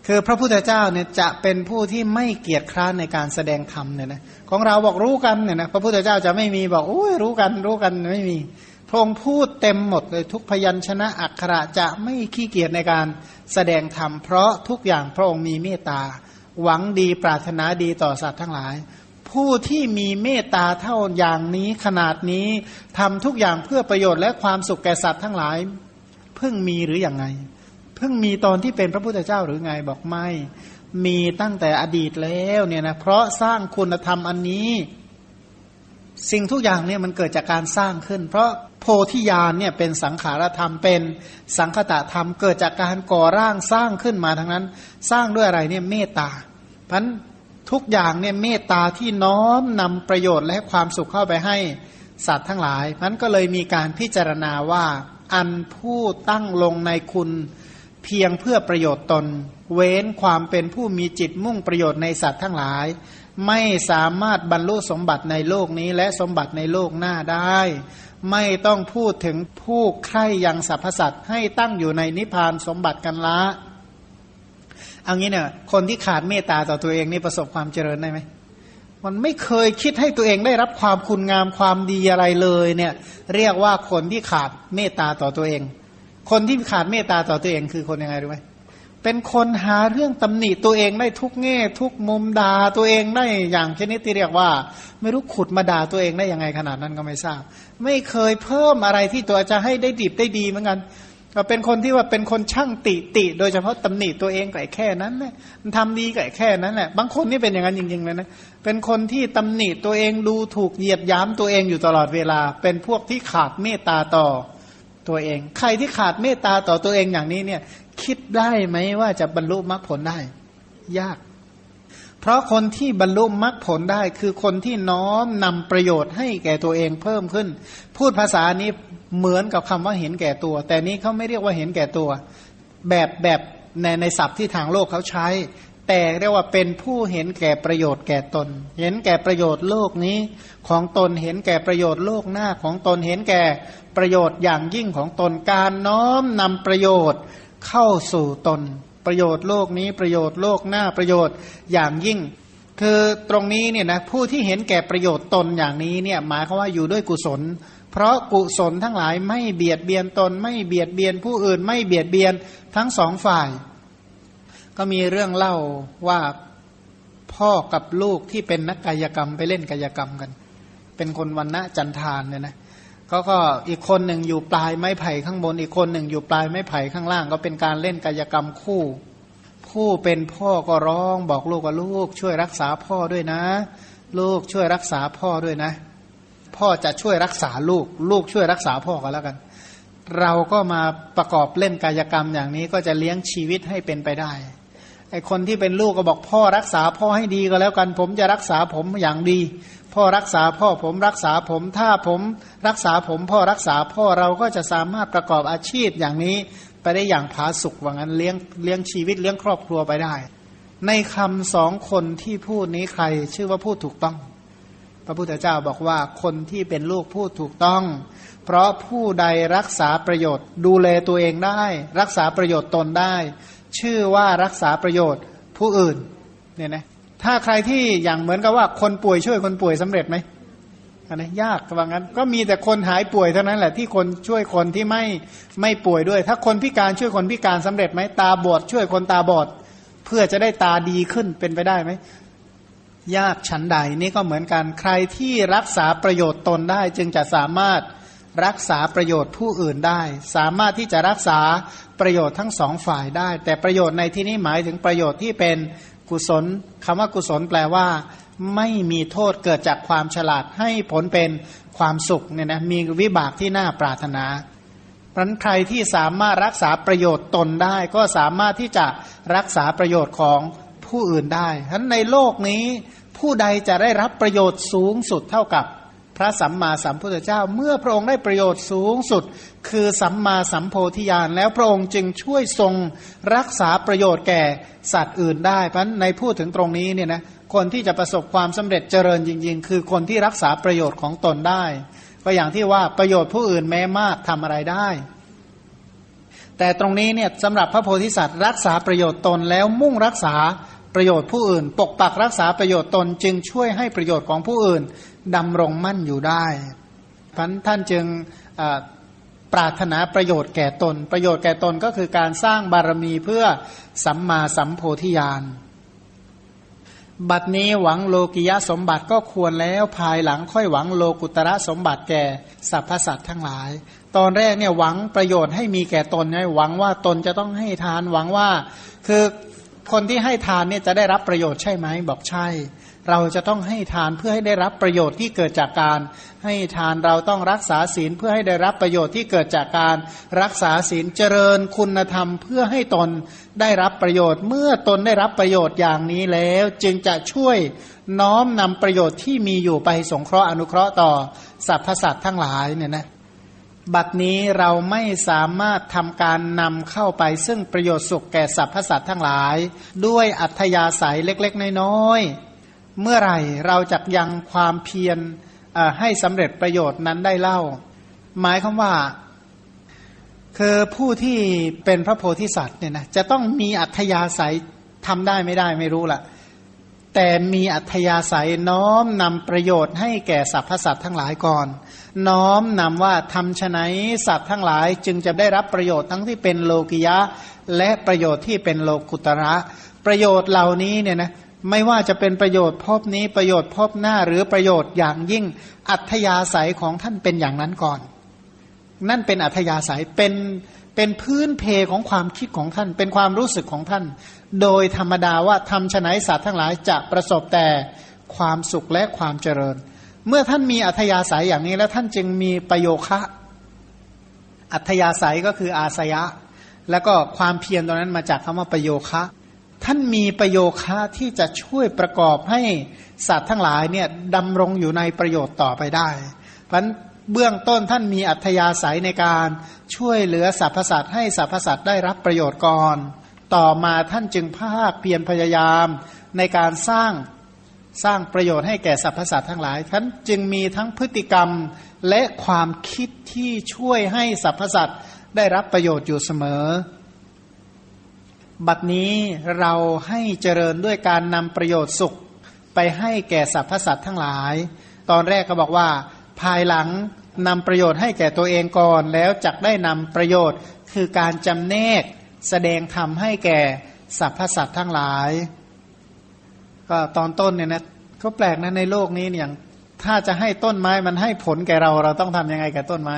S1: คือพระพุทธเจ้าเนี่ยจะเป็นผู้ที่ไม่เกียจคร้านในการแสดงธรรมเนี่ยนะของเราบอกรู้กันเนี่ยนะพระพุทธเจ้าจะไม่มีบอกโอ้ยรู้กันรู้กันไม่มีพระองค์พูดเต็มหมดเลยทุกพยัญชนะอักขระจะไม่ขี้เกียจในการแสดงธรรมเพราะทุกอย่างพระองค์มีเมตตาหวังดีปรารถนาดีต่อสัตว์ทั้งหลาย ผู้ที่มีเมตตาเท่าอย่างนี้ขนาดนี้ทำทุกอย่างเพื่อประโยชน์และความสุขแก่สัตว์ทั้งหลาย เพิ่งมีหรืออย่างไง เพิ่งมีตอนที่เป็นพระพุทธเจ้าหรือไงบอกไม่ มีตั้งแต่อดีตแล้วเนี่ยนะเพราะสร้างคุณธรรมอันนี้ สิ่งทุกอย่างเนี่ยมันเกิดจากการสร้างขึ้น เพราะโพธิญาณเนี่ยเป็นสังขารธรรมเป็นสังคตะธรรมเกิดจากการก่อร่างสร้างขึ้นมาทั้งนั้น สร้างด้วยอะไรเนี่ยเมตตาพัน ทุกอย่างเนี่ยเมตตาที่น้อมนำประโยชน์และความสุขเข้าไปให้สัตว์ทั้งหลายพันก็เลยมีการพิจารณาว่าอันผู้ตั้งลงในคุณเพียงเพื่อประโยชน์ตน เว้นความเป็นผู้มีจิตมุ่งประโยชน์ในสัตว์ทั้งหลาย ไม่สามารถบรรลุสมบัติในโลกนี้และสมบัติในโลกหน้าได้ ไม่ต้องพูดถึงผู้ใคร่ยังสรรพสัตว์ให้ตั้งอยู่ในนิพพานสมบัติกันละ เอางี้เนี่ยคนที่ขาดเมตตาต่อตัวเองนี่ประสบความเจริญได้ไหมมันไม่เคยคิดให้ตัวเองได้รับความคุณงามความดีอะไรเลยเนี่ย เรียกว่าคนที่ขาดเมตตาต่อตัวเอง คนที่ขาดเมตตาต่อตัวเองคือคนยังไงรู้ไหมเป็นคนหาเรื่องตำหนิตัวเองได้ทุกแง่ ทุกมุมด่าตัวเองได้อย่างชนิดที่เรียกว่า ไม่รู้ขุดมาด่าตัวเองได้ยังไงขนาดนั้นก็ไม่ทราบ ไม่เคยเพิ่มอะไรที่ตัวจะให้ได้ดิบได้ดีเหมือนกัน เป็นคนที่ว่าเป็นคนช่างติติโดยเฉพาะตำหนิตัวเองก็แค่นั้นแหละมันทำดีก็แค่นั้นแหละบางคนนี่เป็นอย่างนั้นจริงๆเลยนะเป็นคนที่ตำหนิตัวเองดูถูกเหยียดย้ำตัวเองอยู่ตลอดเวลา เป็นพวกที่ขาดเมตตาต่อตัวเอง ใครที่ขาดเมตตาต่อตัวเองอย่างนี้เนี่ย คิดได้ไหมว่าจะบรรลุมรรคผลได้ ยาก เพราะคนที่บรรลุมรรคผลได้ คือคนที่น้อมนำประโยชน์ให้แก่ตัวเองเพิ่มขึ้น พูดภาษานี้ เหมือนกับคำว่าเห็นแก่ตัว แต่นี้เขาไม่เรียกว่าเห็นแก่ตัว แบบแบบในในศัพท์ที่ทางโลกเขาใช้ แต่เรียกว่าเป็นผู้เห็นแก่ประโยชน์แก่ตน เห็นแก่ประโยชน์โลกนี้ของตนเห็นแก่ประโยชน์โลกหน้าของตนเห็นแก่ประโยชน์อย่างยิ่งของตนการน้อมนำประโยชน์เข้าสู่ตน ประโยชน์โลกนี้ประโยชน์โลกหน้าประโยชน์อย่างยิ่งคือตรงนี้เนี่ยนะผู้ที่เห็นแก่ประโยชน์ตนอย่างนี้เนี่ยหมายความว่าอยู่ด้วยกุศล เพราะกุศลทั้งหลายไม่เบียดเบียนตน ไม่เบียดเบียนผู้อื่น ไม่เบียดเบียนทั้งสองฝ่าย ก็มีเรื่องเล่าว่าพ่อกับลูกที่เป็นนักกายกรรมไปเล่นกายกรรมกัน เป็นคนวันณะจันทานเนี่ยนะก็ก็อีกคนหนึ่งอยู่ปลายไม้ไผ่ข้างบน อีกคนหนึ่งอยู่ปลายไม้ไผ่ข้างล่าง ก็เป็นการเล่นกายกรรมคู่ ผู้เป็นพ่อก็ร้องบอกลูกว่าลูก ช่วยรักษาพ่อด้วยนะ ลูกช่วยรักษาพ่อด้วยนะ พ่อจะช่วยรักษาลูก ลูกช่วยรักษาพ่อก็แล้วกัน เราก็มาประกอบเล่นกายกรรมอย่างนี้ก็จะเลี้ยงชีวิตให้เป็นไปได้ไอคนที่เป็นลูกก็บอกพ่อรักษาพ่อให้ดีก็แล้วกัน ผมจะรักษาผมอย่างดี พ่อรักษาพ่อผมรักษาผมถ้าผมรักษาผมพ่อรักษาพ่อเราก็จะสามารถประกอบอาชีพอย่างนี้ไปได้อย่างผาสุกว่างั้นเลี้ยงเลี้ยงชีวิตเลี้ยงครอบครัวไปได้ ในคำสองคนที่พูดนี้ใคร ชื่อว่าพูดถูกต้อง พระพุทธเจ้าบอกว่าคนที่เป็นลูกพูดถูกต้อง เพราะผู้ใดรักษาประโยชน์ ดูแลตัวเองได้ รักษาประโยชน์ตนได้ ชื่อว่ารักษาประโยชน์ผู้อื่นเนี่ยนะถ้าใครที่อย่างเหมือนกับว่าคนป่วยช่วยคนป่วยสำเร็จไหมอันนี้ยากว่างั้น ก็มีแต่คนหายป่วยเท่านั้นแหละที่คนช่วยคนที่ไม่ไม่ป่วยด้วย ถ้าคนพิการช่วยคนพิการสำเร็จไหมตาบอดช่วยคนตาบอด เพื่อจะได้ตาดีขึ้นเป็นไปได้ไหม ยากฉันใดนี่ก็เหมือนกันใครที่รักษาประโยชน์ตนได้ จึงจะสามารถรักษาประโยชน์ผู้อื่นได้ สามารถที่จะรักษาประโยชน์ทั้งสองฝ่ายได้ แต่ประโยชน์ในที่นี้หมายถึงประโยชน์ที่เป็นกุศลคำว่ากุศลแปลว่า ไม่มีโทษเกิดจากความฉลาดให้ผลเป็นความสุขเนี่ยนะมีวิบากที่น่าปรารถนาพราะใครที่สามารถรักษาประโยชน์ตนได้ ก็สามารถที่จะรักษาประโยชน์ของผู้อื่นได้ฉะนั้นในโลกนี้ ผู้ใดจะได้รับประโยชน์สูงสุดเท่ากับพระสัมมาสัมพุทธเจ้า เมื่อพระองค์ได้ประโยชน์สูงสุด คือสัมมาสัมโพธิญาณแล้วพระองค์จึงช่วยทรงรักษาประโยชน์แก่สัตว์อื่นได้เพราะในพูดถึงตรงนี้เนี่ยนะคนที่จะประสบความสำเร็จเจริญจริง ๆ คือคนที่รักษาประโยชน์ของตนได้ ก็อย่างที่ว่าประโยชน์ผู้อื่นแม้มากทำอะไรได้ แต่ตรงนี้เนี่ยสำหรับพระโพธิสัตว์รักษาประโยชน์ตนแล้วมุ่งรักษา ประโยชน์ผู้อื่น ปกปักรักษาประโยชน์ตนจึงช่วยให้ประโยชน์ของผู้อื่นดำรงมั่นอยู่ได้พันท่านจึงปรารถนาประโยชน์แก่ตน ประโยชน์แก่ตนก็คือการสร้างบารมีเพื่อสัมมาสัมโพธิญาณบัดนี้หวังโลกิยะสมบัติก็ควรแล้วภายหลังค่อยหวังโลกุตระสมบัติแก่สรรพสัตว์ทั้งหลาย ตอนแรกเนี่ยหวังประโยชน์ให้มีแก่ตนไงหวังว่าตนจะต้องให้ทานหวังว่า คือ คนที่ให้ทานเนี่ยจะได้รับประโยชน์ใช่ไหมบอกใช่ เราจะต้องให้ทานเพื่อให้ได้รับประโยชน์ที่เกิดจากการ ให้ทานเราต้องรักษาศีลเพื่อให้ได้รับประโยชน์ที่เกิดจากการรักษาศีลเจริญคุณธรรม เพื่อให้ตนได้รับประโยชน์ เมื่อตนได้รับประโยชน์อย่างนี้แล้ว จึงจะช่วยน้อมนำประโยชน์ที่มีอยู่ไปสงเคราะห์อนุเคราะห์ต่อสรรพสัตว์ทั้งหลายเนี่ยนะ บัดนี้เราไม่สามารถทำการนำเข้าไป ซึ่งประโยชน์สุขแก่สรรพสัตว์ทั้งหลาย ด้วยอัธยาศัยเล็กๆ น้อยๆ เมื่อไหร่เราจะยังความเพียรให้สำเร็จประโยชน์นั้นได้เล่า หมายคำว่า คือผู้ที่เป็นพระโพธิสัตว์เนี่ยนะจะต้องมีอัธยาศัยทำได้ไม่ได้ไม่รู้ละแต่มีอัธยาศัยน้อมนำประโยชน์ให้แก่สรรพสัตว์ทั้งหลายก่อน น้อมนำว่าทำชนะสัตว์ทั้งหลายจึงจะได้รับประโยชน์ทั้งที่เป็นโลกิยะ และประโยชน์ที่เป็นโลกุตระ ประโยชน์เหล่านี้เนี่ยนะไม่ว่าจะเป็นประโยชน์พบนี้ประโยชน์พบหน้าหรือประโยชน์อย่างยิ่งอัธยาศัยของท่านเป็นอย่างนั้นก่อน นั่นเป็นอัธยาศัยเป็นเป็นพื้นเพของความคิดของท่าน เป็นความรู้สึกของท่าน โดยธรรมดาว่าทำชนะสัตว์ทั้งหลายจะประสบแต่ความสุขและความเจริญ เมื่อท่านมีอัธยาศัยอย่างนี้แล้วท่านจึงมีประโยคะ อัธยาศัยก็คืออาสยะ แล้วก็ความเพียรตรงนั้นมาจากคำว่าประโยคะ ท่านมีประโยคะที่จะช่วยประกอบให้สัตว์ทั้งหลายเนี่ยดำรงอยู่ในประโยชน์ต่อไปได้ เพราะเบื้องต้นท่านมีอัธยาศัยในการช่วยเหลือสรรพสัตว์ให้สรรพสัตว์ได้รับประโยชน์ก่อน ต่อมาท่านจึงภาคเพียรพยายามในการสร้าง สร้างประโยชน์ให้แก่สรรพสัตว์ทั้งหลายท่านจึงมีทั้งพฤติกรรมและความคิดที่ช่วยให้สรรพสัตว์ได้รับประโยชน์อยู่เสมอ บัดนี้เราให้เจริญด้วยการนำประโยชน์สุขไปให้แก่สรรพสัตว์ทั้งหลาย ตอนแรกก็บอกว่า ภายหลังนำประโยชน์ให้แก่ตัวเองก่อน แล้วจักได้นำประโยชน์คือการจำแนกแสดงธรรมให้แก่สรรพสัตว์ทั้งหลาย ก็ตอนต้นเนี่ยนะก็แปลกนะในโลกนี้อย่างถ้าจะให้ต้นไม้มันให้ผลแก่เรา เราต้องทํำยังไงแก่ต้นไม้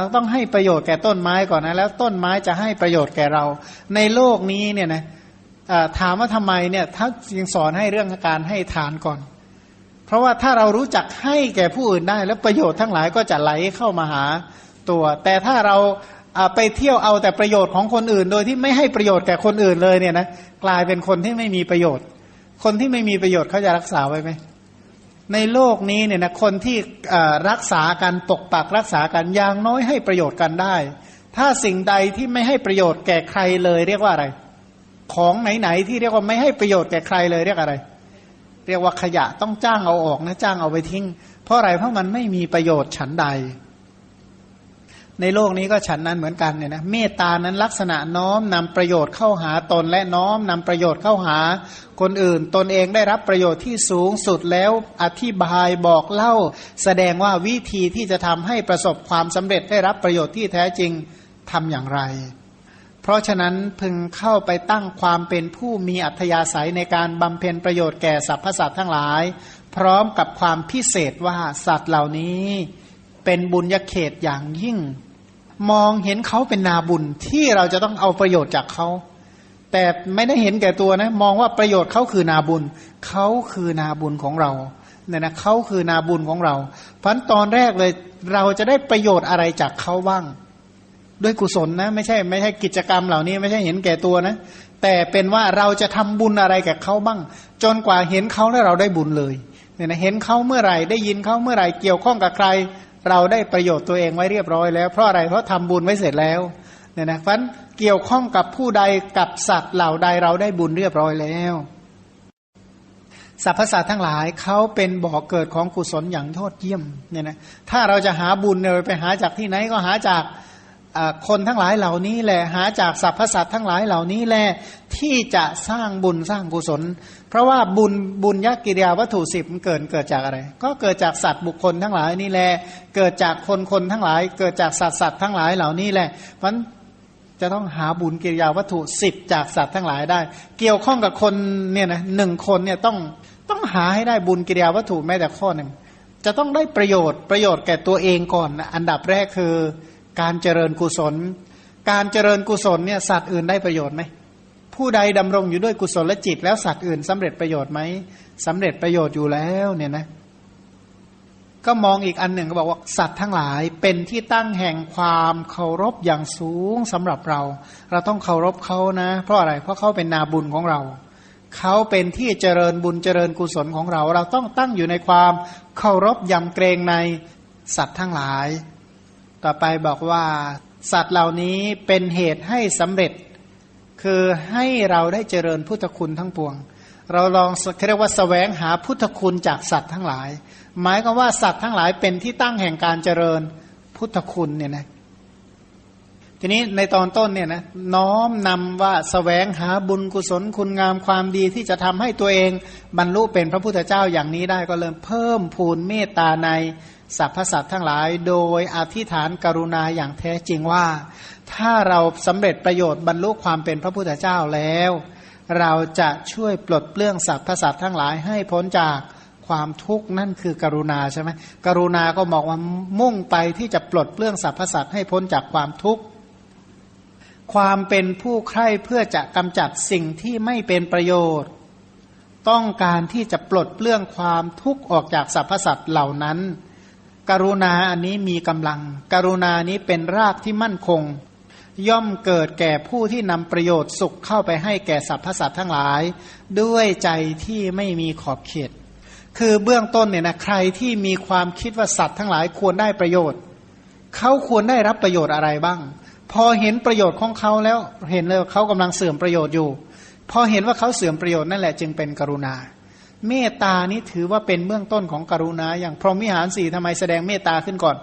S1: เราต้องให้ประโยชน์แก่ต้นไม้ก่อนนะแล้วต้นไม้จะให้ประโยชน์แก่เรา ในโลกนี้เนี่ยนะถามว่าทำไมเนี่ยถ้ายังสอนให้เรื่องการให้ทานก่อน เพราะว่าถ้าเรารู้จักให้แก่ผู้อื่นได้ แล้วประโยชน์ทั้งหลายก็จะไหลเข้ามาหาตัว แต่ถ้าเรา ไปเที่ยวเอาแต่ประโยชน์ของคนอื่น โดยที่ไม่ให้ประโยชน์แก่คนอื่นเลยเนี่ยนะกลายเป็นคนที่ไม่มีประโยชน์ คนที่ไม่มีประโยชน์เขาจะรักษาไว้ไหมในโลกนี้เนี่ยนะคนที่รักษาการปกปักรักษากันอย่างน้อยให้ประโยชน์กันได้ ถ้าสิ่งใดที่ไม่ให้ประโยชน์แก่ใครเลย เรียกว่าอะไร ของไหนๆที่เรียกว่าไม่ให้ประโยชน์แก่ใครเลยเรียกอะไร เรียกว่าขยะต้องจ้างเอาออกนะจ้างเอาไปทิ้ง เพราะอะไรเพราะมันไม่มีประโยชน์ฉันใด ในโลกนี้ก็ฉันนั้นเหมือนกันเนี่ยนะเมตตานั้นลักษณะน้อมนำประโยชน์เข้าหาตนและน้อมนำประโยชน์เข้าหาคนอื่น ตนเองได้รับประโยชน์ที่สูงสุดแล้วอธิบายบอกเล่า แสดงว่าวิธีที่จะทำให้ประสบความสำเร็จได้รับประโยชน์ที่แท้จริงทำอย่างไร เพราะฉะนั้นพึงเข้าไปตั้งความเป็นผู้มีอัธยาศัยในการบำเพ็ญประโยชน์แก่สรรพสัตว์ทั้งหลาย พร้อมกับความพิเศษว่าสัตว์เหล่านี้ เป็นบุญยเขตอย่างยิ่ง มองเห็นเขาเป็นนาบุญที่เราจะต้องเอาประโยชน์จากเขา แต่ไม่ได้เห็นแก่ตัวนะ มองว่าประโยชน์เขาคือนาบุญเขาคือนาบุญของเราเนี่ยนะเขาคือนาบุญของเราเพราะตอนแรกเลยเราจะได้ประโยชน์อะไรจากเขาบ้าง ด้วยกุศลนะ ไม่ใช่ไม่ใช่กิจกรรมเหล่านี้ ไม่ใช่เห็นแก่ตัวนะ แต่เป็นว่าเราจะทำบุญอะไรกับเขาบ้าง จนกว่าเห็นเขาแล้วเราได้บุญเลยเนี่ยนะเห็นเขาเมื่อไหร่ได้ยินเขาเมื่อไหร่เกี่ยวข้องกับใคร เราได้ประโยชน์ตัวเองไว้เรียบร้อยแล้ว เพราะอะไรเพราะทำบุญไว้เสร็จแล้วเนี่ยนะเพราะเกี่ยวข้องกับผู้ใดกับสัตว์เหล่าใดเราได้บุญเรียบร้อยแล้วสรรพสัตว์ทั้งหลายเขาเป็นบ่อเกิดของกุศลอย่างโทษเยี่ยมเนี่ยนะถ้าเราจะหาบุญเนี่ยไปหาจากที่ไหนก็หาจากคนทั้งหลายเหล่านี้แหละหาจากสรรพสัตว์ทั้งหลายเหล่านี้แหละที่จะสร้างบุญสร้างกุศล เพราะว่าบุญบุญยักกิริยาวัตถุสิบมันเกิดเกิดจากอะไร ก็เกิดจากสัตว์บุคคลทั้งหลายนี่แหละเกิดจากคนคนทั้งหลาย เกิดจากสัตว์สัตว์ทั้งหลายเหล่านี้แหละเพราะจะต้องหาบุญกิริยาวัตถุสิบจากสัตว์ทั้งหลายได้ เกี่ยวข้องกับคนเนี่ยนะหนึ่งคนเนี่ยต้องต้องหาให้ได้บุญกิริยาวัตถุแม้แต่ข้อหนึ่งจะต้องได้ประโยชน์ประโยชน์แก่ตัวเองก่อน อันดับแรกคือการเจริญกุศล การเจริญกุศลเนี่ยสัตว์อื่นได้ประโยชน์ไหม ผู้ใดดำรงอยู่ด้วยกุศลและจิต แล้วสัตว์อื่นสำเร็จประโยชน์ไหมสำเร็จประโยชน์อยู่แล้วเนี่ยนะก็มองอีกอันหนึ่งก็บอกว่าสัตว์ทั้งหลายเป็นที่ตั้งแห่งความเคารพอย่างสูงสำหรับเรา เราต้องเคารพเขานะ เพราะอะไรเพราะเขาเป็นนาบุญของเราเขาเป็นที่เจริญบุญเจริญกุศลของเรา เราต้องตั้งอยู่ในความเคารพยำเกรงในสัตว์ทั้งหลาย ต่อไปบอกว่า สัตว์เหล่านี้เป็นเหตุให้สำเร็จ คือให้เราได้เจริญพุทธคุณทั้งปวง เราลองเรียกว่าสแสวงหาพุทธคุณจากสัตว์ทั้งหลาย หมายก็ว่าสัตว์ทั้งหลายเป็นที่ตั้งแห่งการเจริญพุทธคุณเนี่ยนะทีนี้ในตอนต้นเนี่ยนะน้อมนำว่าสแสวงหาบุญกุศลคุณงามความดีที่จะทำให้ตัวเองบรรลุเป็นพระพุทธเจ้าอย่างนี้ได้ก็เริ่มเพิ่มพูนเมตตาในสรรพสัตว์ทั้งหลาย โดยอธิษฐานกรุณาอย่างแท้จริงว่า ถ้าเราสำเร็จประโยชน์บรรลุความเป็นพระพุทธเจ้าแล้ว เราจะช่วยปลดเปลื้องสรรพสัตว์ทั้งหลายให้พ้นจากความทุกข์นั่นคือกรุณาใช่ไหมกรุณาก็บอกว่ามุ่งไปที่จะปลดเปลื้องสรรพสัตว์ให้พ้นจากความทุกข์ความเป็นผู้ใคร่เพื่อจะกำจัดสิ่งที่ไม่เป็นประโยชน์ ต้องการที่จะปลดเปลื้องความทุกข์ออกจากสรรพสัตว์เหล่านั้น กรุณาอันนี้มีกำลัง กรุณานี้เป็นรากที่มั่นคง ย่อมเกิดแก่ผู้ที่นำประโยชน์สุขเข้าไปให้แก่สรรพสัตว์ทั้งหลาย ด้วยใจที่ไม่มีขอบเขต คือเบื้องต้นเนี่ยนะใครที่มีความคิดว่าสัตว์ทั้งหลายควรได้ประโยชน์ เขาควรได้รับประโยชน์อะไรบ้าง พอเห็นประโยชน์ของเขาแล้วเห็นเลยเขากำลังเสื่อมประโยชน์อยู่ พอเห็นว่าเขาเสื่อมประโยชน์นั่นแหละจึงเป็นกรุณา เมตตานี้ถือว่าเป็นเบื้องต้นของกรุณา อย่างพรหมิหารสี่ทำไมแสดงเมตตาขึ้นก่อน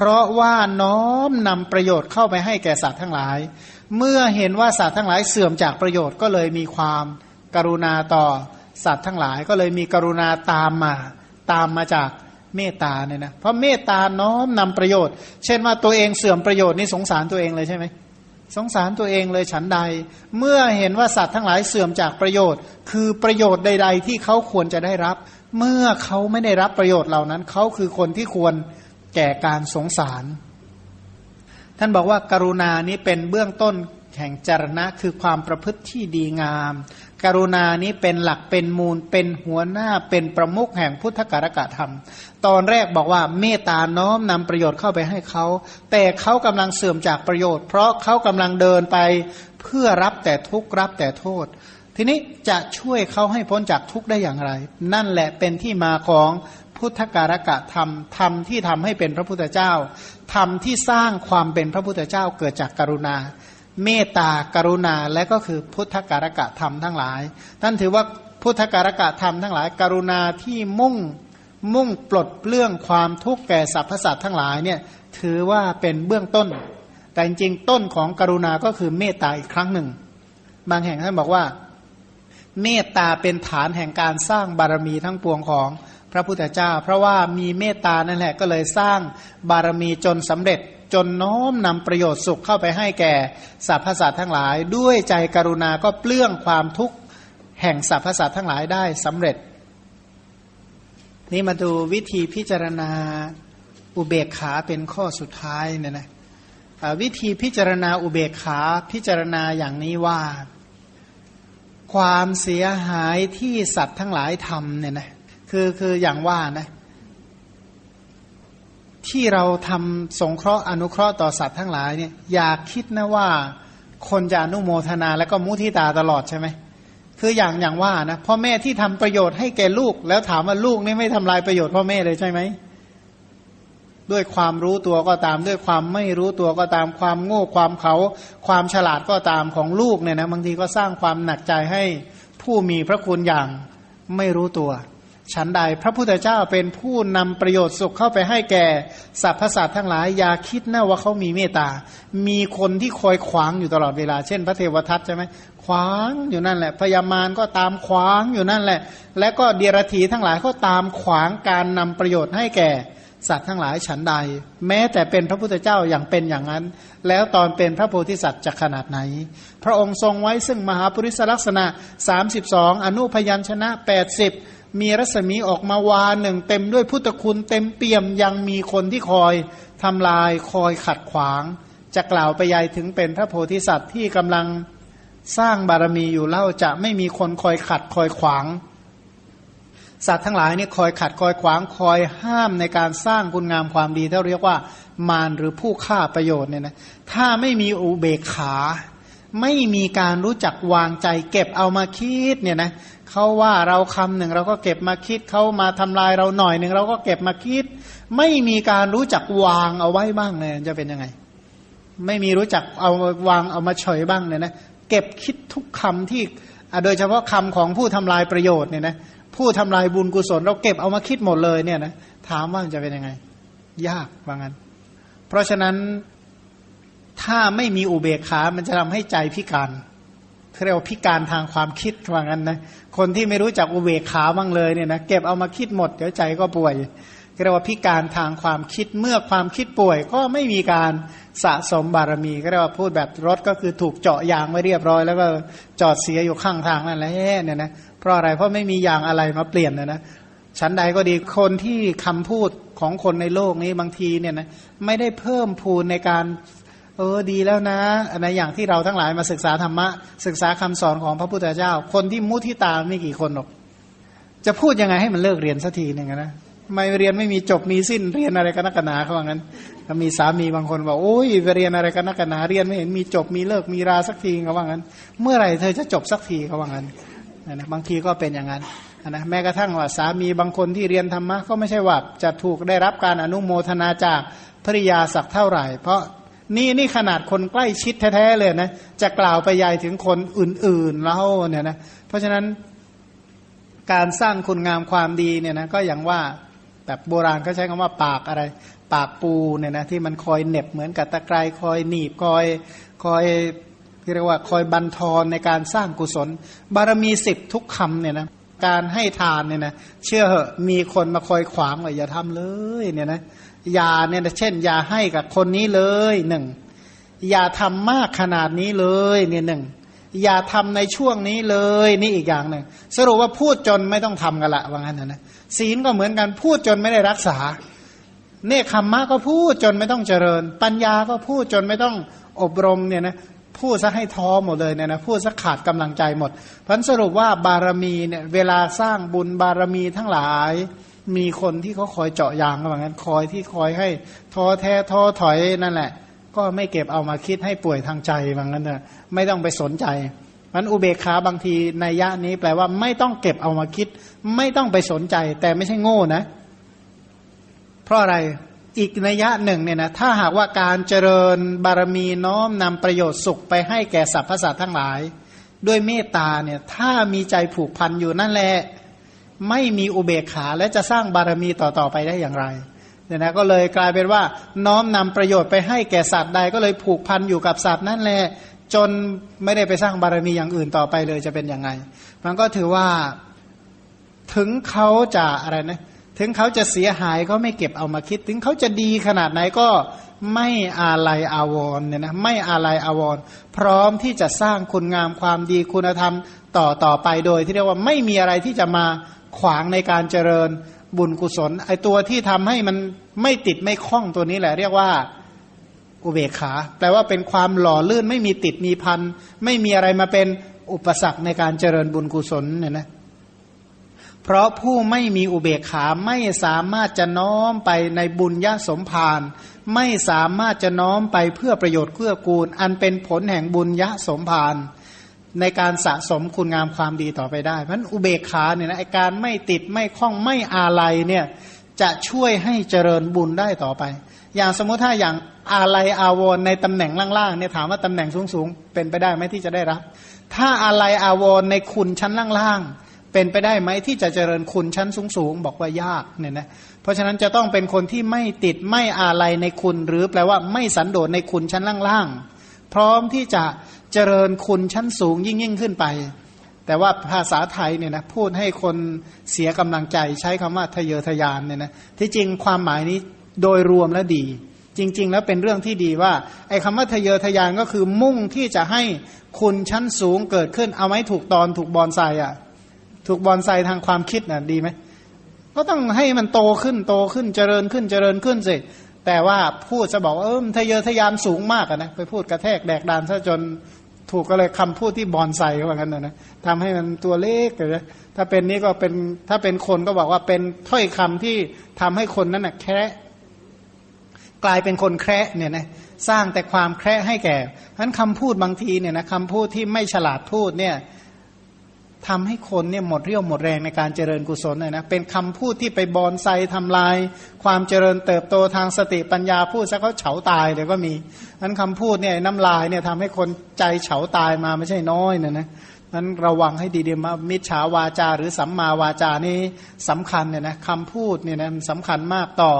S1: เพราะว่าน้อมนำประโยชน์เข้าไปให้แก่สัตว์ทั้งหลาย เมื่อเห็นว่าสัตว์ทั้งหลายเสื่อมจากประโยชน์ก็เลยมีความกรุณาต่อสัตว์ทั้งหลายก็เลยมีกรุณาตามมา ตามมาจากเมตตาเนี่ยนะเพราะเมตตาน้อมนำประโยชน์ เช่นว่าตัวเองเสื่อมประโยชน์นี่สงสารตัวเองเลยใช่ไหมสงสารตัวเองเลยฉันใด เมื่อเห็นว่าสัตว์ทั้งหลายเสื่อมจากประโยชน์ คือประโยชน์ใด ๆ ที่เขาควรจะได้รับ เมื่อเขาไม่ได้รับประโยชน์เหล่านั้น เขาคือคนที่ควร แก่การสงสาร ท่านบอกว่าการุณานี้เป็นเบื้องต้นแห่งจรณะคือความประพฤติที่ดีงาม กรุณานี้เป็นหลักเป็นมูล เป็นหัวหน้าเป็นประมุขแห่งพุทธการกะธรรม ตอนแรกบอกว่าเมตตาน้อมนำประโยชน์เข้าไปให้เขา แต่เขากำลังเสื่อมจากประโยชน์ เพราะเขากำลังเดินไปเพื่อรับแต่ทุกข์รับแต่โทษ ทีนี้จะช่วยเขาให้พ้นจากทุกข์ได้อย่างไร นั่นแหละเป็นที่มาของ พุทธการกะธรรมธรรมที่ทำให้เป็นพระพุทธเจ้าธรรมที่สร้างความเป็นพระพุทธเจ้าเกิดจากกรุณา เมตตากรุณาและก็คือพุทธการกะธรรมทั้งหลายท่านถือว่าพุทธการกะธรรมทั้งหลาย กรุณาที่มุ่งมุ่งปลดเรื่องความทุกข์แก่สรรพสัตว์ทั้งหลายเนี่ยถือว่าเป็นเบื้องต้น แต่จริงต้นของกรุณาก็คือเมตตาอีกครั้งหนึ่ง บางแห่งท่านบอกว่า เมตตาเป็นฐานแห่งการสร้างบารมีทั้งปวงของ พระพุทธเจ้า เพราะว่ามีเมตตานั่นแหละก็เลยสร้างบารมีจนสำเร็จจนน้อมนำประโยชน์สุขเข้าไปให้แก่สรรพสัตว์ทั้งหลาย ด้วยใจกรุณาก็เปลื้องความทุกข์แห่งสรรพสัตว์ทั้งหลายได้สำเร็จ นี่มาดูวิธีพิจารณาอุเบกขาเป็นข้อสุดท้ายเนี่ยนะวิธีพิจารณาอุเบกขาพิจารณาอย่างนี้ว่า ความเสียหายที่สัตว์ทั้งหลายทำเนี่ยนะ คือคืออย่างว่านะ ที่เราทำสงเคราะห์อนุเคราะห์ต่อสัตว์ทั้งหลายเนี่ยอยากคิดนะว่าคนจะอนุโมทนาแล้วก็มุทิตาตลอดใช่ไหมคืออย่างอย่างว่านะพ่อแม่ที่ทำประโยชน์ให้แก่ลูก แล้วถามว่าลูกนี่ไม่ทำลายประโยชน์พ่อแม่เลยใช่ไหมด้วยความรู้ตัวก็ตาม ด้วยความไม่รู้ตัวก็ตาม ความโง่ความเขา ความฉลาดก็ตามของลูกเนี่ยนะบางทีก็สร้างความหนักใจให้ผู้มีพระคุณอย่างไม่รู้ตัว ฉันใดพระพุทธเจ้าเป็นผู้นำประโยชน์สุขเข้าไปให้แก่สรรพสัตว์ทั้งหลาย อย่าคิดนะว่าเขามีเมตตา มีคนที่คอยขวางอยู่ตลอดเวลา เช่น พระเทวทัตใช่ไหมขวางอยู่นั่นแหละพยามารก็ตามขวางอยู่นั่นแหละ และก็เดียรถีทั้งหลายก็ตามขวางการนำประโยชน์ให้แก่สัตว์ทั้งหลายฉันใด แม้แต่เป็นพระพุทธเจ้าอย่างเป็นอย่างนั้น แล้วตอนเป็นพระโพธิสัตว์จะขนาดไหน พระองค์ทรงไว้ซึ่งมหาปริศลักษณะ 32 อนุพยัญชนะ 80 มีรัศมีออกมาวาหนึ่งเต็มด้วยพุทธคุณเต็มเปี่ยมยังมีคนที่คอยทำลายคอยขัดขวาง จะกล่าวไปยายถึงเป็นพระโพธิสัตว์ที่กำลังสร้างบารมีอยู่เล่าจะไม่มีคนคอยขัดคอยขวาง สัตว์ทั้งหลายนี่คอยขัดคอยขวางคอยห้ามในการสร้างคุณงามความดีที่เรียกว่ามารหรือผู้ฆ่าประโยชน์เนี่ยนะถ้าไม่มีอุเบกขา ไม่มีการรู้จักวางใจ เก็บเอามาคิดเนี่ยนะ เขาว่าเราคำหนึ่งเราก็เก็บมาคิดเขามาทำลายเราหน่อยหนึ่งเราก็เก็บมาคิด ไม่มีการรู้จักวางเอาไว้บ้างเลยจะเป็นยังไง ไม่มีรู้จักเอาวางเอามาเฉยบ้างเนี่ยนะเก็บคิดทุกคำที่โดยเฉพาะคำของผู้ทำลายประโยชน์เนี่ยนะผู้ทำลายบุญกุศลเราเก็บเอามาคิดหมดเลยเนี่ยนะถามว่าจะเป็นยังไง ยากว่างั้น เพราะฉะนั้นถ้าไม่มีอุเบกขา มันจะทำให้ใจพิการ เรียกว่าพิการทางความคิดว่างั้นนะคนที่ไม่รู้จักอุเบกขาบ้างเลยเนี่ยนะเก็บเอามาคิดหมดเดี๋ยวใจก็ป่วยเรียกว่าพิการทางความคิดเมื่อความคิดป่วย ก็ไม่มีการสะสมบารมีก็เรียกว่าพูดแบบรถก็คือถูกเจาะยางไว้เรียบร้อย แล้วก็จอดเสียอยู่ข้างทางนั่นแหละเนี่ยนะเพราะอะไรเพราะไม่มียางอะไรมาเปลี่ยนนะนะชั้นใดก็ดีคนที่คำพูดของคนในโลกนี้บางทีเนี่ยนะไม่ได้เพิ่มพูนในการ เออดีแล้วนะในอย่างที่เราทั้งหลายมาศึกษาธรรมะ ศึกษาคำสอนของพระพุทธเจ้า คนที่มุทิตาไม่กี่คนหรอก จะพูดยังไงให้มันเลิกเรียนสักทีหนึ่งนะไม่เรียนไม่มีจบมีสิ้นเรียนอะไรกันนักหนาเขาว่างั้นถ้ามีสามีบางคนบอกโอ้ยไปเรียนอะไรกันนักหนาเรียนไม่เห็นมีจบมีเลิกมีราสักทีเขาว่างั้น เมื่อไหร่เธอจะจบสักทีเขาว่างั้นนะบางทีก็เป็นอย่างนั้นนะแม้กระทั่งว่าสามีบางคนที่เรียนธรรมะก็ไม่ใช่ว่าจะถูกได้รับการอนุโมทนาจากภริยาสักเท่าไหร่ เพราะ นี่นี่ขนาดคนใกล้ชิดแท้ๆเลยนะ จะกล่าวไปยายถึงคนอื่นๆแล้วเนี่ยนะ เพราะฉะนั้นการสร้างคุณงามความดีเนี่ยนะก็อย่างว่าแบบโบราณเขาใช้คำว่าปากอะไร ปากปูเนี่ยนะที่มันคอยเน็บเหมือนกับตะไคร้คอยหนีบคอยคอยเรียกว่าคอยบันทอนในการสร้างกุศล บารมีสิบทุกคำเนี่ยนะการให้ทานเนี่ยนะเชื่อเหอะมีคนมาคอยขวางว่าอย่าทำเลยเนี่ยนะ อย่าเนี่ยเช่น อย่าให้กับคนนี้เลยหนึ่งอย่าทำมากขนาดนี้เลยเนี่ยหนึ่งอย่าทำในช่วงนี้เลยนี่อีกอย่างหนึ่งสรุปว่าพูดจนไม่ต้องทำกันละว่างั้นนะศีลก็เหมือนกันพูดจนไม่ได้รักษา เนคขมมะก็พูดจนไม่ต้องเจริญ ปัญญาก็พูดจนไม่ต้องอบรมเนี่ยนะพูดซะให้ท้อหมดเลยเนี่ยนะพูดซะขาดกำลังใจหมดพันสรุปว่าบารมีเนี่ยเวลาสร้างบุญบารมีทั้งหลาย มีคนที่เขาคอยเจาะยางก็แบบนั้นคอยที่คอยให้ท้อแท้ท้อถอยนั่นแหละ ก็ไม่เก็บเอามาคิดให้ป่วยทางใจบางนั้นเถอะไม่ต้องไปสนใจมันอุเบกขาบางทีในยะนี้แปลว่าไม่ต้องเก็บเอามาคิด ไม่ต้องไปสนใจ แต่ไม่ใช่โง่นะ เพราะอะไรอีกนัยยะหนึ่งเนี่ยนะถ้าหากว่าการเจริญบารมีน้อมนำประโยชน์สุขไปให้แก่สรรพสัตว์ทั้งหลาย ด้วยเมตตาเนี่ยถ้ามีใจผูกพันอยู่นั่นแหละ ไม่มีอุเบกขาและจะสร้างบารมีต่อๆไปได้อย่างไรเนี่ยนะก็เลยกลายเป็นว่า น้อมนำประโยชน์ไปให้แก่สัตว์ใดก็เลยผูกพันอยู่กับสัตว์นั่นแหละจนไม่ได้ไปสร้างบารมีอย่างอื่นต่อไปเลยจะเป็นยังไง มันก็ถือว่าถึงเขาจะอะไรนะถึงเขาจะเสียหายก็ไม่เก็บเอามาคิด ถึงเขาจะดีขนาดไหนก็ไม่อาลัยอาวรเนี่ยนะไม่อาลัยอาวร พร้อมที่จะสร้างคุณงามความดีคุณธรรมต่อต่อไปโดย ที่เรียกว่าไม่มีอะไรที่จะมา ขวางในการเจริญบุญกุศล ไอตัวที่ทำให้มันไม่ติดไม่คล้องตัวนี้แหละ เรียกว่าอุเบกขา แปลว่าเป็นความหล่อลื่นไม่มีติดมีพันไม่มีอะไรมาเป็นอุปสรรคในการเจริญบุญกุศลเนี่ยนะเพราะผู้ไม่มีอุเบกขาไม่สามารถจะน้อมไปในบุญญาสมภารไม่สามารถจะน้อมไปเพื่อประโยชน์เพื่อกูล อันเป็นผลแห่งบุญญาสมภาร ในการสะสมคุณงามความดีต่อไปได้เพราะนั้นอุเบกขาเนี่ยนะการไม่ติดไม่คล้องไม่อาลัยเนี่ยจะช่วยให้เจริญบุญได้ต่อไป อย่างสมมติถ้าอย่างอาลัยอาวรในตำแหน่งล่างๆเนี่ยถามว่าตำแหน่งสูงๆเป็นไปได้ไหมที่จะได้รับ ถ้าอาลัยอาวรในคุณชั้นล่างๆเป็นไปได้ไหมที่จะเจริญคุณชั้นสูงๆบอกว่ายากเนี่ยนะเพราะฉะนั้นจะต้องเป็นคนที่ไม่ติดไม่อาลัยในคุณ หรือแปลว่าไม่สันโดษในคุณชั้นล่างๆพร้อมที่จะ เจริญคุณชั้นสูงยิ่งยิ่งขึ้นไป แต่ว่าภาษาไทยเนี่ยนะพูดให้คนเสียกำลังใจใช้คำว่าทะเยอทะยานเนี่ยนะที่จริงความหมายนี้โดยรวมแล้วดี จริง ๆ แล้วเป็นเรื่องที่ดีว่าไอ้คำว่าทะเยอทะยานก็คือมุ่งที่จะให้คุณชั้นสูงเกิดขึ้น เอาไว้ถูกตอนถูกบอลไซอะถูกบอลไซทางความคิดน่ะดีไหมก็ต้องให้มันโตขึ้นโตขึ้นเจริญขึ้นเจริญขึ้นสิแต่ว่าพูดจะบอกว่าเออทะเยอทะยานสูงมากนะไปพูดกระแทกแดกดานซะจน ถูกก็เลยคำพูดที่บอลไซว่างั้นนะนะทำให้มันตัวเล็กเลยถ้าเป็นนี้ก็เป็นถ้าเป็นคนก็บอกว่าเป็นถ้อยคำที่ทำให้คนนั้นนะแคะกลายเป็นคนแคร์เนี่ยนะสร้างแต่ความแคร์ให้แก่ฉะนั้นคำพูดบางทีเนี่ยนะคำพูดที่ไม่ฉลาดพูดเนี่ย ทำให้คนเนี่ยหมดเรี่ยวหมดแรงในการเจริญกุศลเลยนะเป็นคำพูดที่ไปบอนไซทำลาย ความเจริญเติบโตทางสติปัญญาพูดซะเขาเฉาตายเลยก็มีนั้นคำพูดเนี่ยน้ำลายเนี่ยทำให้คนใจเฉาตายมาไม่ใช่น้อยนี่ยนะนั้นระวังให้ดีๆมามิจฉาวาจาหรือสัมมาวาจานี่สำคัญเนี่ยนะคำพูดเนี่ยนะสำคัญมากต่อ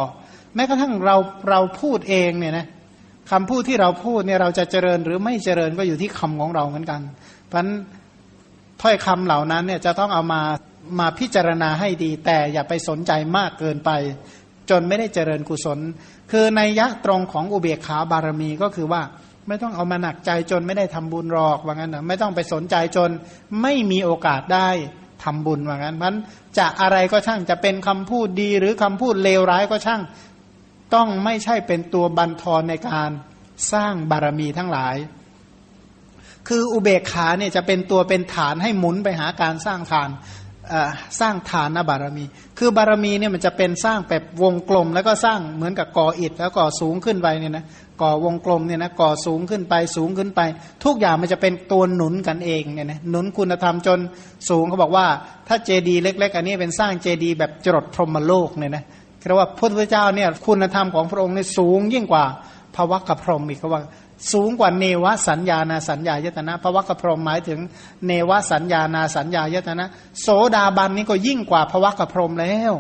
S1: แม้กระทั่งเราเราพูดเองเนี่ยนะคำพูดที่เราพูดเนี่ยเราจะเจริญหรือไม่เจริญก็อยู่ที่คำของเราเหมือนกัน เพราะฉะนั้น ถ้อยคำเหล่านั้นเนี่ยจะต้องเอามามาพิจารณาให้ดี แต่อย่าไปสนใจมากเกินไป จนไม่ได้เจริญกุศล คือในยะตรงของอุเบกขาบารมีก็คือว่าไม่ต้องเอามาหนักใจจนไม่ได้ทำบุญหรอกว่างั้นนะไม่ต้องไปสนใจจนไม่มีโอกาสได้ทำบุญว่างั้นมันจะอะไรก็ช่างจะเป็นคำพูดดีหรือคำพูดเลวร้ายก็ช่าง ต้องไม่ใช่เป็นตัวบันทอนในการสร้างบารมีทั้งหลาย คืออุเบกขาเนี่ยจะเป็นตัวเป็นฐานให้หมุนไปหาการสร้างฐานสร้างฐานบารมี คือบารมีเนี่ยมันจะเป็นสร้างแบบวงกลม แล้วก็สร้างเหมือนกับก่ออิฐแล้วก่อสูงขึ้นไปเนี่ยนะก่อวงกลมเนี่ยนะก่อสูงขึ้นไปสูงขึ้นไป ทุกอย่างมันจะเป็นตัวหนุนกันเองเนี่ยนะหนุนคุณธรรมจนสูงเขาบอกว่า ถ้าเจดีเล็ก ๆ อันนี้เป็นสร้างเจดีแบบจรดพรหมโลกเนี่ยนะเรียกว่าพระพุทธเจ้าเนี่ยคุณธรรมของพระองค์เนี่ยสูงยิ่งกว่าภวะกับพรหมอีกเขาว่า สูงกว่าเนวสัญญานาสัญญายตนะพระวักพรมหมายถึงเนวสัญญานาสัญญายตนะ โสดาบันนี่ก็ยิ่งกว่าพระวักพรมแล้ว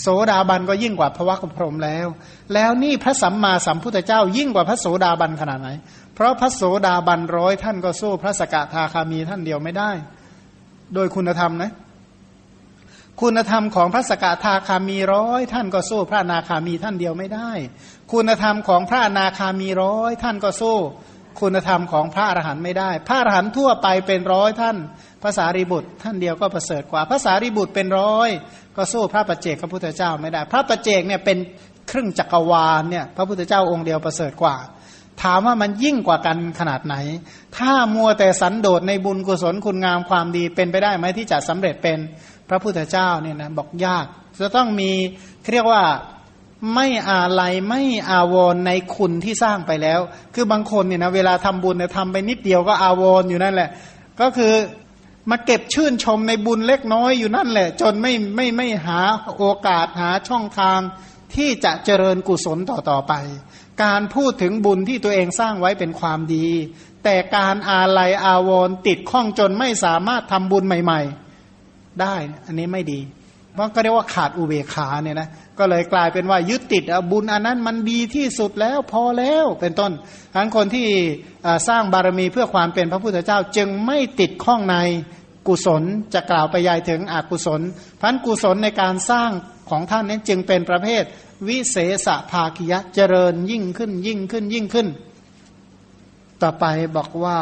S1: โสดาบันก็ยิ่งกว่าพระวักพรมแล้ว แล้วนี่พระสัมมาสัมพุทธเจ้า ยิ่งกว่าพระโสดาบันขนาดไหน เพราะพระโสดาบันร้อยท่านก็สู้พระสกทาคามีท่านเดียวไม่ได้ โดยคุณธรรมนะคุณธรรมของพระสกทาคามีร้อยท่านก็สู้พระนาคามีท่านเดียวไม่ได้คุณธรรมของพระนาคามีร้อยท่านก็สู้ คุณธรรมของพระอรหันต์ไม่ได้ พระอรหันต์ทั่วไปเป็นร้อยท่านภาษารีบุตรท่านเดียวก็ประเสริฐกว่าภาษารีบุตรเป็นร้อย ก็สู้พระปัจเจกพระพุทธเจ้าไม่ได้ พระปัจเจกเนี่ยเป็นครึ่งจักรวาลเนี่ยพระพุทธเจ้าองค์เดียวประเสริฐกว่า ถามว่ามันยิ่งกว่ากันขนาดไหน ถ้ามัวแต่สันโดษในบุญกุศลคุณงามความดีเป็นไปได้ไหมที่จะสำเร็จเป็นพระพุทธเจ้าเนี่ยนะบอกยาก จะต้องมีเรียกว่า ไม่อาลัยไม่อาวรในคุณที่สร้างไปแล้ว คือบางคนเนี่ยนะเวลาทำบุญเนี่ยทำไปนิดเดียวก็อาวรอยู่นั่นแหละ ก็คือมาเก็บชื่นชมในบุญเล็กน้อยอยู่นั่นแหละ จนไม่ไม่ไม่หาโอกาสหาช่องทางที่จะเจริญกุศลต่อต่อไป การพูดถึงบุญที่ตัวเองสร้างไว้เป็นความดี แต่การอาลัยอาวรติดข้องจนไม่สามารถทำบุญใหม่ ๆ ได้ อันนี้ไม่ดี เพราะก็เรียกว่าขาดอุเบกขาเนี่ยนะ ก็เลยกลายเป็นว่ายึดติดบุญอันนั้นมันดีที่สุดแล้วพอแล้วเป็นต้นทั้งคนที่สร้างบารมีเพื่อความเป็นพระพุทธเจ้าจึงไม่ติดข้องในกุศลจะกล่าวไปยายถึงอกุศลพันกุศลในการสร้างของท่านนี้จึงเป็นประเภท วิเศษภาคิยะเจริญยิ่งขึ้นยิ่งขึ้นยิ่งขึ้น ต่อไปบอกว่า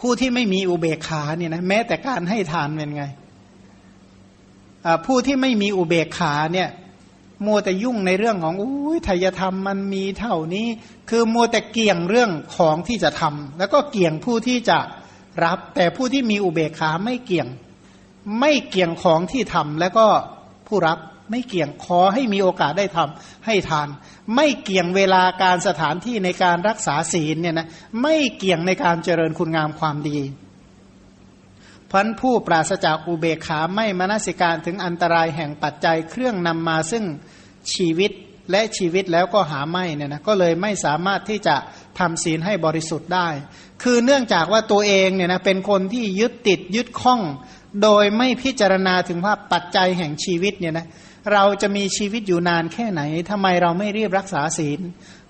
S1: ผู้ที่ไม่มีอุเบกขาเนี่ยนะแม้แต่การให้ทานเป็นไงผู้ที่ไม่มีอุเบกขาเนี่ย มัวแต่ยุ่งในเรื่องของอุ้ยทายธรรมมันมีเท่านี้ คือมัวแต่เกี่ยงเรื่องของที่จะทำแล้วก็เกี่ยงผู้ที่จะรับ แต่ผู้ที่มีอุเบกขาไม่เกี่ยง ไม่เกี่ยงของที่ทำแล้วก็ผู้รับไม่เกี่ยงขอให้มีโอกาสได้ทำให้ทาน ไม่เกี่ยงเวลาการสถานที่ในการรักษาศีลเนี่ยนะไม่เกี่ยงในการเจริญคุณงามความดี พันผู้ปราศจากอุเบกขาไม่มนสิการถึงอันตรายแห่งปัจจัยเครื่องนำมาซึ่งชีวิตและชีวิตแล้วก็หาไม่เนี่ยนะก็เลยไม่สามารถที่จะทำศีลให้บริสุทธิ์ได้ คือเนื่องจากว่าตัวเองเนี่ยนะเป็นคนที่ยึดติดยึดข้อง โดยไม่พิจารณาถึงว่าปัจจัยแห่งชีวิตเนี่ยนะเราจะมีชีวิตอยู่นานแค่ไหนทำไมเราไม่รีบรักษาศีล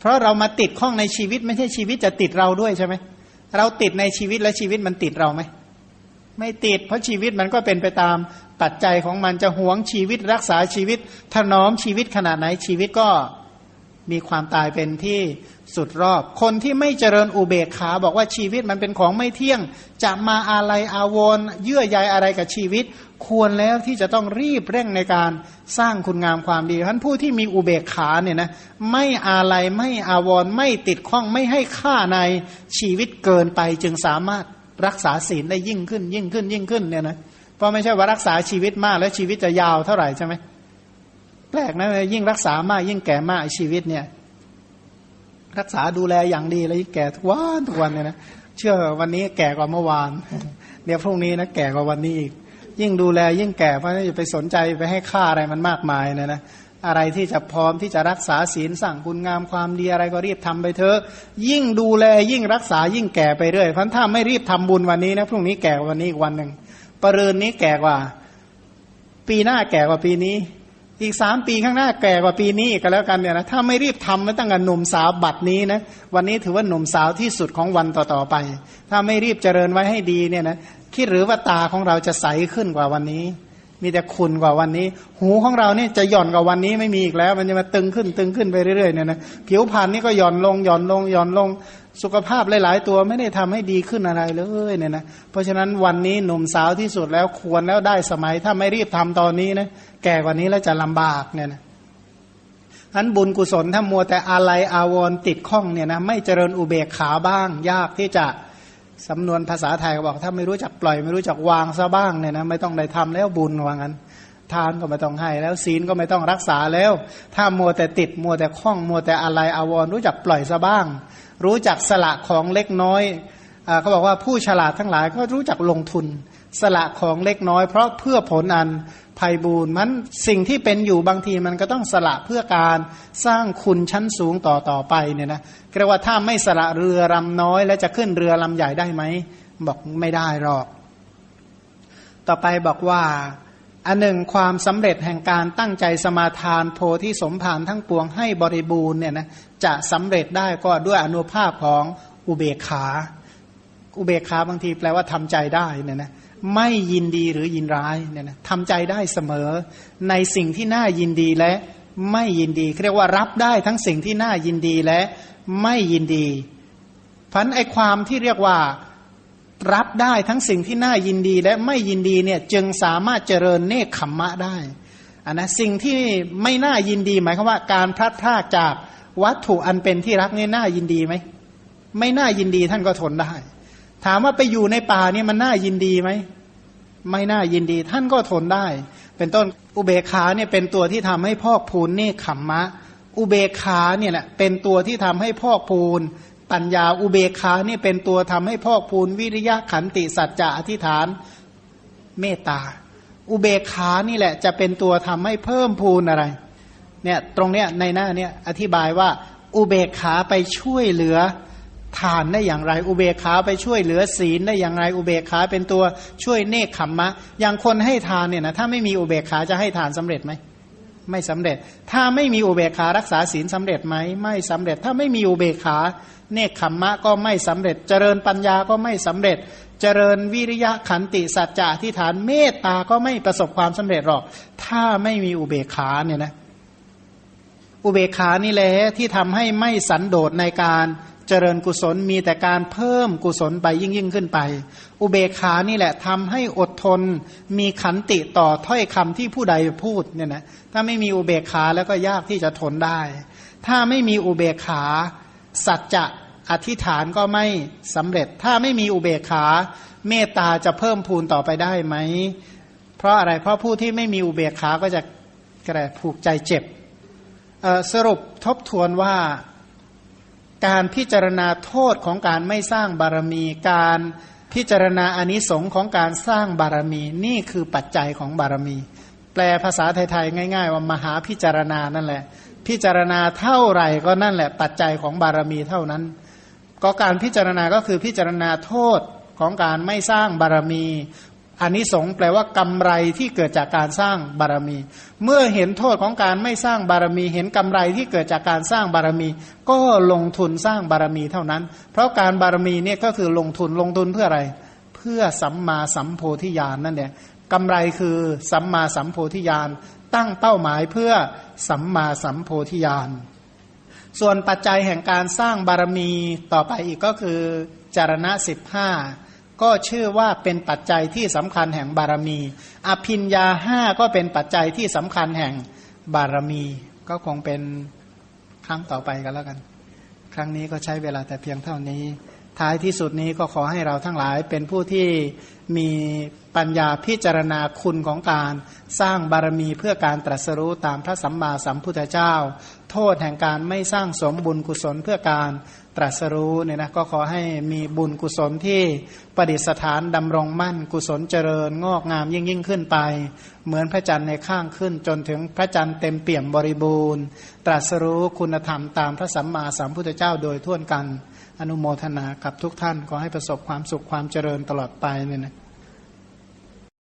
S1: เพราะเรามาติดข้องในชีวิตไม่ใช่ชีวิตจะติดเราด้วยใช่ไหมเราติดในชีวิตและชีวิตมันติดเราไหม ไม่ติดเพราะชีวิตมันก็เป็นไปตามปัจจัยของมันจะหวงชีวิตรักษาชีวิตถนอมชีวิตขนาดไหนชีวิตก็มีความตายเป็นที่สุดรอบ คนที่ไม่เจริญอุเบกขา บอกว่าชีวิตมันเป็นของไม่เที่ยง จะมาอะไรอาวรเยื่อใยอะไรกับชีวิต ควรแล้วที่จะต้องรีบเร่งในการสร้างคุณงามความดีท่านผู้ที่มีอุเบกขาเนี่ยนะไม่อะไรไม่อาวรไม่ติดข้องไม่ให้ค่าในชีวิตเกินไปจึงสามารถ รักษาศีลได้ยิ่งขึ้น ยิ่งขึ้น ยิ่งขึ้นเนี่ยนะเพราะไม่ใช่ว่ารักษาชีวิตมากแล้วชีวิตจะยาวเท่าไหร่ใช่ไหมแปลกนะยิ่งรักษามาก ยิ่งแก่มากชีวิตเนี่ย รักษาดูแลอย่างดีแล้วแก่ทุกวันทุกวันเนี่ยนะเชื่อวันนี้แก่กว่าเมื่อวานเดี๋ยวพรุ่งนี้นะแก่กว่าวันนี้อีกยิ่งดูแลยิ่งแก่เพราะอย่าไปสนใจไปให้ค่าอะไรมันมากมายนะนะ อะไรที่จะพร้อมที่จะรักษาศีลสั่งคุณงามความดีอะไรก็รีบทำไปเถอะ ยิ่งดูแลยิ่งรักษายิ่งแก่ไปเรื่อยเพราะถ้าไม่รีบทำบุญวันนี้นะพรุ่งนี้แก่กว่าวันนี้อีกวันหนึ่งปรืนนี้แก่กว่า ปีหน้าแก่กว่าปีนี้ อีกสามปีข้างหน้าแก่กว่าปีนี้อีกแล้วกันเนี่ยนะถ้าไม่รีบทำไม่ตั้งแต่หนุ่มสาวบัดนี้นะวันนี้ถือว่าหนุ่มสาวที่สุดของวันต่อๆไป ถ้าไม่รีบเจริญไว้ให้ดีเนี่ยนะคิดหรือว่าตาของเราจะใสขึ้นกว่าวันนี้ มีแต่คุณกว่าวันนี้ หูของเราเนี่ยจะหย่อนกว่าวันนี้ไม่มีอีกแล้ว มันจะมาตึงขึ้นตึงขึ้นไปเรื่อยๆเนี่ยนะผิวพรรณนี่ก็หย่อนลงหย่อนลงหย่อนลงสุขภาพหลาย ๆ ตัวไม่ได้ทำให้ดีขึ้นอะไรเลยเนี่ยนะเพราะฉะนั้นวันนี้หนุ่มสาวที่สุดแล้วควรแล้วได้สมัยถ้าไม่รีบทำตอนนี้นะแก่กว่านี้แล้วจะลำบากเนี่ยนะอันบุญกุศลถ้ามัวแต่อะไรอาวรติดข้องเนี่ยนะไม่เจริญอุเบกขาบ้าง ยากที่จะ สำนวนภาษาไทยก็บอก ถ้าไม่รู้จักปล่อยไม่รู้จักวางซะบ้างเนี่ยนะไม่ต้องได้ทำแล้วบุญว่างั้น ทานก็ไม่ต้องให้แล้วศีลก็ไม่ต้องรักษาแล้ว ถ้ามัวแต่ติดมัวแต่คล้องมัวแต่อะไรอาวรรู้จักปล่อยซะบ้าง รู้จักสละของเล็กน้อยเขาบอกว่าผู้ฉลาดทั้งหลายก็รู้จักลงทุน สละของเล็กน้อย เพราะเพื่อผลอัน ภัยบูนมันสิ่งที่เป็นอยู่บางทีมันก็ต้องสละเพื่อการสร้างคุณชั้นสูงต่อต่อไปเนี่ยนะเรียกว่าถ้าไม่สละเรือลำน้อย แล้วจะขึ้นเรือลำใหญ่ได้ไหมบอกไม่ได้หรอก ต่อไปบอกว่าอันหนึ่งความสำเร็จแห่งการตั้งใจสมาทานโพธิสมภารทั้งปวงให้บริบูรณ์เนี่ยนะจะสำเร็จได้ก็ด้วยอนุภาพของอุเบกขา อุเบกขาบางทีแปลว่าทำใจได้เนี่ยนะ ไม่ยินดีหรือยินร้ายเนี่ยนะทำใจได้เสมอ ในสิ่งที่น่ายินดีและไม่ยินดีเรียกว่ารับได้ทั้งสิ่งที่น่ายินดีและไม่ยินดีพันไอความที่เรียกว่ารับได้ทั้งสิ่งที่น่ายินดีและไม่ยินดีเนี่ยจึงสามารถเจริญเนคขมมะได้อันนะสิ่งที่ไม่น่ายินดีหมายความว่าการพลัดพรากจากวัตถุอันเป็นที่รักนี่น่ายินดีไหมไม่น่ายินดีท่านก็ทนได้ ถามว่าไปอยู่ในป่าเนี่ยมันน่ายินดีไหมไม่น่ายินดี ท่านก็ทนได้ เป็นต้นอุเบกขาเนี่ยเป็นตัวที่ทำให้พอกพูนเนคขมมะ อุเบกขาเนี่ยแหละเป็นตัวที่ทำให้พอกพูนปัญญาอุเบกขาเนี่ยเป็นตัวทำให้พอกพูนวิริยะขันติสัจจะอธิษฐานเมตตา อุเบกขานี่แหละจะเป็นตัวทำให้เพิ่มพูนอะไรเนี่ยตรงเนี้ยในหน้าเนี่ยอธิบายว่าอุเบกขาไปช่วยเหลือ ทานได้อย่างไรอุเบกขาไปช่วยเหลือศีลได้อย่างไรอุเบกขาเป็นตัวช่วยเนคขมมะ อย่างคนให้ทานเนี่ยนะถ้าไม่มีอุเบกขาจะให้ทานสำเร็จไหมไม่สำเร็จ ถ้าไม่มีอุเบกขารักษาศีลสำเร็จไหมไม่สำเร็จ ถ้าไม่มีอุเบกขาเนคขมมะก็ไม่สำเร็จ เจริญปัญญาก็ไม่สำเร็จ เจริญวิริยะขันติสัจจะที่ฐานเมตตาก็ไม่ประสบความสำเร็จหรอก ถ้าไม่มีอุเบกขาเนี่ยนะอุเบกขานี่แหละที่ทำให้ไม่สันโดษในการ เจริญกุศลมีแต่การเพิ่มกุศลไปยิ่งยิ่งขึ้นไป อุเบกขานี่แหละทำให้อดทน มีขันติต่อถ้อยคำที่ผู้ใดพูดเนี่ยนะถ้าไม่มีอุเบกขาแล้วก็ยากที่จะทนได้ ถ้าไม่มีอุเบกขา สัจจะอธิษฐานก็ไม่สำเร็จ ถ้าไม่มีอุเบกขาเมตตาจะเพิ่มพูนต่อไปได้ไหม เพราะอะไรเพราะผู้ที่ไม่มีอุเบกขาก็จะกระผูกใจเจ็บสรุปทบทวนว่า การพิจารณาโทษของการไม่สร้างบารมี การพิจารณาอนิสงค์ของการสร้างบารมีนี่คือปัจจัยของบารมี แปลภาษาไทยๆง่าย ๆ ว่ามหาพิจารณานั่นแหละ พิจารณาเท่าไหร่ก็นั่นแหละ ปัจจัยของบารมีเท่านั้น ก็การพิจารณาก็คือพิจารณาโทษของการไม่สร้างบารมี อันนี้สงแปลว่ากำไรที่เกิดจากการสร้างบารมี เมื่อเห็นโทษของการไม่สร้างบารมี เห็นกำไรที่เกิดจากการสร้างบารมี ก็ลงทุนสร้างบารมีเท่านั้น เพราะการบารมีเนี่ยก็คือลงทุนลงทุนเพื่ออะไร เพื่อสัมมาสัมโพธิญาณนั่นเองกำไรคือสัมมาสัมโพธิญาณตั้งเป้าหมายเพื่อสัมมาสัมโพธิญาณส่วนปัจจัยแห่งการสร้างบารมีต่อไปอีกก็คือจารณะสิบห้า ก็ชื่อว่าเป็นปัจจัยที่สำคัญแห่งบารมี อภินยาห้าก็เป็นปัจจัยที่สำคัญแห่งบารมี ก็คงเป็นครั้งต่อไปกันแล้วกัน ครั้งนี้ก็ใช้เวลาแต่เพียงเท่านี้ ท้ายที่สุดนี้ก็ขอให้เราทั้งหลายเป็นผู้ที่มีปัญญาพิจารณาคุณของการสร้างบารมีเพื่อการตรัสรู้ตามพระสัมมาสัมพุทธเจ้า โทษแห่งการไม่สร้างสมบุญกุศลเพื่อการตรัสรู้เนี่ยนะก็ขอให้มีบุญกุศลที่ประดิษฐานดำรงมั่นกุศลเจริญงอกงามยิ่งยิ่งขึ้นไป เหมือนพระจันทร์ในข้างขึ้นจนถึงพระจันทร์เต็มเปี่ยมบริบูรณ์ ตรัสรู้คุณธรรมตามพระสัมมาสัมพุทธเจ้าโดยทั่วกัน อนุโมทนากับทุกท่าน ขอให้ประสบความสุขความเจริญตลอดไปเนี่ยนะ